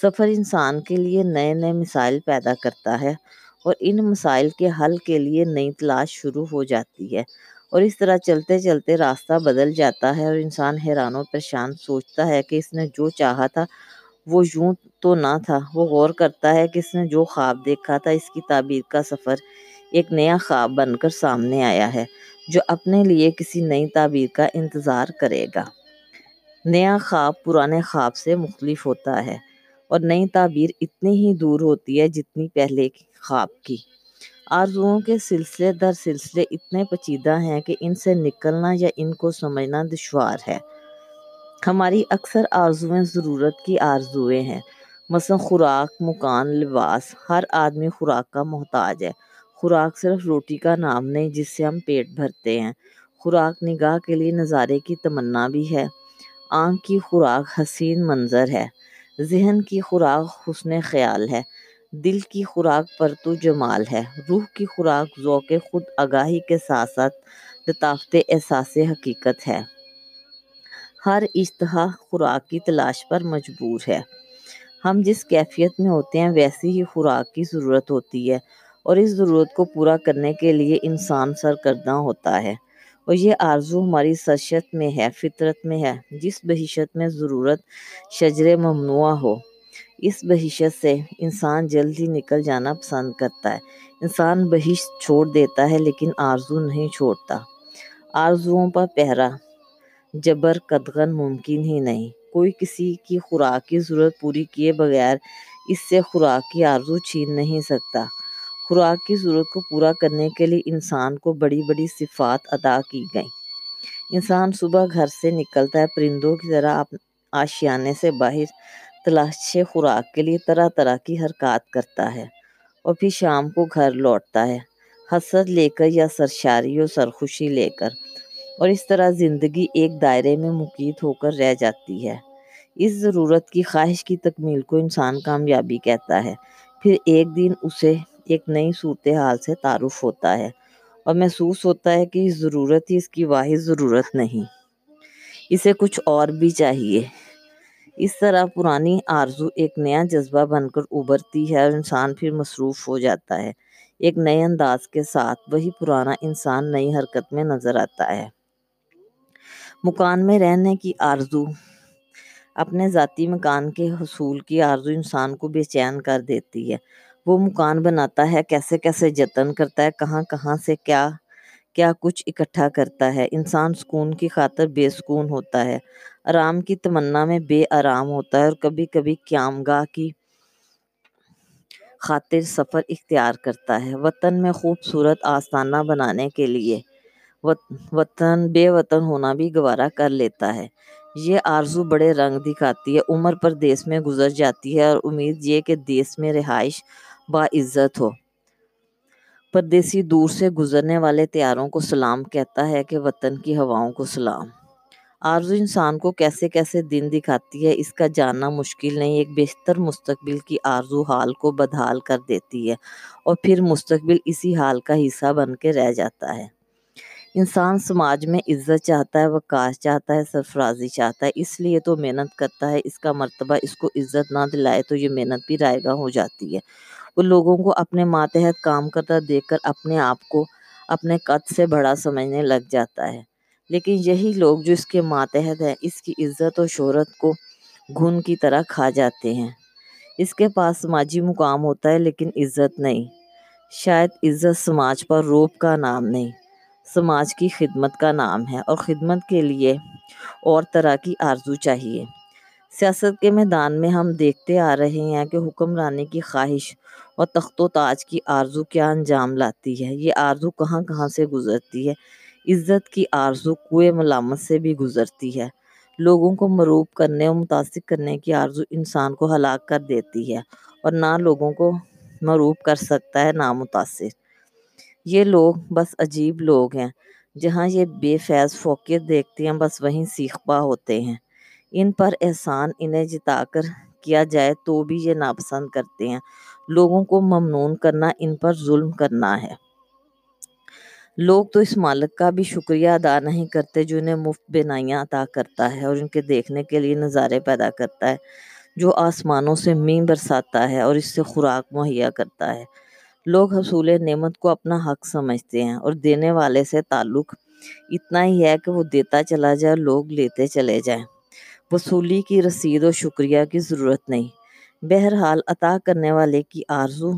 سفر انسان کے لیے نئے نئے مسائل پیدا کرتا ہے اور ان مسائل کے حل کے لیے نئی تلاش شروع ہو جاتی ہے۔ اور اس طرح چلتے چلتے راستہ بدل جاتا ہے اور انسان حیران و پریشان سوچتا ہے کہ اس نے جو چاہا تھا وہ یوں تو نہ تھا۔ وہ غور کرتا ہے کہ اس نے جو خواب دیکھا تھا اس کی تعبیر کا سفر ایک نیا خواب بن کر سامنے آیا ہے، جو اپنے لیے کسی نئی تعبیر کا انتظار کرے گا۔ نیا خواب پرانے خواب سے مختلف ہوتا ہے اور نئی تعبیر اتنی ہی دور ہوتی ہے جتنی پہلے خواب کی۔ آرزوؤں کے سلسلے در سلسلے اتنے پچیدہ ہیں کہ ان سے نکلنا یا ان کو سمجھنا دشوار ہے۔ ہماری اکثر آرزویں ضرورت کی آرزویں ہیں۔ مثلا خوراک، مکان، لباس، ہر آدمی خوراک کا محتاج ہے۔ خوراک صرف روٹی کا نام نہیں جس سے ہم پیٹ بھرتے ہیں۔ خوراک نگاہ کے لیے نظارے کی تمنا بھی ہے۔ آنکھ کی خوراک حسین منظر ہے۔ ذہن کی خوراک حسن خیال ہے۔ دل کی خوراک پرتو جمال ہے۔ روح کی خوراک ذوق خود آگاہی کے ساتھ ساتھ لطافت احساس حقیقت ہے۔ ہر اشتہا خوراک کی تلاش پر مجبور ہے۔ ہم جس کیفیت میں ہوتے ہیں ویسی ہی خوراک کی ضرورت ہوتی ہے اور اس ضرورت کو پورا کرنے کے لیے انسان سرکردہ ہوتا ہے۔ اور یہ آرزو ہماری سرشت میں ہے، فطرت میں ہے، جس بحیشت میں ضرورت شجر ممنوع ہو۔ اس بحیشت سے انسان جلد ہی نکل جانا پسند کرتا ہے۔ انسان بحث چھوڑ دیتا ہے لیکن آرزو نہیں چھوڑتا۔ آرزوؤں پر پہرا۔ جبر قدغن ممکن ہی نہیں۔ کوئی کسی کی خوراک کی ضرورت پوری کیے بغیر اس سے خوراک کی آرزو چھین نہیں سکتا۔ خوراک کی ضرورت کو پورا کرنے کے لیے انسان کو بڑی بڑی صفات ادا کی گئیں۔ انسان صبح گھر سے نکلتا ہے، پرندوں کی طرح آشیانے سے باہر تلاش خوراک کے لیے طرح طرح کی حرکات کرتا ہے اور پھر شام کو گھر لوٹتا ہے۔ حسد لے کر یا سرشاری و سرخوشی لے کر اور اس طرح زندگی ایک دائرے میں مقید ہو کر رہ جاتی ہے۔ اس ضرورت کی خواہش کی تکمیل کو انسان کامیابی کہتا ہے۔ پھر ایک دن اسے ایک نئی صورتحال سے تعارف ہوتا ہے اور محسوس ہوتا ہے کہ اس ضرورت ہی اس کی واحد ضرورت نہیں۔ اسے کچھ اور بھی چاہیے۔ اس طرح پرانی آرزو ایک نیا جذبہ بن کر ابھرتی ہے اور انسان پھر مصروف ہو جاتا ہے۔ ایک نئے انداز کے ساتھ وہی پرانا انسان نئی حرکت میں نظر آتا ہے۔ مکان میں رہنے کی آرزو، اپنے ذاتی مکان کے حصول کی آرزو انسان کو بے چین کر دیتی ہے۔ وہ مکان بناتا ہے، کیسے کیسے جتن کرتا ہے، کہاں کہاں سے کیا کیا کچھ اکٹھا کرتا ہے۔ انسان سکون کی خاطر بے سکون ہوتا ہے۔ آرام کی تمنا میں بے آرام ہوتا ہے اور کبھی کبھی قیام گاہ کی خاطر سفر اختیار کرتا ہے۔ وطن میں خوبصورت آستانہ بنانے کے لیے وطن بے وطن ہونا بھی گوارا کر لیتا ہے۔ یہ آرزو بڑے رنگ دکھاتی ہے۔ عمر پر دیس میں گزر جاتی ہے اور امید یہ کہ دیس میں رہائش باعزت ہو۔ پردیسی دور سے گزرنے والے تیاروں کو سلام کہتا ہے کہ وطن کی ہواؤں کو سلام۔ آرزو انسان کو کیسے کیسے دن دکھاتی ہے، اس کا جاننا مشکل نہیں، ایک بہتر مستقبل کی آرزو حال کو بدحال کر دیتی ہے اور پھر مستقبل اسی حال کا حصہ بن کے رہ جاتا ہے۔ انسان سماج میں عزت چاہتا ہے، وقار چاہتا ہے، سرفرازی چاہتا ہے، اس لیے تو محنت کرتا ہے، اس کا مرتبہ اس کو عزت نہ دلائے تو یہ محنت بھی رائے گاہ ہو جاتی ہے۔ وہ لوگوں کو اپنے ماتحت کام کرتا دیکھ کر اپنے آپ کو اپنے قد سے بڑا سمجھنے لگ جاتا ہے۔ لیکن یہی لوگ جو اس کے ماتحت ہیں، اس کی عزت و شہرت کو گھن کی طرح کھا جاتے ہیں۔ اس کے پاس سماجی مقام ہوتا ہے لیکن عزت نہیں۔ شاید عزت سماج پر روپ کا نام نہیں، سماج کی خدمت کا نام ہے اور خدمت کے لیے اور طرح کی آرزو چاہیے۔ سیاست کے میدان میں ہم دیکھتے آ رہے ہیں کہ حکمرانی کی خواہش اور تخت و تاج کی آرزو کیا انجام لاتی ہے۔ یہ آرزو کہاں کہاں سے گزرتی ہے؟ عزت کی آرزو کوئے ملامت سے بھی گزرتی ہے۔ لوگوں کو مروب کرنے اور متاثر کرنے کی آرزو انسان کو ہلاک کر دیتی ہے اور نہ لوگوں کو مروب کر سکتا ہے، نہ متاثر۔ یہ لوگ بس عجیب لوگ ہیں، جہاں یہ بے فیض فوقیت دیکھتے ہیں، بس وہیں سیخ پا ہوتے ہیں۔ ان پر احسان انہیں جتا کر کیا جائے تو بھی یہ ناپسند کرتے ہیں۔ لوگوں کو ممنون کرنا، ان پر ظلم کرنا ہے۔ لوگ تو اس مالک کا بھی شکریہ ادا نہیں کرتے جو انہیں مفت بینائیاں عطا کرتا ہے اور ان کے دیکھنے کے لیے نظارے پیدا کرتا ہے، جو آسمانوں سے مین برساتا ہے اور اس سے خوراک مہیا کرتا ہے۔ لوگ حصول نعمت کو اپنا حق سمجھتے ہیں اور دینے والے سے تعلق اتنا ہی ہے کہ وہ دیتا چلا جائے، لوگ لیتے چلے جائیں۔ وصولی کی رسید و شکریہ کی ضرورت نہیں۔ بہرحال، عطا کرنے والے کی آرزو،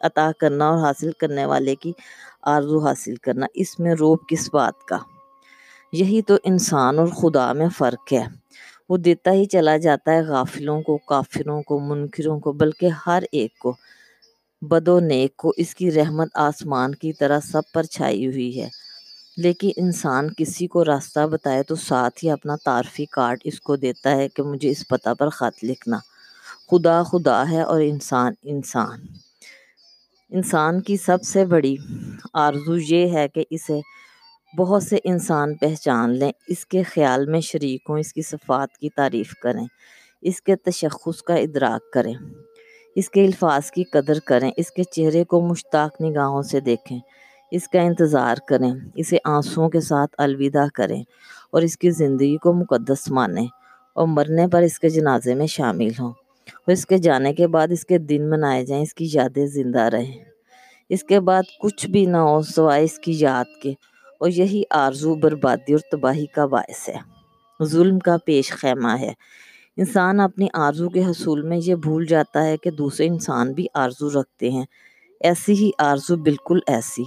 عطا کرنا اور حاصل کرنے والے کی آرزو حاصل کرنا، اس میں روب کس بات کا؟ یہی تو انسان اور خدا میں فرق ہے۔ وہ دیتا ہی چلا جاتا ہے غافلوں کو، کافروں کو، منکروں کو، بلکہ ہر ایک کو۔ بد و نیک کو اس کی رحمت آسمان کی طرح سب پر چھائی ہوئی ہے۔ لیکن انسان کسی کو راستہ بتائے تو ساتھ ہی اپنا تعارفی کارڈ اس کو دیتا ہے کہ مجھے اس پتہ پر خط لکھنا۔ خدا خدا ہے اور انسان انسان۔ انسان کی سب سے بڑی آرزو یہ ہے کہ اسے بہت سے انسان پہچان لیں، اس کے خیال میں شریک ہوں، اس کی صفات کی تعریف کریں، اس کے تشخص کا ادراک کریں، اس کے الفاظ کی قدر کریں، اس کے چہرے کو مشتاق نگاہوں سے دیکھیں، اس کا انتظار کریں، اسے آنسوؤں کے ساتھ الوداع کریں اور اس کی زندگی کو مقدس مانیں اور مرنے پر اس کے جنازے میں شامل ہوں۔ اور اس کے جانے کے بعد اس کے دن منائے جائیں، اس کی یادیں زندہ رہیں۔ اس کے بعد کچھ بھی نہ ہو سوائے اس کی یاد کے۔ اور یہی آرزو بربادی اور تباہی کا باعث ہے۔ ظلم کا پیش خیمہ ہے۔ انسان اپنی آرزو کے حصول میں یہ بھول جاتا ہے کہ دوسرے انسان بھی آرزو رکھتے ہیں۔ ایسی ہی آرزو بالکل ایسی۔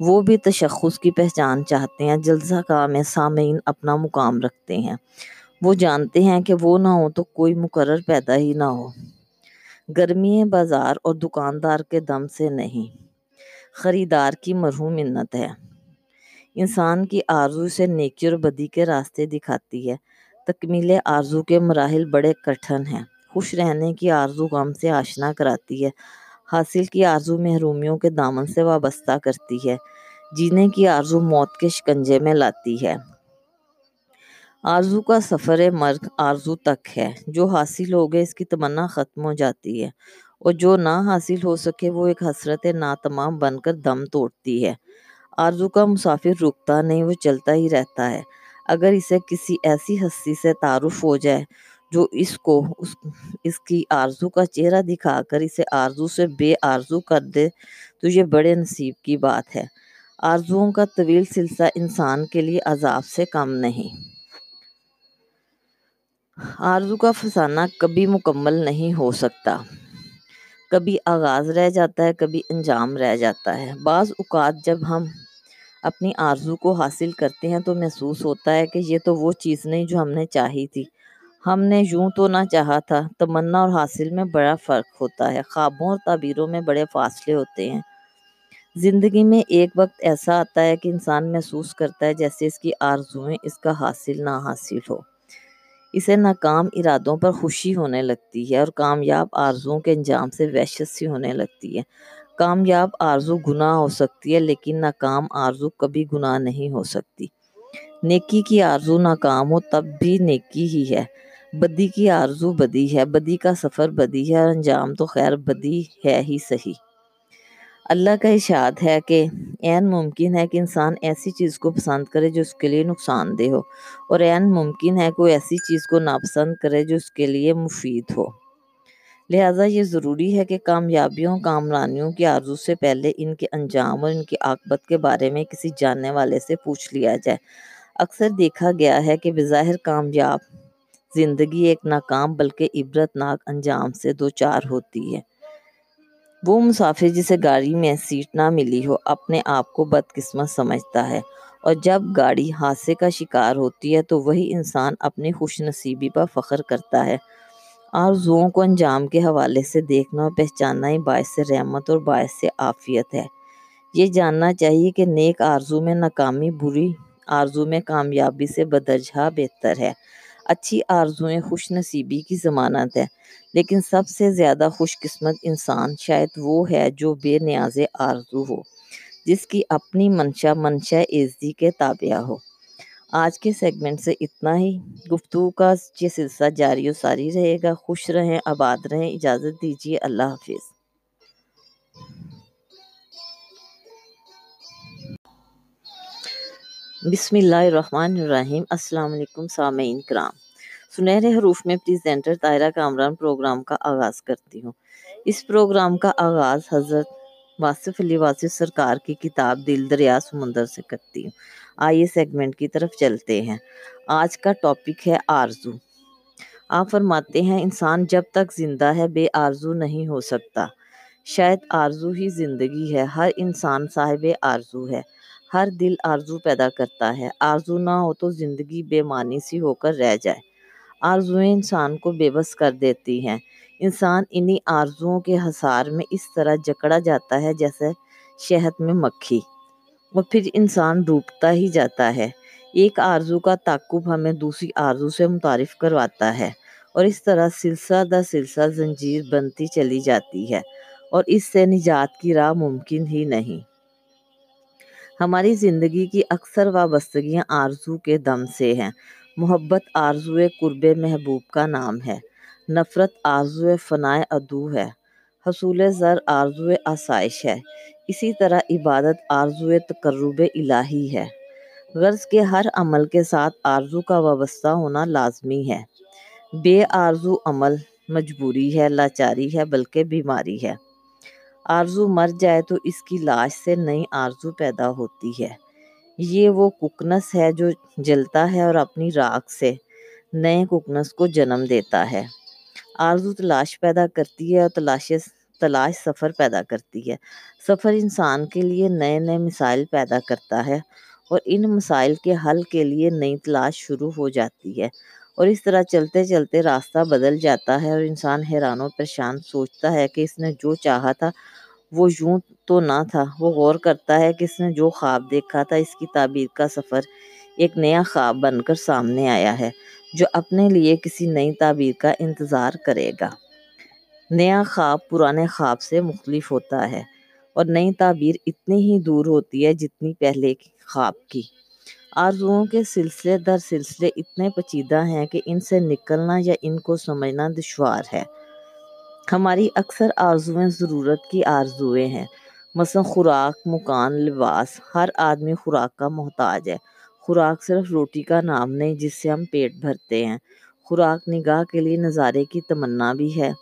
وہ بھی تشخص کی پہچان چاہتے ہیں، جلسہ کا میں سامعین اپنا مقام رکھتے ہیں۔ وہ جانتے ہیں کہ وہ نہ ہو تو کوئی مقرر پیدا ہی نہ ہو۔ گرمی بازار اور دکاندار کے دم سے نہیں، خریدار کی مرہوم منت ہے۔ انسان کی آرزو سے نیکی اور بدی کے راستے دکھاتی ہے۔ تکمیل آرزو کے مراحل بڑے کٹھن ہیں۔ خوش رہنے کی آرزو غم سے آشنا کراتی ہے۔ حاصل کی آرزو محرومیوں کے دامن سے وابستہ کرتی ہے۔ جینے کی آرزو موت کے شکنجے میں لاتی ہے۔ آرزو کا سفر مرگ آرزو تک ہے۔ جو حاصل ہو گئے اس کی تمنا ختم ہو جاتی ہے۔ اور جو نہ حاصل ہو سکے وہ ایک حسرت ناتمام بن کر دم توڑتی ہے۔ آرزو کا مسافر رکتا نہیں وہ چلتا ہی رہتا ہے۔ اگر اسے کسی ایسی ہستی سے تعارف ہو جائے جو اس کو اس, اس کی آرزو کا چہرہ دکھا کر اسے آرزو سے بے آرزو کر دے تو یہ بڑے نصیب کی بات ہے۔ آرزوؤں کا طویل سلسلہ انسان کے لیے عذاب سے کم نہیں۔ آرزو کا فسانہ کبھی مکمل نہیں ہو سکتا۔ کبھی آغاز رہ جاتا ہے، کبھی انجام رہ جاتا ہے۔ بعض اوقات جب ہم اپنی آرزو کو حاصل کرتے ہیں تو محسوس ہوتا ہے کہ یہ تو وہ چیز نہیں جو ہم نے چاہی تھی۔ ہم نے یوں تو نہ چاہا تھا، تمنا اور حاصل میں بڑا فرق ہوتا ہے۔ خوابوں اور تعبیروں میں بڑے فاصلے ہوتے ہیں۔ زندگی میں ایک وقت ایسا آتا ہے کہ انسان محسوس کرتا ہے جیسے اس کی آرزویں اس کا حاصل نہ حاصل ہو۔ اسے ناکام ارادوں پر خوشی ہونے لگتی ہے اور کامیاب آرزوؤں کے انجام سے وحشت سی ہونے لگتی ہے۔ کامیاب آرزو گناہ ہو سکتی ہے، لیکن ناکام آرزو کبھی گناہ نہیں ہو سکتی۔ نیکی کی آرزو ناکام ہو تب بھی نیکی ہی ہے۔ بدی کی آرزو بدی ہے، بدی کا سفر بدی ہے اور انجام تو خیر بدی ہے ہی صحیح۔ اللہ کا اشاد ہے کہ این ممکن ہے کہ انسان ایسی چیز کو پسند کرے جو اس کے لیے نقصان دہ ہو، اور این ممکن ہے کوئی ایسی چیز کو ناپسند کرے جو اس کے لیے مفید ہو۔ لہٰذا یہ ضروری ہے کہ کامیابیوں، کامرانیوں کی آرزو سے پہلے ان کے انجام اور ان کی عاقبت کے بارے میں کسی جاننے والے سے پوچھ لیا جائے۔ اکثر دیکھا گیا ہے کہ بظاہر کامیاب زندگی ایک ناکام بلکہ عبرت ناک انجام سے دو چار ہوتی ہے۔ وہ مسافر جسے گاڑی میں سیٹ نہ ملی ہو، اپنے آپ کو بدقسمت سمجھتا ہے۔ اور جب گاڑی حادثے کا شکار ہوتی ہے، تو وہی انسان اپنی خوش نصیبی پر فخر کرتا ہے۔ آرزوؤں کو انجام کے حوالے سے دیکھنا اور پہچاننا ہی باعث رحمت اور باعث عافیت ہے۔ یہ جاننا چاہیے کہ نیک آرزو میں ناکامی، بری آرزو میں کامیابی سے بدرجہ بہتر ہے۔ اچھی آرزویں خوش نصیبی کی ضمانت ہے۔ لیکن سب سے زیادہ خوش قسمت انسان شاید وہ ہے جو بے نیاز آرزو ہو، جس کی اپنی منشا منشا عزتی کے تابعہ ہو۔ آج کے سیگمنٹ سے اتنا ہی۔ گفتگو کا یہ سلسلہ جاری و ساری رہے گا۔ خوش رہیں، آباد رہیں۔ اجازت دیجیے۔ اللہ حافظ۔ بسم اللہ الرحمن الرحیم۔ السلام علیکم سامعین کرام۔ سنہرے حروف میں پریزنٹر طائرہ کامران پروگرام کا آغاز کرتی ہوں۔ اس پروگرام کا آغاز حضرت واصف علی واصف سرکار کی کتاب دل دریا سمندر سے کرتی ہوں۔ آئیے سیگمنٹ کی طرف چلتے ہیں۔ آج کا ٹاپک ہے آرزو۔ آپ فرماتے ہیں، انسان جب تک زندہ ہے، بے آرزو نہیں ہو سکتا۔ شاید آرزو ہی زندگی ہے۔ ہر انسان صاحب آرزو ہے۔ ہر دل آرزو پیدا کرتا ہے۔ آرزو نہ ہو تو زندگی بے معنی سی ہو کر رہ جائے۔ آرزویں انسان کو بے بس کر دیتی ہیں۔ انسان انہی آرزوؤں کے حصار میں اس طرح جکڑا جاتا ہے جیسے شہد میں مکھی۔ اور پھر انسان ڈوبتا ہی جاتا ہے۔ ایک آرزو کا تعقب ہمیں دوسری آرزو سے متعارف کرواتا ہے اور اس طرح سلسلہ در سلسلہ زنجیر بنتی چلی جاتی ہے اور اس سے نجات کی راہ ممکن ہی نہیں۔ ہماری زندگی کی اکثر وابستگیاں آرزو کے دم سے ہیں۔ محبت آرزو قرب محبوب کا نام ہے۔ نفرت آرزو فنائے ادو ہے۔ حصول زر آرزو آسائش ہے۔ اسی طرح عبادت آرزو تقرب الہی ہے۔ غرض کے ہر عمل کے ساتھ آرزو کا وابستہ ہونا لازمی ہے۔ بے آرزو عمل مجبوری ہے، لاچاری ہے، بلکہ بیماری ہے۔ آرزو مر جائے تو اس کی لاش سے نئی آرزو پیدا ہوتی ہے۔ یہ وہ ککنس ہے جو جلتا ہے اور اپنی راکھ سے نئے ککنس کو جنم دیتا ہے۔ آرزو تلاش پیدا کرتی ہے اور تلاش تلاش سفر پیدا کرتی ہے۔ سفر انسان کے لیے نئے نئے مسائل پیدا کرتا ہے اور ان مسائل کے حل کے لیے نئی تلاش شروع ہو جاتی ہے اور اس طرح چلتے چلتے راستہ بدل جاتا ہے اور انسان حیران و پریشان سوچتا ہے کہ اس نے جو چاہا تھا وہ یوں تو نہ تھا۔ وہ غور کرتا ہے کہ اس نے جو خواب دیکھا تھا، اس کی تعبیر کا سفر ایک نیا خواب بن کر سامنے آیا ہے، جو اپنے لیے کسی نئی تعبیر کا انتظار کرے گا۔ نیا خواب پرانے خواب سے مختلف ہوتا ہے اور نئی تعبیر اتنی ہی دور ہوتی ہے جتنی پہلے خواب کی۔ آرزوؤں کے سلسلے در سلسلے اتنے پیچیدہ ہیں کہ ان سے نکلنا یا ان کو سمجھنا دشوار ہے۔ ہماری اکثر آرزویں ضرورت کی آرزویں ہیں۔ مثلا خوراک، مکان، لباس، ہر آدمی خوراک کا محتاج ہے۔ خوراک صرف روٹی کا نام نہیں جس سے ہم پیٹ بھرتے ہیں۔ خوراک نگاہ کے لیے نظارے کی تمنا بھی ہے۔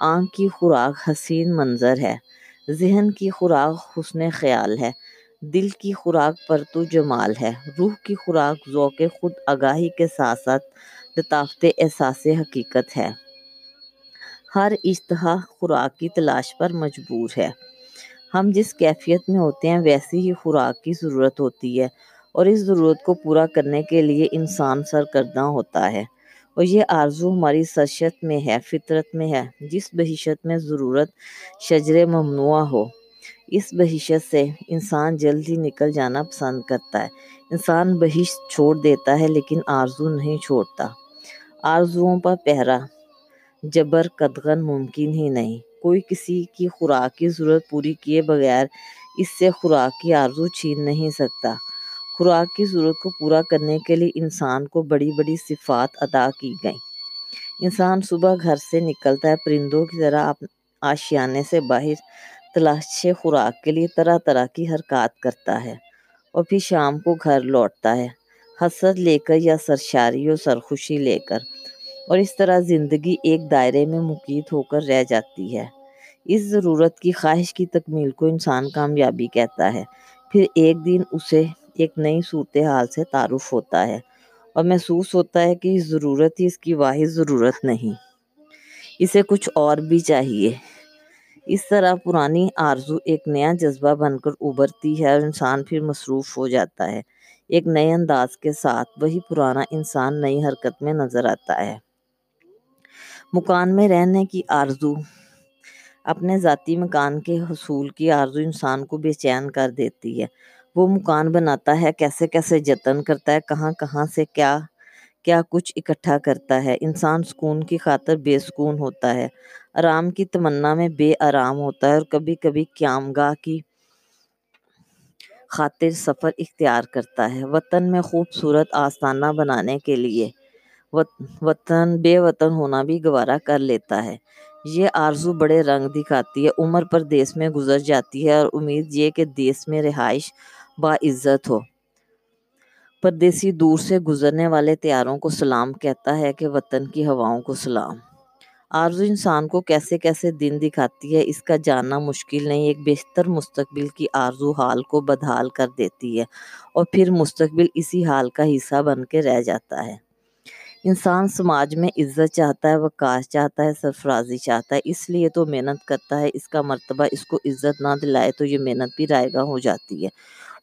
آنکھ کی خوراک حسین منظر ہے۔ ذہن کی خوراک حسن خیال ہے۔ دل کی خوراک پرتو جمال ہے۔ روح کی خوراک ذوق خود آگاہی کے ساتھ ساتھ لطافت احساس حقیقت ہے۔ ہر اشتہا خوراک کی تلاش پر مجبور ہے۔ ہم جس کیفیت میں ہوتے ہیں، ویسی ہی خوراک کی ضرورت ہوتی ہے اور اس ضرورت کو پورا کرنے کے لیے انسان سرگرداں ہوتا ہے۔ اور یہ آرزو ہماری سرشت میں ہے، فطرت میں ہے، جس بہشت میں ضرورت شجر ممنوع ہو۔ اس بہشت سے انسان جلد ہی نکل جانا پسند کرتا ہے۔ انسان بہش چھوڑ دیتا ہے، لیکن آرزو نہیں چھوڑتا۔ آرزوؤں پر پہرا۔ جبر قدغن ممکن ہی نہیں۔ کوئی کسی کی خوراک کی ضرورت پوری کیے بغیر اس سے خوراک کی آرزو چھین نہیں سکتا۔ خوراک کی ضرورت کو پورا کرنے کے لیے انسان کو بڑی بڑی صفات عطا کی گئیں۔ انسان صبح گھر سے نکلتا ہے، پرندوں کی طرح آشیانے سے باہر تلاش خوراک کے لیے طرح طرح کی حرکات کرتا ہے اور پھر شام کو گھر لوٹتا ہے۔ حسرت لے کر یا سرشاری و سرخوشی لے کر۔ اور اس طرح زندگی ایک دائرے میں مقید ہو کر رہ جاتی ہے۔ اس ضرورت کی خواہش کی تکمیل کو انسان کامیابی کہتا ہے۔ پھر ایک دن اسے ایک نئی صورتحال سے تعارف ہوتا ہے اور محسوس ہوتا ہے کہ اس ضرورت ہی اس کی واحد ضرورت نہیں۔ اسے کچھ اور بھی چاہیے۔ اس طرح پرانی آرزو ایک نیا جذبہ بن کر ابھرتی ہے اور انسان پھر مصروف ہو جاتا ہے۔ ایک نئے انداز کے ساتھ وہی پرانا انسان نئی حرکت میں نظر آتا ہے۔ مکان میں رہنے کی آرزو۔ اپنے ذاتی مکان کے حصول کی آرزو انسان کو بے چین کر دیتی ہے۔ وہ مکان بناتا ہے، کیسے کیسے جتن کرتا ہے، کہاں کہاں سے کیا کیا کچھ اکٹھا کرتا ہے۔ انسان سکون کی خاطر بے سکون ہوتا ہے۔ آرام کی تمنا میں بے آرام ہوتا ہے اور کبھی کبھی قیام گاہ کی خاطر سفر اختیار کرتا ہے۔ وطن میں خوبصورت آستانہ بنانے کے لیے وطن بے وطن ہونا بھی گوارا کر لیتا ہے۔ یہ آرزو بڑے رنگ دکھاتی ہے۔ عمر پر دیس میں گزر جاتی ہے اور امید یہ کہ دیس میں رہائش باعزت ہو۔ پردیسی دور سے گزرنے والے تیاروں کو سلام کہتا ہے کہ وطن کی ہواؤں کو سلام۔ آرزو انسان کو کیسے کیسے دن دکھاتی ہے، اس کا جاننا مشکل نہیں، ایک بہتر مستقبل کی آرزو حال کو بدحال کر دیتی ہے اور پھر مستقبل اسی حال کا حصہ بن کے رہ جاتا ہے۔ انسان سماج میں عزت چاہتا ہے، وقار چاہتا ہے، سرفرازی چاہتا ہے، اس لیے تو محنت کرتا ہے۔ اس کا مرتبہ اس کو عزت نہ دلائے تو یہ محنت بھی رائے گاہ ہو جاتی ہے۔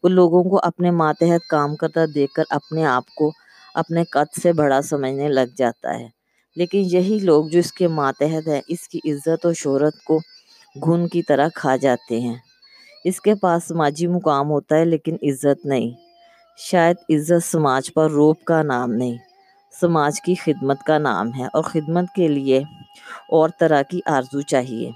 وہ لوگوں کو اپنے ماتحت کام کرتا دیکھ کر اپنے آپ کو اپنے قد سے بڑا سمجھنے لگ جاتا ہے۔ لیکن یہی لوگ جو اس کے ماتحت ہیں، اس کی عزت و شہرت کو گھن کی طرح کھا جاتے ہیں۔ اس کے پاس سماجی مقام ہوتا ہے لیکن عزت نہیں۔ شاید عزت سماج پر روپ کا نام نہیں۔ سماج کی خدمت کا نام ہے اور خدمت کے لیے اور طرح کی آرزو چاہیے۔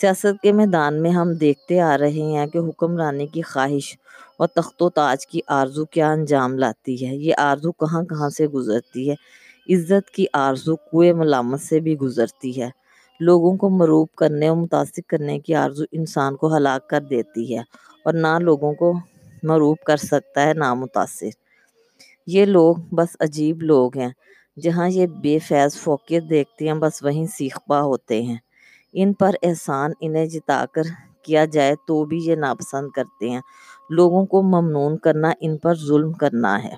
سیاست کے میدان میں ہم دیکھتے آ رہے ہیں کہ حکمرانی کی خواہش اور تخت و تاج کی آرزو کیا انجام لاتی ہے۔ یہ آرزو کہاں کہاں سے گزرتی ہے؟ عزت کی آرزو کوئے ملامت سے بھی گزرتی ہے۔ لوگوں کو مروب کرنے اور متاثر کرنے کی آرزو انسان کو ہلاک کر دیتی ہے اور نہ لوگوں کو مروب کر سکتا ہے نہ متاثر یہ لوگ بس عجیب لوگ ہیں۔ جہاں یہ بے فیض فوقیت دیکھتے ہیں، بس وہیں سیخ پا ہوتے ہیں۔ ان پر احسان انہیں جتا کر کیا جائے تو بھی یہ ناپسند کرتے ہیں۔ لوگوں کو ممنون کرنا، ان پر ظلم کرنا ہے۔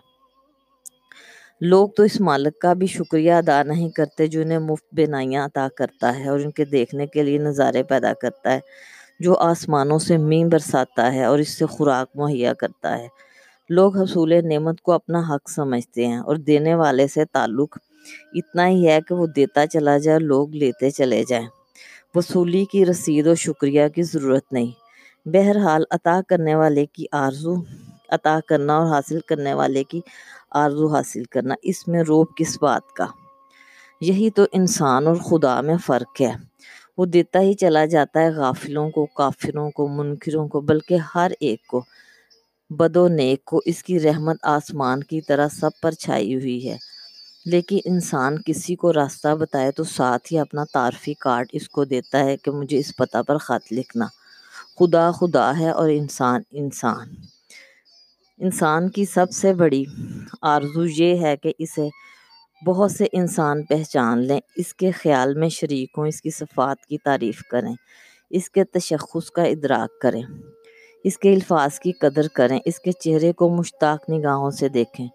لوگ تو اس مالک کا بھی شکریہ ادا نہیں کرتے جو انہیں مفت بینائیاں عطا کرتا ہے اور ان کے دیکھنے کے لیے نظارے پیدا کرتا ہے، جو آسمانوں سے مین برساتا ہے اور اس سے خوراک مہیا کرتا ہے۔ لوگ حصول نعمت کو اپنا حق سمجھتے ہیں اور دینے والے سے تعلق اتنا ہی ہے کہ وہ دیتا چلا جائے لوگ لیتے چلے جائیں۔ وصولی کی رسید و شکریہ کی ضرورت نہیں۔ بہرحال، عطا کرنے والے کی آرزو، عطا کرنا اور حاصل کرنے والے کی آرزو حاصل کرنا، اس میں روب کس بات کا؟ یہی تو انسان اور خدا میں فرق ہے۔ وہ دیتا ہی چلا جاتا ہے غافلوں کو، کافروں کو، منکروں کو، بلکہ ہر ایک کو۔ بد و نیک کو اس کی رحمت آسمان کی طرح سب پر چھائی ہوئی ہے۔ لیکن انسان کسی کو راستہ بتائے تو ساتھ ہی اپنا تعارفی کارڈ اس کو دیتا ہے کہ مجھے اس پتہ پر خط لکھنا۔ خدا خدا ہے اور انسان انسان۔ انسان کی سب سے بڑی آرزو یہ ہے کہ اسے بہت سے انسان پہچان لیں۔ اس کے خیال میں شریک ہوں اس کی صفات کی تعریف کریں۔ اس کے تشخص کا ادراک کریں۔ اس کے الفاظ کی قدر کریں، اس کے چہرے کو مشتاق نگاہوں سے دیکھیں،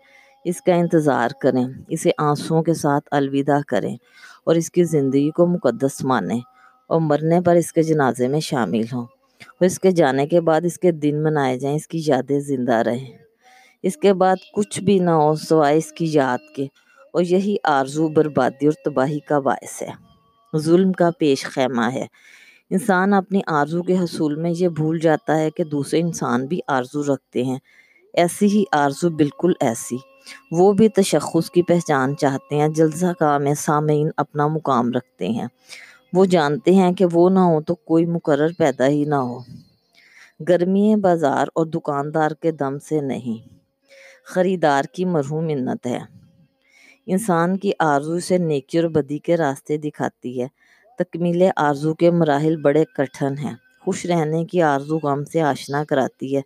اس کا انتظار کریں، اسے آنسوؤں کے ساتھ الوداع کریں اور اس کی زندگی کو مقدس مانیں اور مرنے پر اس کے جنازے میں شامل ہوں اور اس کے جانے کے بعد اس کے دن منائے جائیں، اس کی یادیں زندہ رہیں۔ اس کے بعد کچھ بھی نہ ہو سوائے اس کی یاد کے اور یہی آرزو بربادی اور تباہی کا باعث ہے۔ ظلم کا پیش خیمہ ہے۔ انسان اپنی آرزو کے حصول میں یہ بھول جاتا ہے کہ دوسرے انسان بھی آرزو رکھتے ہیں۔ ایسی ہی آرزو بالکل ایسی۔ وہ بھی تشخص کی پہچان چاہتے ہیں، جلسہ کا میں سامعین اپنا مقام رکھتے ہیں۔ وہ جانتے ہیں کہ وہ نہ ہو تو کوئی مقرر پیدا ہی نہ ہو۔ گرمی بازار اور دکاندار کے دم سے نہیں۔ خریدار کی مرحوم منت ہے۔ انسان کی آرزو سے نیکی اور بدی کے راستے دکھاتی ہے۔ تکمیل آرزو کے مراحل بڑے کٹھن ہیں۔ خوش رہنے کی آرزو غم سے آشنا کراتی ہے۔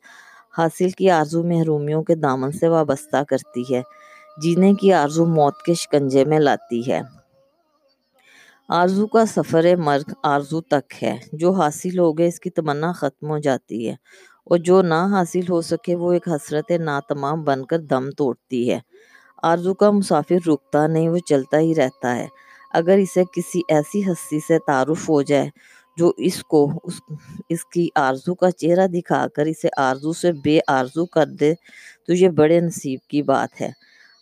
حاصل کی آرزو محرومیوں کے دامن سے وابستہ کرتی ہے۔ جینے کی آرزو موت کے شکنجے میں لاتی ہے۔ آرزو کا سفر مرگ آرزو تک ہے۔ جو حاصل ہو گئے اس کی تمنا ختم ہو جاتی ہے۔ اور جو نہ حاصل ہو سکے وہ ایک حسرت ناتمام بن کر دم توڑتی ہے۔ آرزو کا مسافر رکتا نہیں، وہ چلتا ہی رہتا ہے۔ اگر اسے کسی ایسی ہستی سے تعارف ہو جائے جو اس کو، اس اس کی آرزو کا چہرہ دکھا کر اسے آرزو سے بے آرزو کر دے، تو یہ بڑے نصیب کی بات ہے۔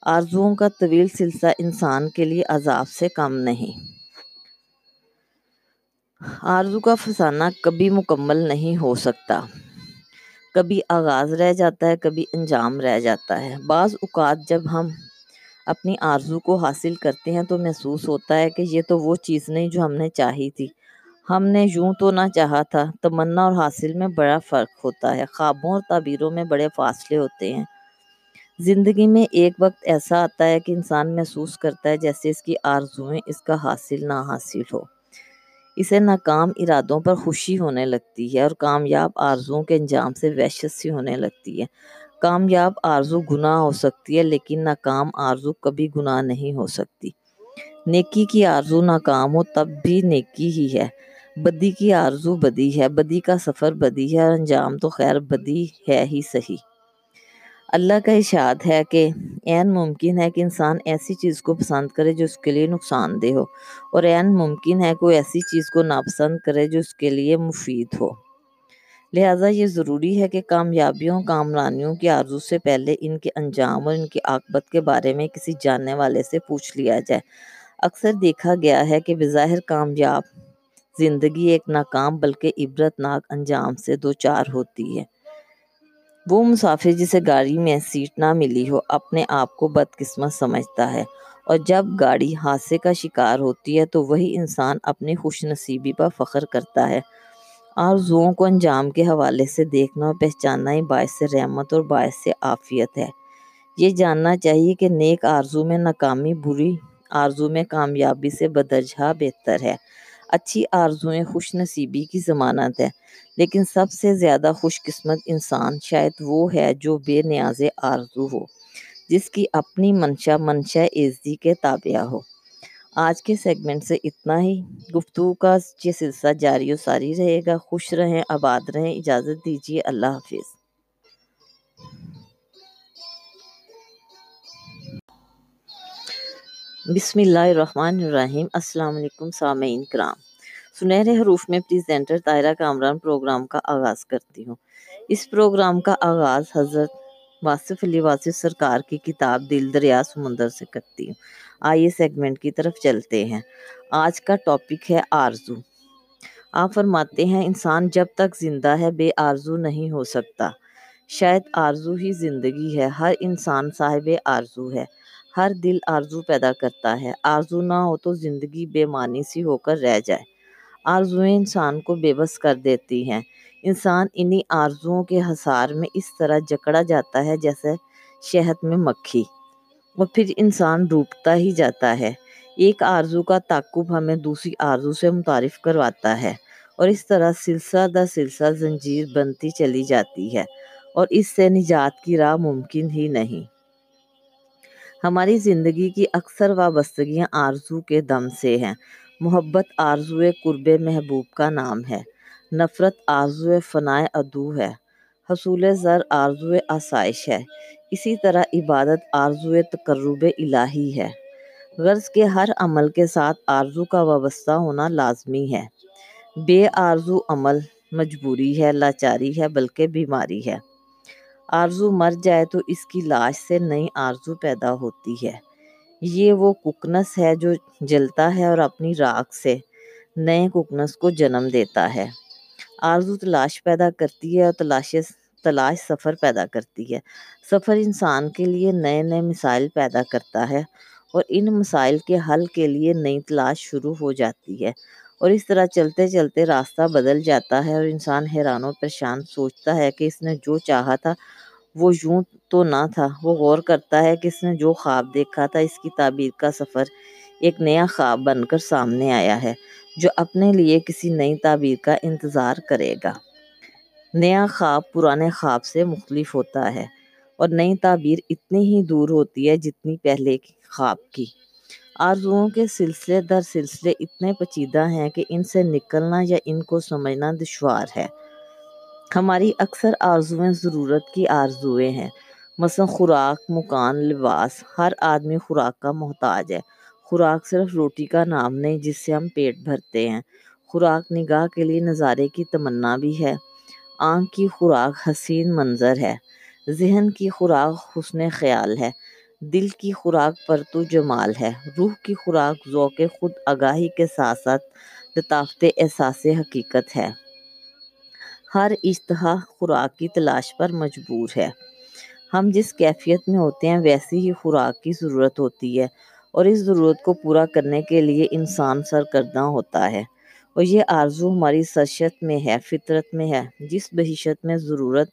آرزوؤں کا طویل سلسلہ انسان کے لیے عذاب سے کم نہیں۔ آرزو کا فسانہ کبھی مکمل نہیں ہو سکتا۔ کبھی آغاز رہ جاتا ہے، کبھی انجام رہ جاتا ہے۔ بعض اوقات جب ہم اپنی آرزو کو حاصل کرتے ہیں تو محسوس ہوتا ہے کہ یہ تو وہ چیز نہیں جو ہم نے چاہی تھی۔ ہم نے یوں تو نہ چاہا تھا، تمنا اور حاصل میں بڑا فرق ہوتا ہے۔ خوابوں اور تعبیروں میں بڑے فاصلے ہوتے ہیں۔ زندگی میں ایک وقت ایسا آتا ہے کہ انسان محسوس کرتا ہے جیسے اس کی آرزویں اس کا حاصل نہ حاصل ہو۔ اسے ناکام ارادوں پر خوشی ہونے لگتی ہے اور کامیاب آرزوؤں کے انجام سے وحشت سی ہونے لگتی ہے۔ کامیاب آرزو گناہ ہو سکتی ہے، لیکن ناکام آرزو کبھی گناہ نہیں ہو سکتی۔ نیکی کی آرزو ناکام ہو تب بھی نیکی ہی ہے۔ بدی کی آرزو بدی ہے، بدی کا سفر بدی ہے، اور انجام تو خیر بدی ہے ہی صحیح۔ اللہ کا اشاد ہے کہ عین ممکن ہے کہ انسان ایسی چیز کو پسند کرے جو اس کے لیے نقصان دہ ہو، اور عین ممکن ہے کوئی ایسی چیز کو ناپسند کرے جو اس کے لیے مفید ہو۔ لہٰذا یہ ضروری ہے کہ کامیابیوں، کامرانیوں کی آرزو سے پہلے ان کے انجام اور ان کی عاقبت کے بارے میں کسی جاننے والے سے پوچھ لیا جائے۔ اکثر دیکھا گیا ہے کہ بظاہر کامیاب زندگی ایک ناکام بلکہ عبرت ناک انجام سے دو چار ہوتی ہے۔ وہ مسافر جسے گاڑی میں سیٹ نہ ملی ہو، اپنے آپ کو بدقسمت سمجھتا ہے اور جب گاڑی حادثے کا شکار ہوتی ہے تو وہی انسان اپنی خوش نصیبی پر فخر کرتا ہے۔ آرزوؤں کو انجام کے حوالے سے دیکھنا اور پہچاننا ہی باعث رحمت اور باعث عافیت ہے۔ یہ جاننا چاہیے کہ نیک آرزو میں ناکامی، بری آرزو میں کامیابی سے بدرجہ بہتر ہے۔ اچھی آرزویں خوش نصیبی کی ضمانت ہے لیکن سب سے زیادہ خوش قسمت انسان شاید وہ ہے جو بے نیاز آرزو ہو، جس کی اپنی منشا منشا عزی کے تابعہ ہو۔ آج کے سیگمنٹ سے اتنا ہی۔ گفتگو کا یہ سلسلہ جاری و ساری رہے گا۔ خوش رہیں، آباد رہیں۔ اجازت دیجیے۔ اللہ حافظ۔ بسم اللہ الرحمن الرحیم۔ السلام علیکم سامعین کرام۔ سنہرے حروف میں پریزنٹر طائرہ کامران پروگرام کا آغاز کرتی ہوں۔ اس پروگرام کا آغاز حضرت واصف علی، واصف سرکار کی کتاب دل، دریا، سمندر سے کرتی ہوں۔ آئیے سیگمنٹ کی طرف چلتے ہیں۔ آج کا ٹاپک ہے آرزو۔ آپ فرماتے ہیں، انسان جب تک زندہ ہے، بے آرزو نہیں ہو سکتا۔ شاید آرزو ہی زندگی ہے۔ ہر انسان صاحب آرزو ہے۔ ہر دل آرزو پیدا کرتا ہے۔ آرزو نہ ہو تو زندگی بے معنی سی ہو کر رہ جائے۔ آرزویں انسان کو بے بس کر دیتی ہیں۔ انسان انہی آرزوؤں کے حصار میں اس طرح جکڑا جاتا ہے جیسے شہد میں مکھی۔ اور پھر انسان ڈوبتا ہی جاتا ہے۔ ایک آرزو کا تعقب ہمیں دوسری آرزو سے متعارف کرواتا ہے اور اس طرح سلسلہ در سلسلہ زنجیر بنتی چلی جاتی ہے اور اس سے نجات کی راہ ممکن ہی نہیں۔ ہماری زندگی کی اکثر وابستگیاں آرزو کے دم سے ہیں۔ محبت آرزو قرب محبوب کا نام ہے۔ نفرت آرزو فنائے عدو ہے۔ حصول زر آرزو آسائش ہے۔ اسی طرح عبادت آرزو تقرب الہی ہے۔ غرض کے ہر عمل کے ساتھ آرزو کا وابستہ ہونا لازمی ہے۔ بے آرزو عمل مجبوری ہے، لاچاری ہے، بلکہ بیماری ہے۔ آرزو مر جائے تو اس کی لاش سے نئی آرزو پیدا ہوتی ہے۔ یہ وہ ککنس ہے جو جلتا ہے اور اپنی راکھ سے نئے ککنس کو جنم دیتا ہے۔ آرزو تلاش پیدا کرتی ہے اور تلاش تلاش سفر پیدا کرتی ہے۔ سفر انسان کے لیے نئے نئے مسائل پیدا کرتا ہے اور ان مسائل کے حل کے لیے نئی تلاش شروع ہو جاتی ہے اور اس طرح چلتے چلتے راستہ بدل جاتا ہے اور انسان حیران و پریشان سوچتا ہے کہ اس نے جو چاہا تھا وہ یوں تو نہ تھا۔ وہ غور کرتا ہے کہ اس نے جو خواب دیکھا تھا، اس کی تعبیر کا سفر ایک نیا خواب بن کر سامنے آیا ہے، جو اپنے لیے کسی نئی تعبیر کا انتظار کرے گا۔ نیا خواب پرانے خواب سے مختلف ہوتا ہے اور نئی تعبیر اتنی ہی دور ہوتی ہے جتنی پہلے خواب کی۔ آرزوؤں کے سلسلے در سلسلے اتنے پیچیدہ ہیں کہ ان سے نکلنا یا ان کو سمجھنا دشوار ہے۔ ہماری اکثر آرزویں ضرورت کی آرزویں ہیں۔ مثلا خوراک، مکان، لباس، ہر آدمی خوراک کا محتاج ہے۔ خوراک صرف روٹی کا نام نہیں جس سے ہم پیٹ بھرتے ہیں۔ خوراک نگاہ کے لیے نظارے کی تمنا بھی ہے۔ آنکھ کی خوراک حسین منظر ہے۔ ذہن کی خوراک حسن خیال ہے۔ دل کی خوراک پرتو جمال ہے۔ روح کی خوراک ذوق خود آگاہی کے ساتھ ساتھ لطافت احساس حقیقت ہے۔ ہر اشتہا خوراک کی تلاش پر مجبور ہے۔ ہم جس کیفیت میں ہوتے ہیں، ویسی ہی خوراک کی ضرورت ہوتی ہے اور اس ضرورت کو پورا کرنے کے لیے انسان سرگرداں ہوتا ہے۔ اور یہ آرزو ہماری سرشت میں ہے، فطرت میں ہے، جس بہشت میں ضرورت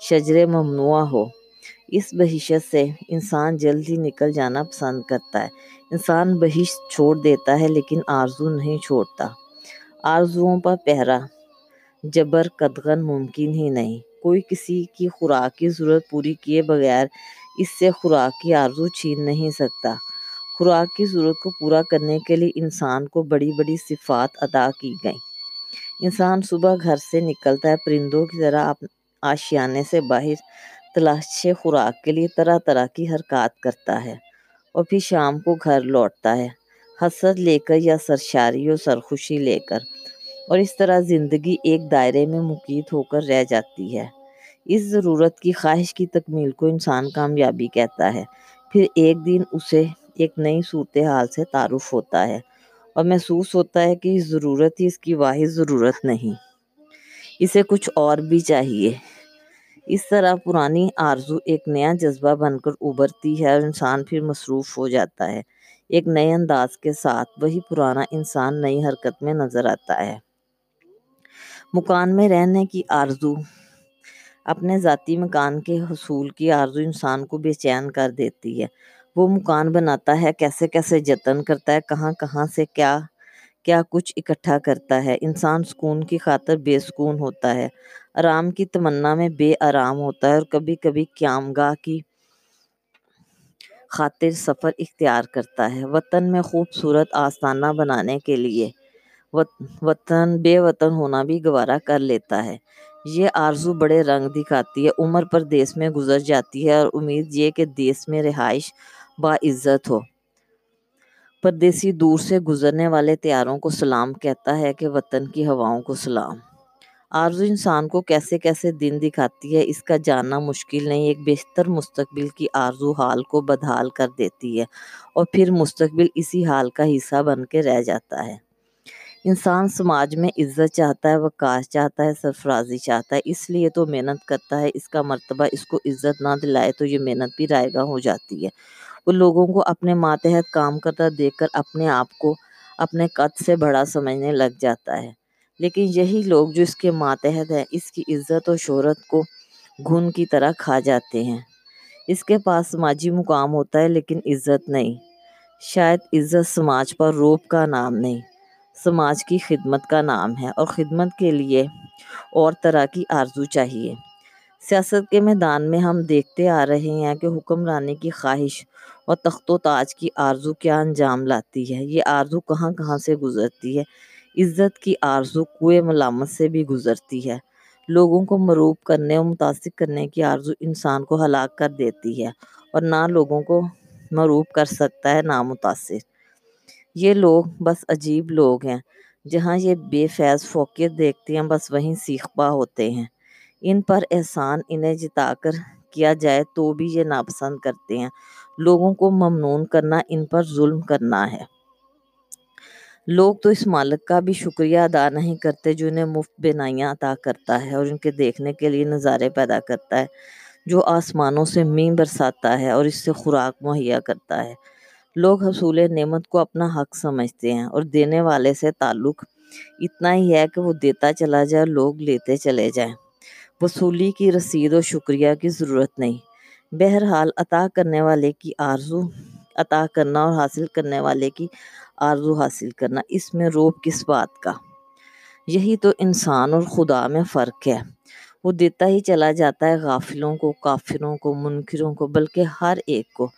شجر ممنوع ہو۔ اس بہشت سے انسان جلد ہی نکل جانا پسند کرتا ہے۔ انسان بہشت چھوڑ دیتا ہے، لیکن آرزو نہیں چھوڑتا۔ آرزوؤں پر پہرا۔ جبر قدغن ممکن ہی نہیں۔ کوئی کسی کی خوراک کی ضرورت پوری کیے بغیر اس سے خوراک کی آرزو چھین نہیں سکتا۔ خوراک کی ضرورت کو پورا کرنے کے لیے انسان کو بڑی بڑی صفات ادا کی گئیں۔ انسان صبح گھر سے نکلتا ہے، پرندوں کی طرح آشیانے سے باہر تلاش خوراک کے لیے طرح طرح کی حرکات کرتا ہے اور پھر شام کو گھر لوٹتا ہے۔ حسد لے کر یا سرشاری و سرخوشی لے کر۔ اور اس طرح زندگی ایک دائرے میں مقید ہو کر رہ جاتی ہے۔ اس ضرورت کی خواہش کی تکمیل کو انسان کامیابی کہتا ہے۔ پھر ایک دن اسے ایک نئی صورتحال سے تعارف ہوتا ہے اور محسوس ہوتا ہے کہ ضرورت ہی اس کی واحد ضرورت نہیں۔ اسے کچھ اور بھی چاہیے۔ اس طرح پرانی آرزو ایک نیا جذبہ بن کر ابھرتی ہے اور انسان پھر مصروف ہو جاتا ہے۔ ایک نئے انداز کے ساتھ وہی پرانا انسان نئی حرکت میں نظر آتا ہے۔ مکان میں رہنے کی آرزو۔ اپنے ذاتی مکان کے حصول کی آرزو انسان کو بے چین کر دیتی ہے۔ وہ مکان بناتا ہے، کیسے کیسے جتن کرتا ہے، کہاں کہاں سے کیا کیا کچھ اکٹھا کرتا ہے۔ انسان سکون کی خاطر بے سکون ہوتا ہے۔ آرام کی تمنا میں بے آرام ہوتا ہے اور کبھی کبھی قیام گاہ کی خاطر سفر اختیار کرتا ہے۔ وطن میں خوبصورت آستانہ بنانے کے لیے وطن بے وطن ہونا بھی گوارا کر لیتا ہے۔ یہ آرزو بڑے رنگ دکھاتی ہے۔ عمر پر دیس میں گزر جاتی ہے اور امید یہ کہ دیس میں رہائش باعزت ہو۔ پردیسی دور سے گزرنے والے تیاروں کو سلام کہتا ہے کہ وطن کی ہواؤں کو سلام۔ آرزو انسان کو کیسے کیسے دن دکھاتی ہے، اس کا جاننا مشکل نہیں، ایک بہتر مستقبل کی آرزو حال کو بدحال کر دیتی ہے اور پھر مستقبل اسی حال کا حصہ بن کے رہ جاتا ہے۔ انسان سماج میں عزت چاہتا ہے، وقار چاہتا ہے، سرفرازی چاہتا ہے، اس لیے تو محنت کرتا ہے۔ اس کا مرتبہ اس کو عزت نہ دلائے تو یہ محنت بھی رائے ہو جاتی ہے۔ وہ لوگوں کو اپنے ماتحت کام کرتا دیکھ کر اپنے آپ کو اپنے قد سے بڑا سمجھنے لگ جاتا ہے۔ لیکن یہی لوگ جو اس کے ماتحت ہیں، اس کی عزت اور شہرت کو گھن کی طرح کھا جاتے ہیں۔ اس کے پاس سماجی مقام ہوتا ہے لیکن عزت نہیں۔ شاید عزت سماج پر روپ کا نام نہیں۔ سماج کی خدمت کا نام ہے اور خدمت کے لیے اور طرح کی آرزو چاہیے۔ سیاست کے میدان میں ہم دیکھتے آ رہے ہیں کہ حکمرانی کی خواہش اور تخت و تاج کی آرزو کیا انجام لاتی ہے۔ یہ آرزو کہاں کہاں سے گزرتی ہے؟ عزت کی آرزو کوئے ملامت سے بھی گزرتی ہے۔ لوگوں کو مروب کرنے اور متاثر کرنے کی آرزو انسان کو ہلاک کر دیتی ہے اور نہ لوگوں کو مروب کر سکتا ہے نہ متاثر یہ لوگ بس عجیب لوگ ہیں۔ جہاں یہ بے فیض فوقیت دیکھتے ہیں، بس وہیں سیخ پا ہوتے ہیں۔ ان پر احسان انہیں جتا کر کیا جائے تو بھی یہ ناپسند کرتے ہیں۔ لوگوں کو ممنون کرنا، ان پر ظلم کرنا ہے۔ لوگ تو اس مالک کا بھی شکریہ ادا نہیں کرتے جو انہیں مفت بینائیاں عطا کرتا ہے اور ان کے دیکھنے کے لیے نظارے پیدا کرتا ہے، جو آسمانوں سے مین برساتا ہے اور اس سے خوراک مہیا کرتا ہے۔ لوگ حصول نعمت کو اپنا حق سمجھتے ہیں اور دینے والے سے تعلق اتنا ہی ہے کہ وہ دیتا چلا جائے لوگ لیتے چلے جائیں۔ وصولی کی رسید اور شکریہ کی ضرورت نہیں۔ بہرحال، عطا کرنے والے کی آرزو، عطا کرنا اور حاصل کرنے والے کی آرزو حاصل کرنا، اس میں روب کس بات کا؟ یہی تو انسان اور خدا میں فرق ہے۔ وہ دیتا ہی چلا جاتا ہے غافلوں کو، کافروں کو، منکروں کو، بلکہ ہر ایک کو۔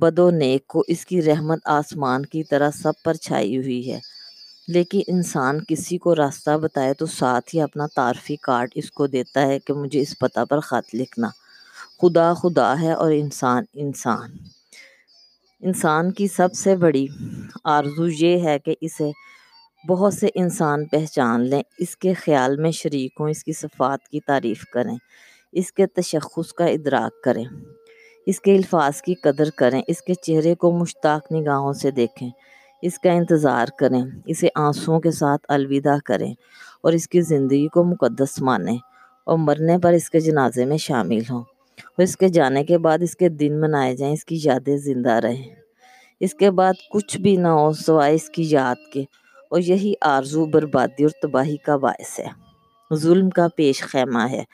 بد و نیک کو اس کی رحمت آسمان کی طرح سب پر چھائی ہوئی ہے۔ لیکن انسان کسی کو راستہ بتائے تو ساتھ ہی اپنا تعارفی کارڈ اس کو دیتا ہے کہ مجھے اس پتہ پر خط لکھنا۔ خدا خدا ہے اور انسان انسان۔ انسان کی سب سے بڑی آرزو یہ ہے کہ اسے بہت سے انسان پہچان لیں۔ اس کے خیال میں شریک ہوں، اس کی صفات کی تعریف کریں، اس کے تشخص کا ادراک کریں۔ اس کے الفاظ کی قدر کریں، اس کے چہرے کو مشتاق نگاہوں سے دیکھیں، اس کا انتظار کریں، اسے آنسوؤں کے ساتھ الوداع کریں اور اس کی زندگی کو مقدس مانیں۔ اور مرنے پر اس کے جنازے میں شامل ہوں۔ اور اس کے جانے کے بعد اس کے دن منائے جائیں، اس کی یادیں زندہ رہیں۔ اس کے بعد کچھ بھی نہ ہو سوائے اس کی یاد کے۔ اور یہی آرزو، بربادی اور تباہی کا باعث ہے۔ ظلم کا پیش خیمہ ہے۔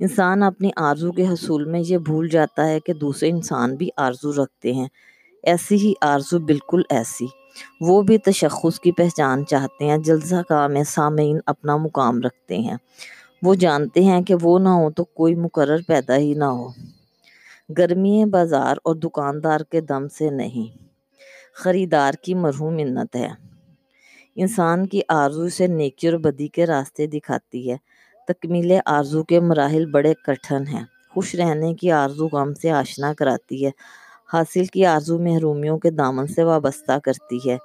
انسان اپنی آرزو کے حصول میں یہ بھول جاتا ہے کہ دوسرے انسان بھی آرزو رکھتے ہیں۔ ایسی ہی آرزو بالکل ایسی۔ وہ بھی تشخص کی پہچان چاہتے ہیں، جلسہ کا میں سامعین اپنا مقام رکھتے ہیں۔ وہ جانتے ہیں کہ وہ نہ ہو تو کوئی مقرر پیدا ہی نہ ہو۔ گرمی بازار اور دکاندار کے دم سے نہیں۔ خریدار کی مرہوم منت ہے۔ انسان کی آرزو سے نیکی اور بدی کے راستے دکھاتی ہے۔ تکمیل آرزو کے مراحل بڑے کٹھن ہیں۔ خوش رہنے کی آرزو غم سے آشنا کراتی ہے۔ حاصل کی آرزو محرومیوں کے دامن سے وابستہ کرتی ہے۔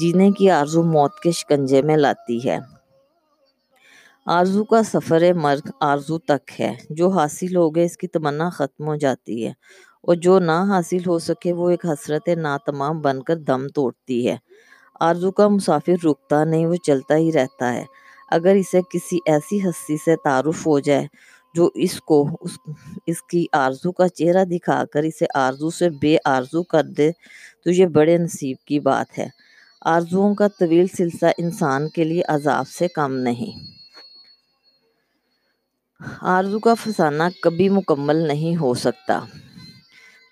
جینے کی آرزو موت کے شکنجے میں لاتی ہے۔ آرزو کا سفر مرگ آرزو تک ہے۔ جو حاصل ہو گئے اس کی تمنا ختم ہو جاتی ہے۔ اور جو نہ حاصل ہو سکے وہ ایک حسرت ناتمام بن کر دم توڑتی ہے۔ آرزو کا مسافر رکتا نہیں، وہ چلتا ہی رہتا ہے۔ اگر اسے کسی ایسی ہستی سے تعارف ہو جائے جو اس کو اس اس کی آرزو کا چہرہ دکھا کر اسے آرزو سے بے آرزو کر دے، تو یہ بڑے نصیب کی بات ہے۔ آرزوؤں کا طویل سلسلہ انسان کے لیے عذاب سے کم نہیں۔ آرزو کا فسانہ کبھی مکمل نہیں ہو سکتا۔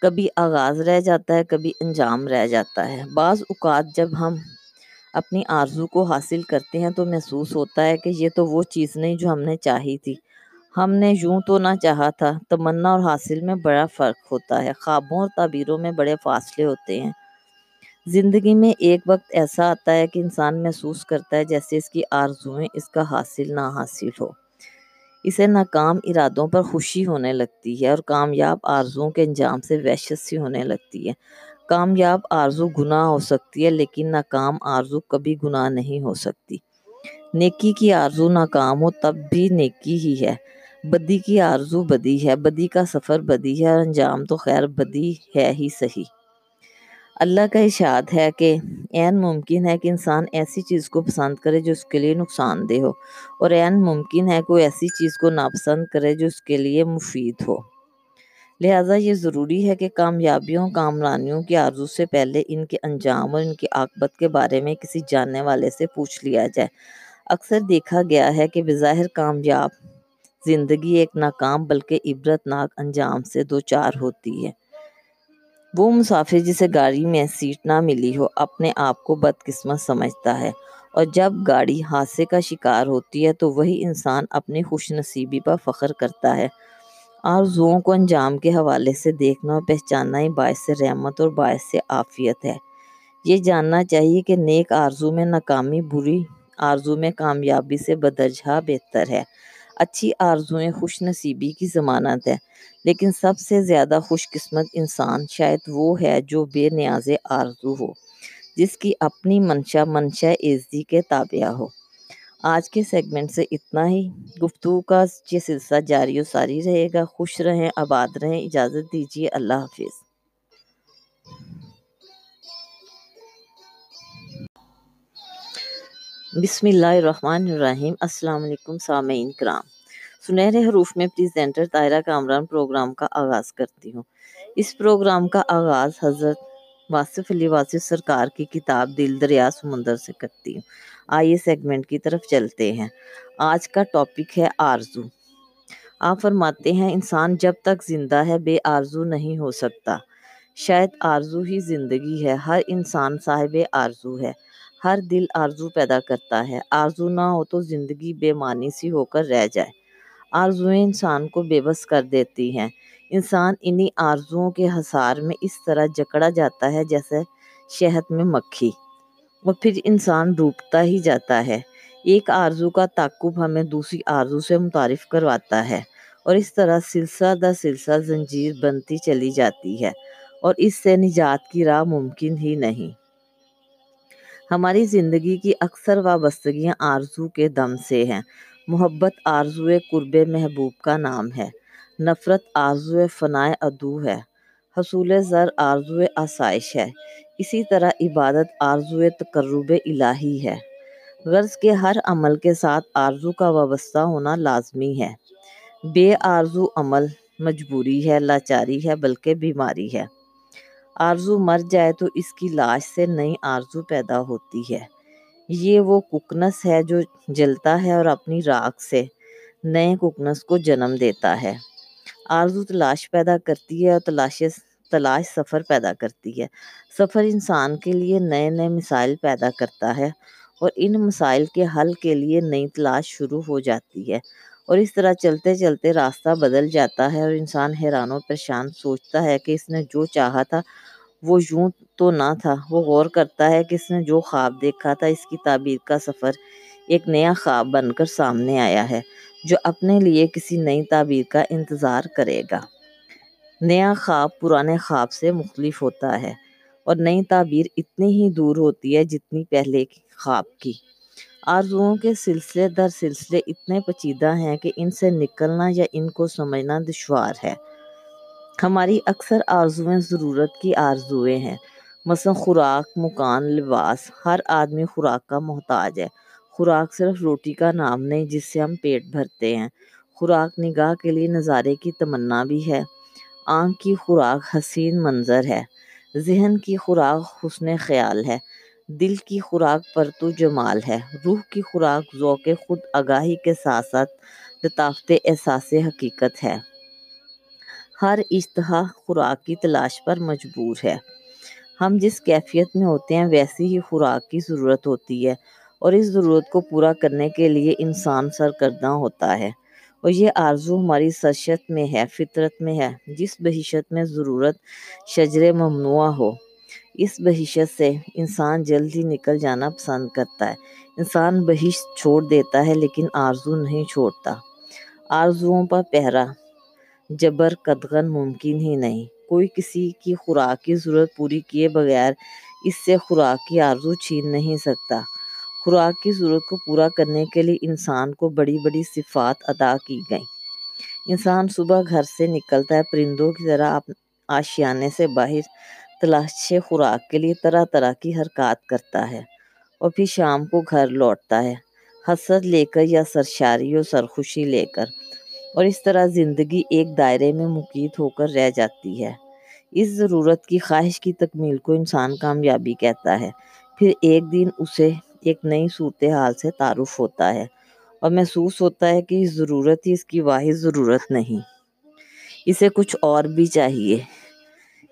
کبھی آغاز رہ جاتا ہے، کبھی انجام رہ جاتا ہے۔ بعض اوقات جب ہم اپنی آرزو کو حاصل کرتے ہیں تو محسوس ہوتا ہے کہ یہ تو وہ چیز نہیں جو ہم نے چاہی تھی۔ ہم نے یوں تو نہ چاہا تھا۔ تمنا اور حاصل میں بڑا فرق ہوتا ہے۔ خوابوں اور تعبیروں میں بڑے فاصلے ہوتے ہیں۔ زندگی میں ایک وقت ایسا آتا ہے کہ انسان محسوس کرتا ہے جیسے اس کی آرزویں اس کا حاصل نہ حاصل ہو۔ اسے ناکام ارادوں پر خوشی ہونے لگتی ہے اور کامیاب آرزوؤں کے انجام سے وحشت سی ہونے لگتی ہے۔ کامیاب آرزو گناہ ہو سکتی ہے، لیکن ناکام آرزو کبھی گناہ نہیں ہو سکتی۔ نیکی کی آرزو ناکام ہو تب بھی نیکی ہی ہے۔ بدی کی آرزو بدی ہے، بدی کا سفر بدی ہے، اور انجام تو خیر بدی ہے ہی صحیح۔ اللہ کا اشاد ہے کہ این ممکن ہے کہ انسان ایسی چیز کو پسند کرے جو اس کے لیے نقصان دہ ہو، اور این ممکن ہے کوئی ایسی چیز کو ناپسند کرے جو اس کے لیے مفید ہو۔ لہٰذا یہ ضروری ہے کہ کامیابیوں، کامرانیوں کی آرزو سے پہلے ان کے انجام اور ان کی عاقبت کے بارے میں کسی جاننے والے سے پوچھ لیا جائے۔ اکثر دیکھا گیا ہے کہ بظاہر کامیاب زندگی ایک ناکام بلکہ عبرت ناک انجام سے دو چار ہوتی ہے۔ وہ مسافر جسے گاڑی میں سیٹ نہ ملی ہو، اپنے آپ کو بدقسمت سمجھتا ہے اور جب گاڑی حادثے کا شکار ہوتی ہے تو وہی انسان اپنی خوش نصیبی پر فخر کرتا ہے۔ آرزوؤں کو انجام کے حوالے سے دیکھنا اور پہچاننا ہی باعث رحمت اور باعث عافیت ہے۔ یہ جاننا چاہیے کہ نیک آرزو میں ناکامی، بری آرزو میں کامیابی سے بدرجہ بہتر ہے۔ اچھی آرزویں خوش نصیبی کی ضمانت ہے لیکن سب سے زیادہ خوش قسمت انسان شاید وہ ہے جو بے نیاز آرزو ہو، جس کی اپنی منشا منشا عزی کے تابع ہو۔ آج کے سیگمنٹ سے اتنا ہی۔ گفتگو کا یہ سلسلہ جاری و ساری رہے گا۔ خوش رہیں، آباد رہیں۔ اجازت دیجیے اللہ حافظ۔ بسم اللہ الرحمن الرحیم۔ السلام علیکم سامعین کرام۔ سنہرے حروف میں پریزنٹر طائرہ کامران پروگرام کا آغاز کرتی ہوں۔ اس پروگرام کا آغاز حضرت واصف علی واصف سرکار کی کتاب دل دریا سمندر سے کرتی ہوں۔ آئیے سیگمنٹ کی طرف چلتے ہیں۔ آج کا ٹاپک ہے آرزو۔ آپ فرماتے ہیں، انسان جب تک زندہ ہے، بے آرزو نہیں ہو سکتا۔ شاید آرزو ہی زندگی ہے۔ ہر انسان صاحب آرزو ہے۔ ہر دل آرزو پیدا کرتا ہے۔ آرزو نہ ہو تو زندگی بے معنی سی ہو کر رہ جائے۔ آرزویں انسان کو بے بس کر دیتی ہیں۔ انسان انہی آرزوؤں کے حصار میں اس طرح جکڑا جاتا ہے جیسے شہد میں مکھی۔ اور پھر انسان ڈوبتا ہی جاتا ہے۔ ایک آرزو کا تعقب ہمیں دوسری آرزو سے متعارف کرواتا ہے اور اس طرح سلسلہ در سلسلہ زنجیر بنتی چلی جاتی ہے اور اس سے نجات کی راہ ممکن ہی نہیں۔ ہماری زندگی کی اکثر وابستگیاں آرزو کے دم سے ہیں۔ محبت آرزو قرب محبوب کا نام ہے۔ نفرت آرزو فنائے ادو ہے۔ حصول زر آرزو آسائش ہے۔ اسی طرح عبادت آرزو تقرب الہی ہے۔ غرض کے ہر عمل کے ساتھ آرزو کا وابستہ ہونا لازمی ہے۔ بے آرزو عمل مجبوری ہے، لاچاری ہے، بلکہ بیماری ہے۔ آرزو مر جائے تو اس کی لاش سے نئی آرزو پیدا ہوتی ہے۔ یہ وہ ککنس ہے جو جلتا ہے اور اپنی راکھ سے نئے ککنس کو جنم دیتا ہے۔ آرزو تلاش پیدا کرتی ہے اور تلاش تلاش سفر پیدا کرتی ہے۔ سفر انسان کے لیے نئے نئے مسائل پیدا کرتا ہے اور ان مسائل کے حل کے لیے نئی تلاش شروع ہو جاتی ہے اور اس طرح چلتے چلتے راستہ بدل جاتا ہے اور انسان حیران و پریشان سوچتا ہے کہ اس نے جو چاہا تھا وہ یوں تو نہ تھا۔ وہ غور کرتا ہے کہ اس نے جو خواب دیکھا تھا اس کی تعبیر کا سفر ایک نیا خواب بن کر سامنے آیا ہے۔ جو اپنے لیے کسی نئی تعبیر کا انتظار کرے گا۔ نیا خواب پرانے خواب سے مختلف ہوتا ہے اور نئی تعبیر اتنی ہی دور ہوتی ہے جتنی پہلے کی خواب کی۔ آرزوؤں کے سلسلے در سلسلے اتنے پچیدہ ہیں کہ ان سے نکلنا یا ان کو سمجھنا دشوار ہے۔ ہماری اکثر آرزویں ضرورت کی آرزویں ہیں۔ مثلا خوراک، مکان، لباس، ہر آدمی خوراک کا محتاج ہے۔ خوراک صرف روٹی کا نام نہیں جس سے ہم پیٹ بھرتے ہیں۔ خوراک نگاہ کے لیے نظارے کی تمنا بھی ہے۔ آنکھ کی خوراک حسین منظر ہے۔ ذہن کی خوراک حسن خیال ہے۔ دل کی خوراک پرتو جمال ہے۔ روح کی خوراک ذوق خود آگاہی کے ساتھ ساتھ لطافت احساس حقیقت ہے۔ ہر اشتہا خوراک کی تلاش پر مجبور ہے۔ ہم جس کیفیت میں ہوتے ہیں، ویسی ہی خوراک کی ضرورت ہوتی ہے۔ اور اس ضرورت کو پورا کرنے کے لیے انسان سرکردہ ہوتا ہے۔ اور یہ آرزو ہماری سرشت میں ہے، فطرت میں ہے، جس بحیثیت میں ضرورت شجر ممنوع ہو۔ اس بحیثیت سے انسان جلد ہی نکل جانا پسند کرتا ہے۔ انسان بہش چھوڑ دیتا ہے لیکن آرزو نہیں چھوڑتا۔ آرزوؤں پر پہرا، جبر قدغن ممکن ہی نہیں۔ کوئی کسی کی خوراک کی ضرورت پوری کیے بغیر اس سے خوراک کی آرزو چھین نہیں سکتا۔ خوراک کی ضرورت کو پورا کرنے کے لیے انسان کو بڑی بڑی صفات ادا کی گئیں۔ انسان صبح گھر سے نکلتا ہے، پرندوں کی طرح آشیانے سے باہر تلاش خوراک کے لیے طرح طرح کی حرکات کرتا ہے اور پھر شام کو گھر لوٹتا ہے۔ حسرت لے کر یا سرشاری اور سرخوشی لے کر اور اس طرح زندگی ایک دائرے میں مقید ہو کر رہ جاتی ہے۔ اس ضرورت کی خواہش کی تکمیل کو انسان کامیابی کہتا ہے۔ پھر ایک دن اسے ایک نئی صورتحال سے تعارف ہوتا ہے اور محسوس ہوتا ہے کہ اس ضرورت ہی اس کی واحد ضرورت نہیں۔ اسے کچھ اور بھی چاہیے۔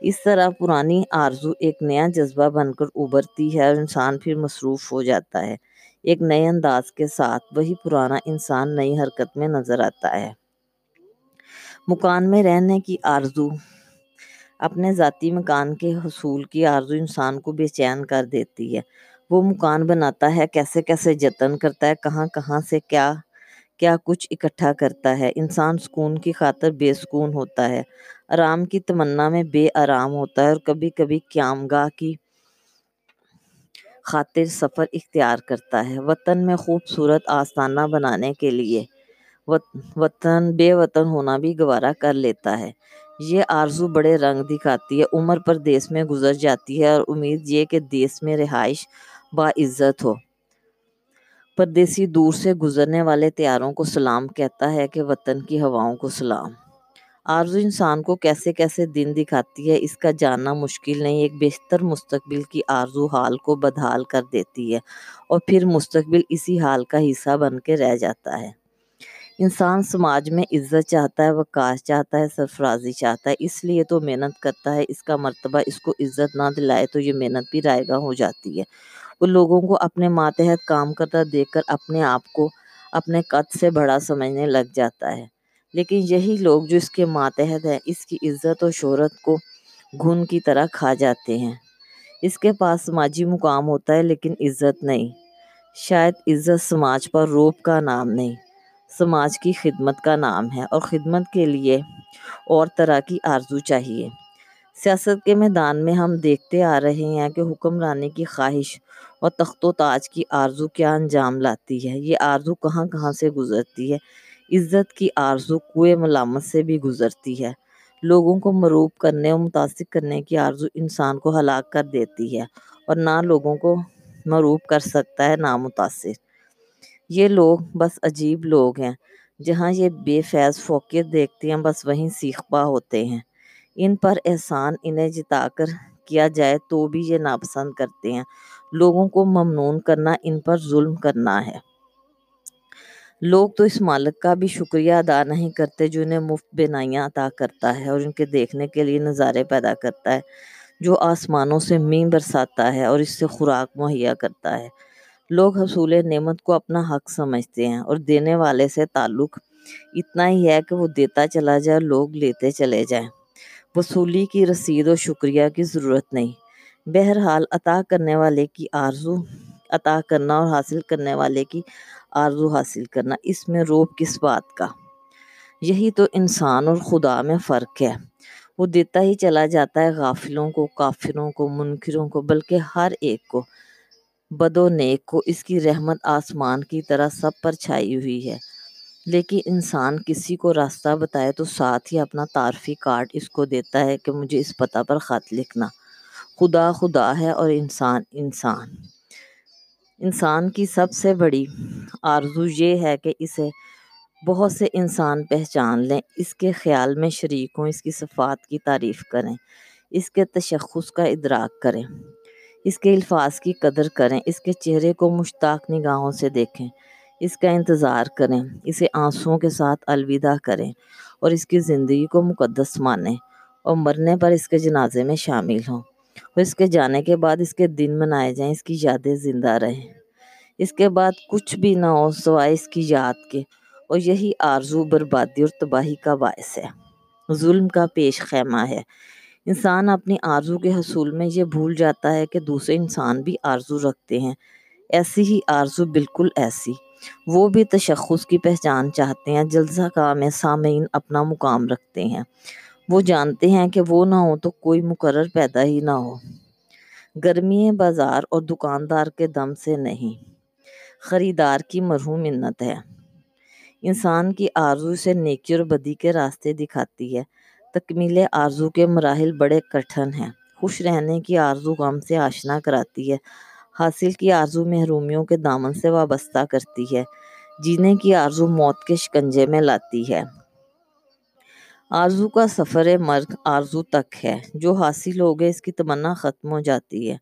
اس طرح پرانی آرزو ایک نیا جذبہ بن کر ابھرتی ہے اور انسان پھر مصروف ہو جاتا ہے۔ ایک نئے انداز کے ساتھ وہی پرانا انسان نئی حرکت میں نظر آتا ہے۔ مکان میں رہنے کی آرزو۔ اپنے ذاتی مکان کے حصول کی آرزو انسان کو بے چین کر دیتی ہے۔ وہ مکان بناتا ہے، کیسے کیسے جتن کرتا ہے، کہاں کہاں سے کیا کیا کچھ اکٹھا کرتا ہے۔ انسان سکون کی خاطر بے سکون ہوتا ہے۔ آرام کی تمنا میں بے آرام ہوتا ہے اور کبھی کبھی قیام گاہ کی خاطر سفر اختیار کرتا ہے۔ وطن میں خوبصورت آستانہ بنانے کے لیے وطن بے وطن ہونا بھی گوارا کر لیتا ہے۔ یہ آرزو بڑے رنگ دکھاتی ہے۔ عمر پر دیس میں گزر جاتی ہے اور امید یہ کہ دیس میں رہائش باعزت ہو۔ پردیسی دور سے گزرنے والے تیاروں کو سلام کہتا ہے کہ وطن کی ہواؤں کو سلام۔ آرزو انسان کو کیسے کیسے دن دکھاتی ہے، اس کا جاننا مشکل نہیں، ایک بہتر مستقبل کی آرزو حال کو بدحال کر دیتی ہے اور پھر مستقبل اسی حال کا حصہ بن کے رہ جاتا ہے۔ انسان سماج میں عزت چاہتا ہے، وقار چاہتا ہے، سرفرازی چاہتا ہے، اس لیے تو محنت کرتا ہے، اس کا مرتبہ اس کو عزت نہ دلائے تو یہ محنت بھی رائے گاہ ہو جاتی ہے۔ وہ لوگوں کو اپنے ماتحت کام کرتا دیکھ کر اپنے آپ کو اپنے قد سے بڑا سمجھنے لگ جاتا ہے۔ لیکن یہی لوگ جو اس کے ماتحت ہیں، اس کی عزت اور شہرت کو گھن کی طرح کھا جاتے ہیں۔ اس کے پاس سماجی مقام ہوتا ہے، لیکن عزت نہیں۔ شاید عزت سماج پر روپ کا نام نہیں، سماج کی خدمت کا نام ہے۔ اور خدمت کے لیے اور طرح کی آرزو چاہیے۔ سیاست کے میدان میں ہم دیکھتے آ رہے ہیں کہ حکمرانی کی خواہش اور تخت و تاج کی آرزو کیا انجام لاتی ہے؟ یہ آرزو کہاں کہاں سے گزرتی ہے؟ عزت کی آرزو کوئے ملامت سے بھی گزرتی ہے۔ لوگوں کو مروب کرنے اور متاثر کرنے کی آرزو انسان کو ہلاک کر دیتی ہے اور نہ لوگوں کو مروب کر سکتا ہے، نہ متاثر۔ یہ لوگ بس عجیب لوگ ہیں، جہاں یہ بے فیض فوقیت دیکھتے ہیں، بس وہیں سیخ پا ہوتے ہیں۔ ان پر احسان انہیں جتا کر کیا جائے تو بھی یہ ناپسند کرتے ہیں۔ لوگوں کو ممنون کرنا ان پر ظلم کرنا ہے۔ لوگ تو اس مالک کا بھی شکریہ ادا نہیں کرتے جو انہیں مفت بینائیاں عطا کرتا ہے اور ان کے دیکھنے کے لیے نظارے پیدا کرتا ہے، جو آسمانوں سے مین برساتا ہے اور اس سے خوراک مہیا کرتا ہے۔ لوگ حصول نعمت کو اپنا حق سمجھتے ہیں اور دینے والے سے تعلق اتنا ہی ہے کہ وہ دیتا چلا جائے لوگ لیتے چلے جائیں۔ وصولی کی رسید اور شکریہ کی ضرورت نہیں۔ بہرحال، عطا کرنے والے کی آرزو، عطا کرنا اور حاصل کرنے والے کی آرزو حاصل کرنا، اس میں روب کس بات کا؟ یہی تو انسان اور خدا میں فرق ہے۔ وہ دیتا ہی چلا جاتا ہے غافلوں کو، کافروں کو، منکروں کو، بلکہ ہر ایک کو۔ بد و نیک کو اس کی رحمت آسمان کی طرح سب پر چھائی ہوئی ہے۔ لیکن انسان کسی کو راستہ بتائے تو ساتھ ہی اپنا تعارفی کارڈ اس کو دیتا ہے کہ مجھے اس پتہ پر خط لکھنا۔ خدا خدا ہے اور انسان انسان۔ انسان کی سب سے بڑی آرزو یہ ہے کہ اسے بہت سے انسان پہچان لیں۔ اس کے خیال میں شریک ہوں، اس کی صفات کی تعریف کریں، اس کے تشخص کا ادراک کریں، اس کے الفاظ کی قدر کریں، اس کے چہرے کو مشتاق نگاہوں سے دیکھیں۔ اس کا انتظار کریں، اسے آنسوؤں کے ساتھ الوداع کریں اور اس کی زندگی کو مقدس مانیں اور مرنے پر اس کے جنازے میں شامل ہوں اور اس کے جانے کے بعد اس کے دن منائے جائیں، اس کی یادیں زندہ رہیں۔ اس کے بعد کچھ بھی نہ ہو سوائے اس کی یاد کے اور یہی آرزو، بربادی اور تباہی کا باعث ہے۔ ظلم کا پیش خیمہ ہے۔ انسان اپنی آرزو کے حصول میں یہ بھول جاتا ہے کہ دوسرے انسان بھی آرزو رکھتے ہیں۔ ایسی ہی آرزو بالکل ایسی۔ وہ بھی تشخص کی پہچان چاہتے ہیں، جلسہ کا میں سامعین اپنا مقام رکھتے ہیں۔ وہ جانتے ہیں کہ وہ نہ ہو تو کوئی مقرر پیدا ہی نہ ہو۔ گرمی بازار اور دکاندار کے دم سے نہیں۔ خریدار کی مرہوم منت ہے۔ انسان کی آرزو سے نیکی اور بدی کے راستے دکھاتی ہے۔ تکمیل آرزو کے مراحل بڑے کٹھن ہیں۔ خوش رہنے کی آرزو غم سے آشنا کراتی ہے۔ حاصل کی آرزو محرومیوں کے دامن سے وابستہ کرتی ہے جینے کی آرزو موت کے شکنجے میں لاتی ہے۔ آرزو کا سفر مرگ آرزو تک ہے، جو حاصل ہو گئے اس کی تمنا ختم ہو جاتی ہے،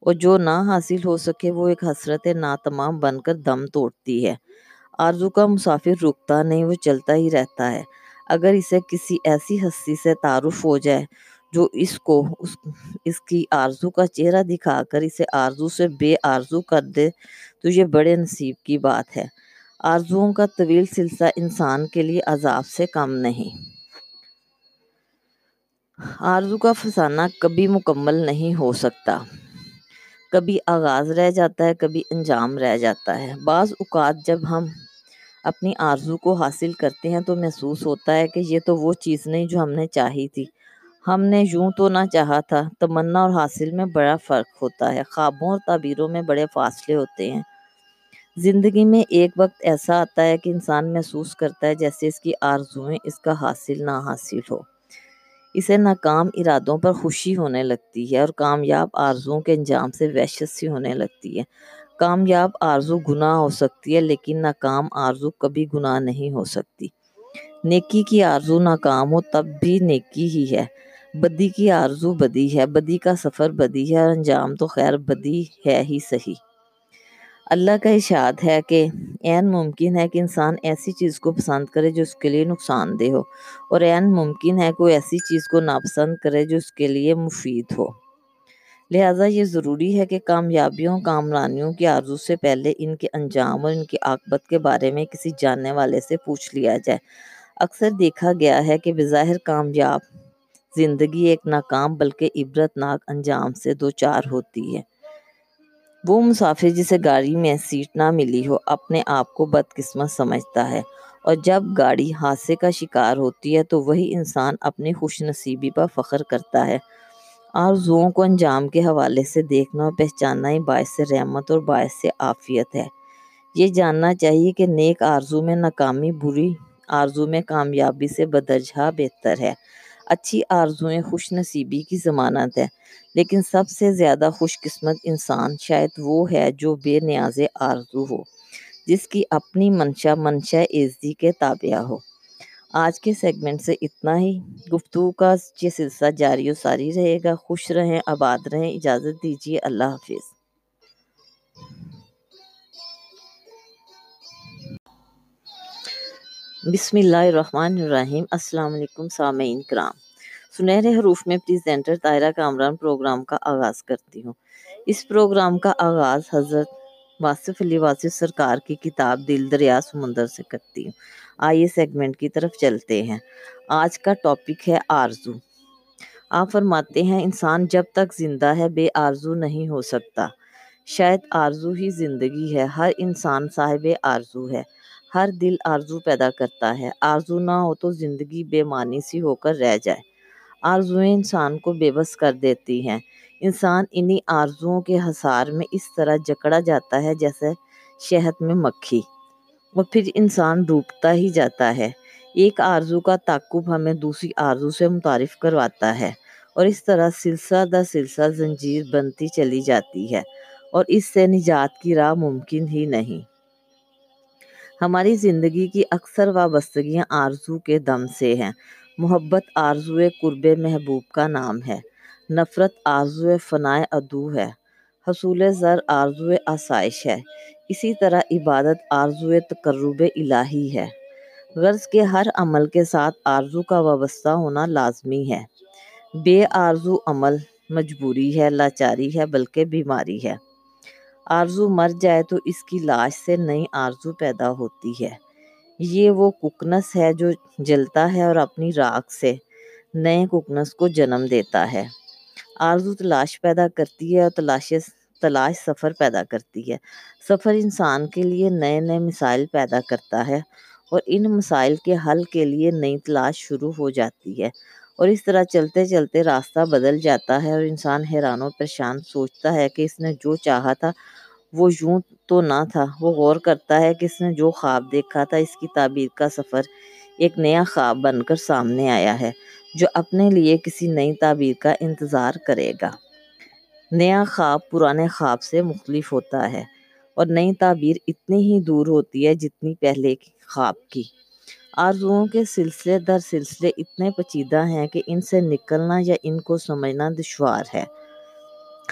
اور جو نہ حاصل ہو سکے وہ ایک حسرت ناتمام بن کر دم توڑتی ہے۔ آرزو کا مسافر رکتا نہیں، وہ چلتا ہی رہتا ہے۔ اگر اسے کسی ایسی ہستی سے تعارف ہو جائے جو اس کو، اس اس کی آرزو کا چہرہ دکھا کر اسے آرزو سے بے آرزو کر دے، تو یہ بڑے نصیب کی بات ہے۔ آرزوؤں کا طویل سلسلہ انسان کے لیے عذاب سے کم نہیں۔ آرزو کا فسانہ کبھی مکمل نہیں ہو سکتا۔ کبھی آغاز رہ جاتا ہے، کبھی انجام رہ جاتا ہے۔ بعض اوقات جب ہم اپنی آرزو کو حاصل کرتے ہیں تو محسوس ہوتا ہے کہ یہ تو وہ چیز نہیں جو ہم نے چاہی تھی۔ ہم نے یوں تو نہ چاہا تھا، تمنا اور حاصل میں بڑا فرق ہوتا ہے۔ خوابوں اور تعبیروں میں بڑے فاصلے ہوتے ہیں۔ زندگی میں ایک وقت ایسا آتا ہے کہ انسان محسوس کرتا ہے جیسے اس کی آرزویں اس کا حاصل نہ حاصل ہو۔ اسے ناکام ارادوں پر خوشی ہونے لگتی ہے اور کامیاب آرزوؤں کے انجام سے وحشت سی ہونے لگتی ہے۔ کامیاب آرزو گناہ ہو سکتی ہے، لیکن ناکام آرزو کبھی گناہ نہیں ہو سکتی۔ نیکی کی آرزو ناکام ہو تب بھی نیکی ہی ہے۔ بدی کی آرزو بدی ہے، بدی کا سفر بدی ہے، اور انجام تو خیر بدی ہے ہی صحیح۔ اللہ کا اشاد ہے کہ این ممکن ہے کہ انسان ایسی چیز کو پسند کرے جو اس کے لیے نقصان دہ ہو، اور این ممکن ہے کوئی ایسی چیز کو ناپسند کرے جو اس کے لیے مفید ہو۔ لہٰذا یہ ضروری ہے کہ کامیابیوں، کامرانیوں کی آرزو سے پہلے ان کے انجام اور ان کی عاقبت کے بارے میں کسی جاننے والے سے پوچھ لیا جائے۔ اکثر دیکھا گیا ہے کہ بظاہر کامیاب زندگی ایک ناکام بلکہ عبرت ناک انجام سے دو چار ہوتی ہے۔ وہ مسافر جسے گاڑی میں سیٹ نہ ملی ہو، اپنے آپ کو بدقسمت سمجھتا ہے۔ اور جب گاڑی حادثے کا شکار ہوتی ہے، تو وہی انسان اپنی خوش نصیبی پر فخر کرتا ہے۔ آرزوؤں کو انجام کے حوالے سے دیکھنا اور پہچاننا ہی باعث رحمت اور باعث عافیت ہے۔ یہ جاننا چاہیے کہ نیک آرزو میں ناکامی، بری آرزو میں کامیابی سے بدرجہ بہتر ہے۔ اچھی آرزویں خوش نصیبی کی ضمانت ہے۔ لیکن سب سے زیادہ خوش قسمت انسان شاید وہ ہے جو بے نیاز آرزو ہو، جس کی اپنی منشا منشا عزی کے تابعہ ہو۔ آج کے سیگمنٹ سے اتنا ہی۔ گفتگو کا یہ سلسلہ جاری و ساری رہے گا۔ خوش رہیں، آباد رہیں، اجازت دیجیے۔ اللہ حافظ۔ بسم اللہ الرحمن الرحیم۔ السلام علیکم سامعین کرام۔ سنہرے حروف میں پریزنٹر طائرہ کامران پروگرام کا آغاز کرتی ہوں۔ اس پروگرام کا آغاز حضرت واصف علی واصف سرکار کی کتاب دل دریا سمندر سے کرتی ہوں۔ آئیے سیگمنٹ کی طرف چلتے ہیں۔ آج کا ٹاپک ہے آرزو۔ آپ فرماتے ہیں، انسان جب تک زندہ ہے، بے آرزو نہیں ہو سکتا۔ شاید آرزو ہی زندگی ہے۔ ہر انسان صاحب آرزو ہے۔ ہر دل آرزو پیدا کرتا ہے۔ آرزو نہ ہو تو زندگی بے معنی سی ہو کر رہ جائے۔ آرزویں انسان کو بے بس کر دیتی ہیں۔ انسان انہی آرزوؤں کے حصار میں اس طرح جکڑا جاتا ہے جیسے شہد میں مکھی۔ اور پھر انسان ڈوبتا ہی جاتا ہے۔ ایک آرزو کا تعقب ہمیں دوسری آرزو سے متعارف کرواتا ہے اور اس طرح سلسلہ در سلسلہ زنجیر بنتی چلی جاتی ہے اور اس سے نجات کی راہ ممکن ہی نہیں۔ ہماری زندگی کی اکثر وابستگیاں آرزو کے دم سے ہیں۔ محبت آرزو قرب محبوب کا نام ہے۔ نفرت آرزو فنائے ادو ہے۔ حصول زر آرزو آسائش ہے۔ اسی طرح عبادت آرزو تقرب الہی ہے۔ غرض کے ہر عمل کے ساتھ آرزو کا وابستہ ہونا لازمی ہے۔ بے آرزو عمل مجبوری ہے، لاچاری ہے، بلکہ بیماری ہے۔ آرزو مر جائے تو اس کی لاش سے نئی آرزو پیدا ہوتی ہے۔ یہ وہ ککنس ہے جو جلتا ہے اور اپنی راکھ سے نئے ککنس کو جنم دیتا ہے۔ آرزو تلاش پیدا کرتی ہے اور تلاش تلاش سفر پیدا کرتی ہے۔ سفر انسان کے لیے نئے نئے مسائل پیدا کرتا ہے اور ان مسائل کے حل کے لیے نئی تلاش شروع ہو جاتی ہے۔ اور اس طرح چلتے چلتے راستہ بدل جاتا ہے اور انسان حیران و پریشان سوچتا ہے کہ اس نے جو چاہا تھا وہ یوں تو نہ تھا۔ وہ غور کرتا ہے کہ اس نے جو خواب دیکھا تھا اس کی تعبیر کا سفر ایک نیا خواب بن کر سامنے آیا ہے، جو اپنے لیے کسی نئی تعبیر کا انتظار کرے گا۔ نیا خواب پرانے خواب سے مختلف ہوتا ہے اور نئی تعبیر اتنی ہی دور ہوتی ہے جتنی پہلے خواب کی۔ آرزوؤں کے سلسلے در سلسلے اتنے پیچیدہ ہیں کہ ان سے نکلنا یا ان کو سمجھنا دشوار ہے۔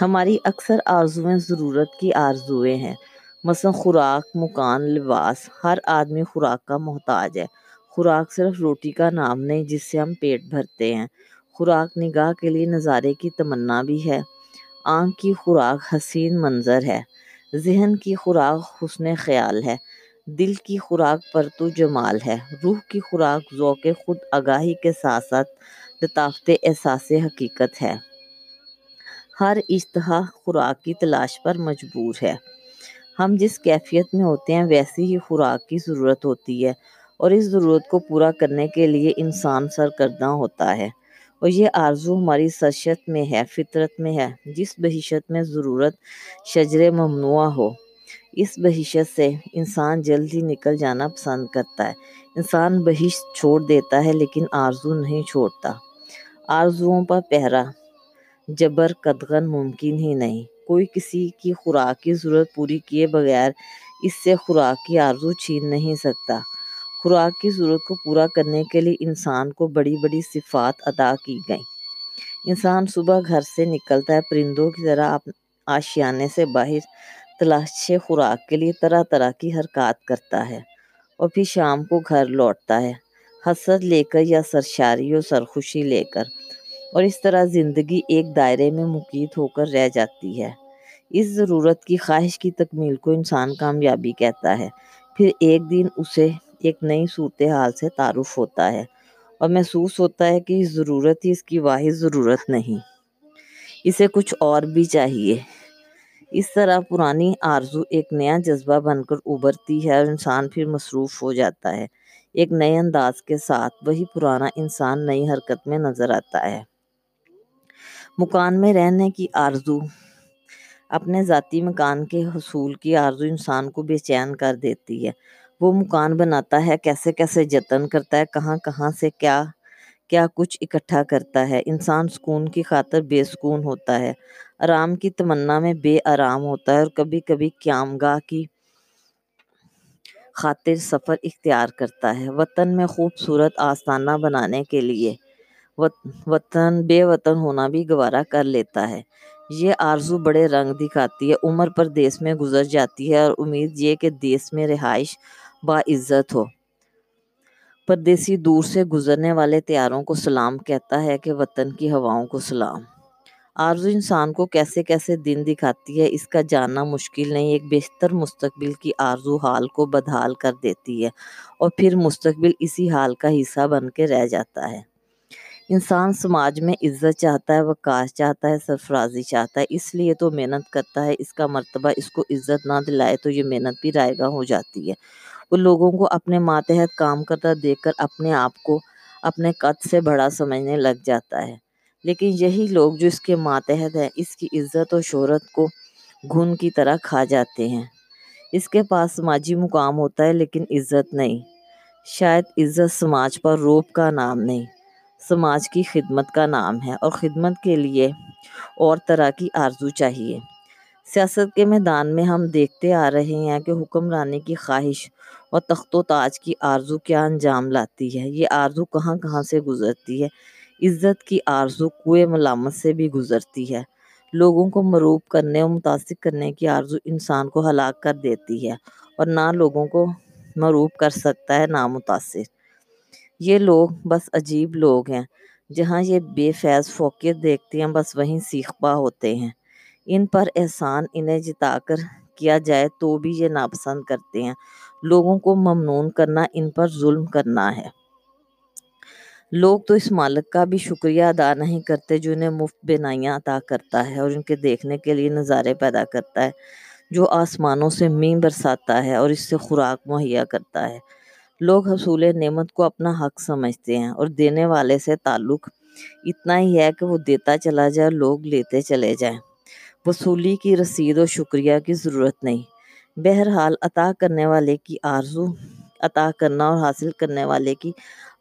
ہماری اکثر آرزویں ضرورت کی آرزویں ہیں۔ مثلا خوراک، مکان، لباس، ہر آدمی خوراک کا محتاج ہے۔ خوراک صرف روٹی کا نام نہیں جس سے ہم پیٹ بھرتے ہیں۔ خوراک نگاہ کے لیے نظارے کی تمنا بھی ہے۔ آنکھ کی خوراک حسین منظر ہے۔ ذہن کی خوراک حسن خیال ہے۔ دل کی خوراک پرتو جمال ہے۔ روح کی خوراک ذوق خود آگاہی کے ساتھ ساتھ لطافت احساس حقیقت ہے۔ ہر اشتہا خوراک کی تلاش پر مجبور ہے۔ ہم جس کیفیت میں ہوتے ہیں ویسی ہی خوراک کی ضرورت ہوتی ہے اور اس ضرورت کو پورا کرنے کے لیے انسان سرگرداں ہوتا ہے۔ اور یہ آرزو ہماری سرشت میں ہے، فطرت میں ہے، جس بہشت میں ضرورت شجر ممنوع ہو۔ اس بہشت سے انسان جلد ہی نکل جانا پسند کرتا ہے۔ انسان بہشت چھوڑ دیتا ہے لیکن آرزو نہیں چھوڑتا۔ آرزوؤں پر پہرا۔ جبر قدغن ممکن ہی نہیں۔ کوئی کسی کی خوراک کی ضرورت پوری کیے بغیر اس سے خوراک کی آرزو چھین نہیں سکتا۔ خوراک کی ضرورت کو پورا کرنے کے لیے انسان کو بڑی بڑی صفات ادا کی گئیں۔ انسان صبح گھر سے نکلتا ہے، پرندوں کی طرح آشیانے سے باہر۔ تلاش خوراک کے لیے طرح طرح کی حرکات کرتا ہے اور پھر شام کو گھر لوٹتا ہے۔ حسرت لے کر یا سرشاری اور سرخوشی لے کر اور اس طرح زندگی ایک دائرے میں مقید ہو کر رہ جاتی ہے۔ اس ضرورت کی خواہش کی تکمیل کو انسان کامیابی کہتا ہے۔ پھر ایک دن اسے ایک نئی صورتحال سے تعارف ہوتا ہے اور محسوس ہوتا ہے کہ ضرورت ہی اس کی واحد ضرورت نہیں۔ اسے کچھ اور بھی چاہیے۔ اس طرح پرانی آرزو ایک نیا جذبہ بن کر ابھرتی ہے اور انسان پھر مصروف ہو جاتا ہے۔ ایک نئے انداز کے ساتھ وہی پرانا انسان نئی حرکت میں نظر آتا ہے۔ مکان میں رہنے کی آرزو، اپنے ذاتی مکان کے حصول کی آرزو انسان کو بے چین کر دیتی ہے۔ وہ مکان بناتا ہے، کیسے کیسے جتن کرتا ہے، کہاں کہاں سے کیا کیا کچھ اکٹھا کرتا ہے؟ انسان سکون کی خاطر بے سکون ہوتا ہے۔ آرام کی تمنا میں بے آرام ہوتا ہے اور کبھی کبھی قیام گاہ کی خاطر سفر اختیار کرتا ہے۔ وطن میں خوبصورت آستانہ بنانے کے لیے وطن، بے وطن ہونا بھی گوارا کر لیتا ہے۔ یہ آرزو بڑے رنگ دکھاتی ہے۔ عمر پر دیس میں گزر جاتی ہے اور امید یہ کہ دیس میں رہائش باعزت ہو۔ پردیسی دور سے گزرنے والے تیاروں کو سلام کہتا ہے کہ وطن کی ہواؤں کو سلام۔ آرزو انسان کو کیسے کیسے دن دکھاتی ہے، اس کا جاننا مشکل نہیں، ایک بہتر مستقبل کی آرزو حال کو بدحال کر دیتی ہے اور پھر مستقبل اسی حال کا حصہ بن کے رہ جاتا ہے۔ انسان سماج میں عزت چاہتا ہے، وقار چاہتا ہے، سرفرازی چاہتا ہے، اس لیے تو محنت کرتا ہے، اس کا مرتبہ اس کو عزت نہ دلائے تو یہ محنت بھی رائے گاہ ہو جاتی ہے۔ وہ لوگوں کو اپنے ماتحت کام کرتا دیکھ کر اپنے آپ کو اپنے قد سے بڑا سمجھنے لگ جاتا ہے۔ لیکن یہی لوگ جو اس کے ماتحت ہیں، اس کی عزت اور شہرت کو گھن کی طرح کھا جاتے ہیں۔ اس کے پاس سماجی مقام ہوتا ہے، لیکن عزت نہیں۔ شاید عزت سماج پر روپ کا نام نہیں، سماج کی خدمت کا نام ہے اور خدمت کے لیے اور طرح کی آرزو چاہیے۔ سیاست کے میدان میں ہم دیکھتے آ رہے ہیں کہ حکمرانی کی خواہش اور تخت و تاج کی آرزو کیا انجام لاتی ہے؟ یہ آرزو کہاں کہاں سے گزرتی ہے؟ عزت کی آرزو کوئے ملامت سے بھی گزرتی ہے۔ لوگوں کو مروب کرنے اور متاثر کرنے کی آرزو انسان کو ہلاک کر دیتی ہے اور نہ لوگوں کو مروب کر سکتا ہے، نہ متاثر۔ یہ لوگ بس عجیب لوگ ہیں، جہاں یہ بے فیض فوقیت دیکھتے ہیں، بس وہیں سیخ پا ہوتے ہیں۔ ان پر احسان انہیں جتا کر کیا جائے تو بھی یہ ناپسند کرتے ہیں۔ لوگوں کو ممنون کرنا، ان پر ظلم کرنا ہے۔ لوگ تو اس مالک کا بھی شکریہ ادا نہیں کرتے جو انہیں مفت بینائیاں عطا کرتا ہے اور ان کے دیکھنے کے لیے نظارے پیدا کرتا ہے، جو آسمانوں سے مین برساتا ہے اور اس سے خوراک مہیا کرتا ہے۔ لوگ حصول نعمت کو اپنا حق سمجھتے ہیں اور دینے والے سے تعلق اتنا ہی ہے کہ وہ دیتا چلا جائے لوگ لیتے چلے جائیں۔ وصولی کی رسید اور شکریہ کی ضرورت نہیں۔ بہرحال عطا کرنے والے کی آرزو، عطا کرنا اور حاصل کرنے والے کی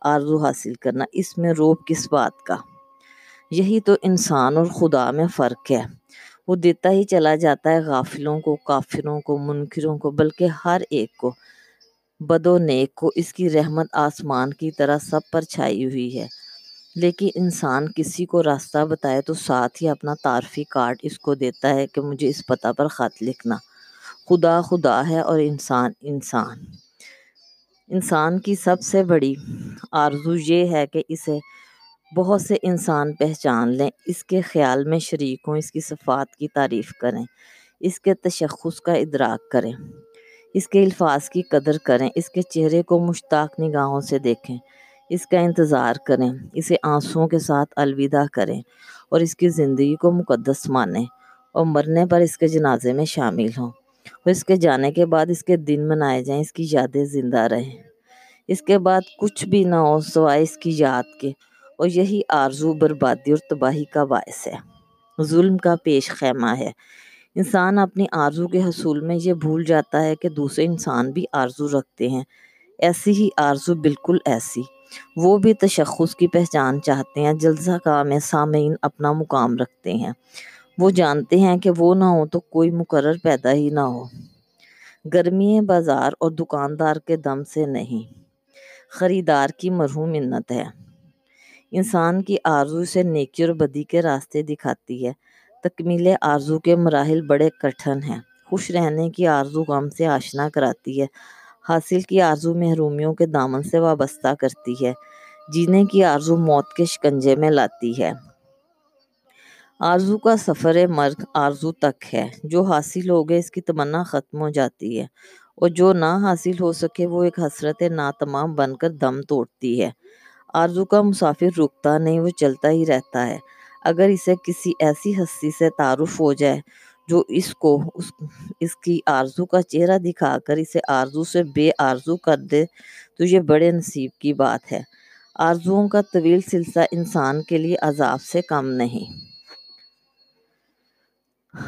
آرزو حاصل کرنا، اس میں روب کس بات کا؟ یہی تو انسان اور خدا میں فرق ہے۔ وہ دیتا ہی چلا جاتا ہے غافلوں کو، کافروں کو، منکروں کو، بلکہ ہر ایک کو۔ بد و نیک کو اس کی رحمت آسمان کی طرح سب پر چھائی ہوئی ہے۔ لیکن انسان کسی کو راستہ بتائے تو ساتھ ہی اپنا تعارفی کارڈ اس کو دیتا ہے کہ مجھے اس پتہ پر خط لکھنا۔ خدا خدا ہے اور انسان انسان۔ انسان کی سب سے بڑی آرزو یہ ہے کہ اسے بہت سے انسان پہچان لیں، اس کے خیال میں شریک ہوں، اس کی صفات کی تعریف کریں، اس کے تشخص کا ادراک کریں، اس کے الفاظ کی قدر کریں، اس کے چہرے کو مشتاق نگاہوں سے دیکھیں، اس کا انتظار کریں، اسے آنسوؤں کے ساتھ الوداع کریں اور اس کی زندگی کو مقدس مانیں اور مرنے پر اس کے جنازے میں شامل ہوں۔ اور اس کے جانے کے بعد اس کے دن منائے جائیں، اس کی یادیں زندہ رہیں۔ اس کے بعد کچھ بھی نہ ہو سوائے اس کی یاد کے۔ اور یہی آرزو، بربادی اور تباہی کا باعث ہے۔ ظلم کا پیش خیمہ ہے۔ انسان اپنی آرزو کے حصول میں یہ بھول جاتا ہے کہ دوسرے انسان بھی آرزو رکھتے ہیں۔ ایسی ہی آرزو بالکل ایسی۔ وہ بھی تشخص کی پہچان چاہتے ہیں، جلسہ کا میں سامعین اپنا مقام رکھتے ہیں۔ وہ جانتے ہیں کہ وہ نہ ہو تو کوئی مقرر پیدا ہی نہ ہو۔ گرمی بازار اور دکاندار کے دم سے نہیں۔ خریدار کی مرہوم منت ہے۔ انسان کی آرزو سے نیکی اور بدی کے راستے دکھاتی ہے۔ تکمیل آرزو کے مراحل بڑے کٹھن ہیں۔ خوش رہنے کی آرزو غم سے آشنا کراتی ہے۔ حاصل کی آرزو محرومیوں کے دامن سے وابستہ کرتی ہے۔ جینے کی آرزو موت کے شکنجے میں لاتی ہے۔ آرزو کا سفر مرگ آرزو تک ہے۔ جو حاصل ہو گئے اس کی تمنا ختم ہو جاتی ہے۔ اور جو نہ حاصل ہو سکے وہ ایک حسرت ناتمام بن کر دم توڑتی ہے۔ آرزو کا مسافر رکتا نہیں، وہ چلتا ہی رہتا ہے۔ اگر اسے کسی ایسی ہستی سے تعارف ہو جائے جو اس کو، اس اس کی آرزو کا چہرہ دکھا کر اسے آرزو سے بے آرزو کر دے، تو یہ بڑے نصیب کی بات ہے۔ آرزوؤں کا طویل سلسلہ انسان کے لیے عذاب سے کم نہیں۔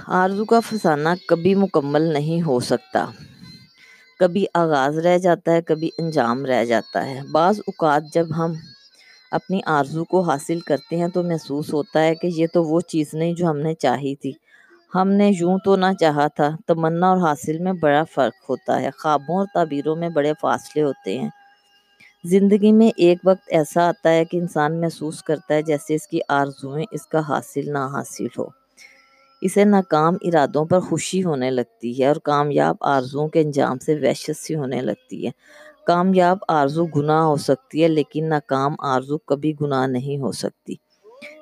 آرزو کا فسانہ کبھی مکمل نہیں ہو سکتا۔ کبھی آغاز رہ جاتا ہے، کبھی انجام رہ جاتا ہے۔ بعض اوقات جب ہم اپنی آرزو کو حاصل کرتے ہیں تو محسوس ہوتا ہے کہ یہ تو وہ چیز نہیں جو ہم نے چاہی تھی۔ ہم نے یوں تو نہ چاہا تھا۔ تمنا اور حاصل میں بڑا فرق ہوتا ہے۔ خوابوں اور تعبیروں میں بڑے فاصلے ہوتے ہیں۔ زندگی میں ایک وقت ایسا آتا ہے کہ انسان محسوس کرتا ہے جیسے اس کی آرزویں اس کا حاصل نہ حاصل ہو۔ اسے ناکام ارادوں پر خوشی ہونے لگتی ہے اور کامیاب آرزوؤں کے انجام سے وحشت سی ہونے لگتی ہے۔ کامیاب آرزو گناہ ہو سکتی ہے، لیکن ناکام آرزو کبھی گناہ نہیں ہو سکتی۔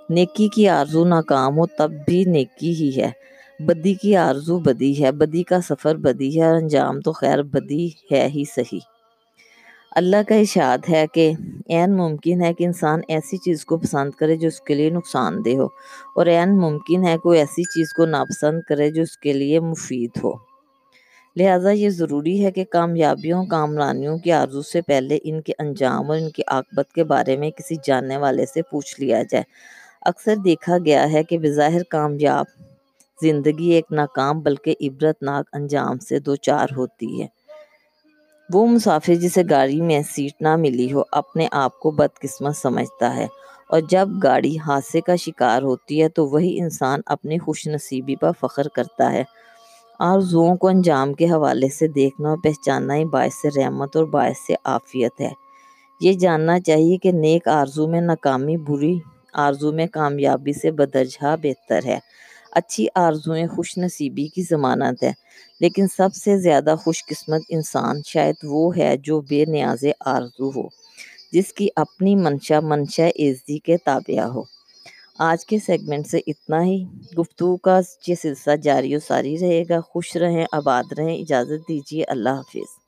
نیکی کی آرزو ناکام ہو تب بھی نیکی ہی ہے۔ بدی کی آرزو بدی ہے، بدی کا سفر بدی ہے اور انجام تو خیر بدی ہے ہی صحیح۔ اللہ کا اشاد ہے کہ عین ممکن ہے کہ انسان ایسی چیز کو پسند کرے جو اس کے لیے نقصان دہ ہو، اور عین ممکن ہے کوئی ایسی چیز کو ناپسند کرے جو اس کے لیے مفید ہو۔ لہٰذا یہ ضروری ہے کہ کامیابیوں، کامرانیوں کی آرزو سے پہلے ان کے انجام اور ان کی عاقبت کے بارے میں کسی جاننے والے سے پوچھ لیا جائے۔ اکثر دیکھا گیا ہے کہ بظاہر کامیاب زندگی ایک ناکام بلکہ عبرت ناک انجام سے دو چار ہوتی ہے۔ وہ مسافر جسے گاڑی میں سیٹ نہ ملی ہو، اپنے آپ کو بدقسمت سمجھتا ہے۔ اور جب گاڑی حادثے کا شکار ہوتی ہے، تو وہی انسان اپنی خوش نصیبی پر فخر کرتا ہے۔ آرزوؤں کو انجام کے حوالے سے دیکھنا اور پہچاننا ہی باعث رحمت اور باعث عافیت ہے۔ یہ جاننا چاہیے کہ نیک آرزو میں ناکامی، بری آرزو میں کامیابی سے بدرجہ بہتر ہے۔ اچھی آرزویں خوش نصیبی کی ضمانت ہے۔ لیکن سب سے زیادہ خوش قسمت انسان شاید وہ ہے جو بے نیاز آرزو ہو، جس کی اپنی منشا منشا عزی کے تابعہ ہو۔ آج کے سیگمنٹ سے اتنا ہی۔ گفتگو کا یہ سلسلہ جاری و ساری رہے گا۔ خوش رہیں، آباد رہیں۔ اجازت دیجیے۔ اللہ حافظ۔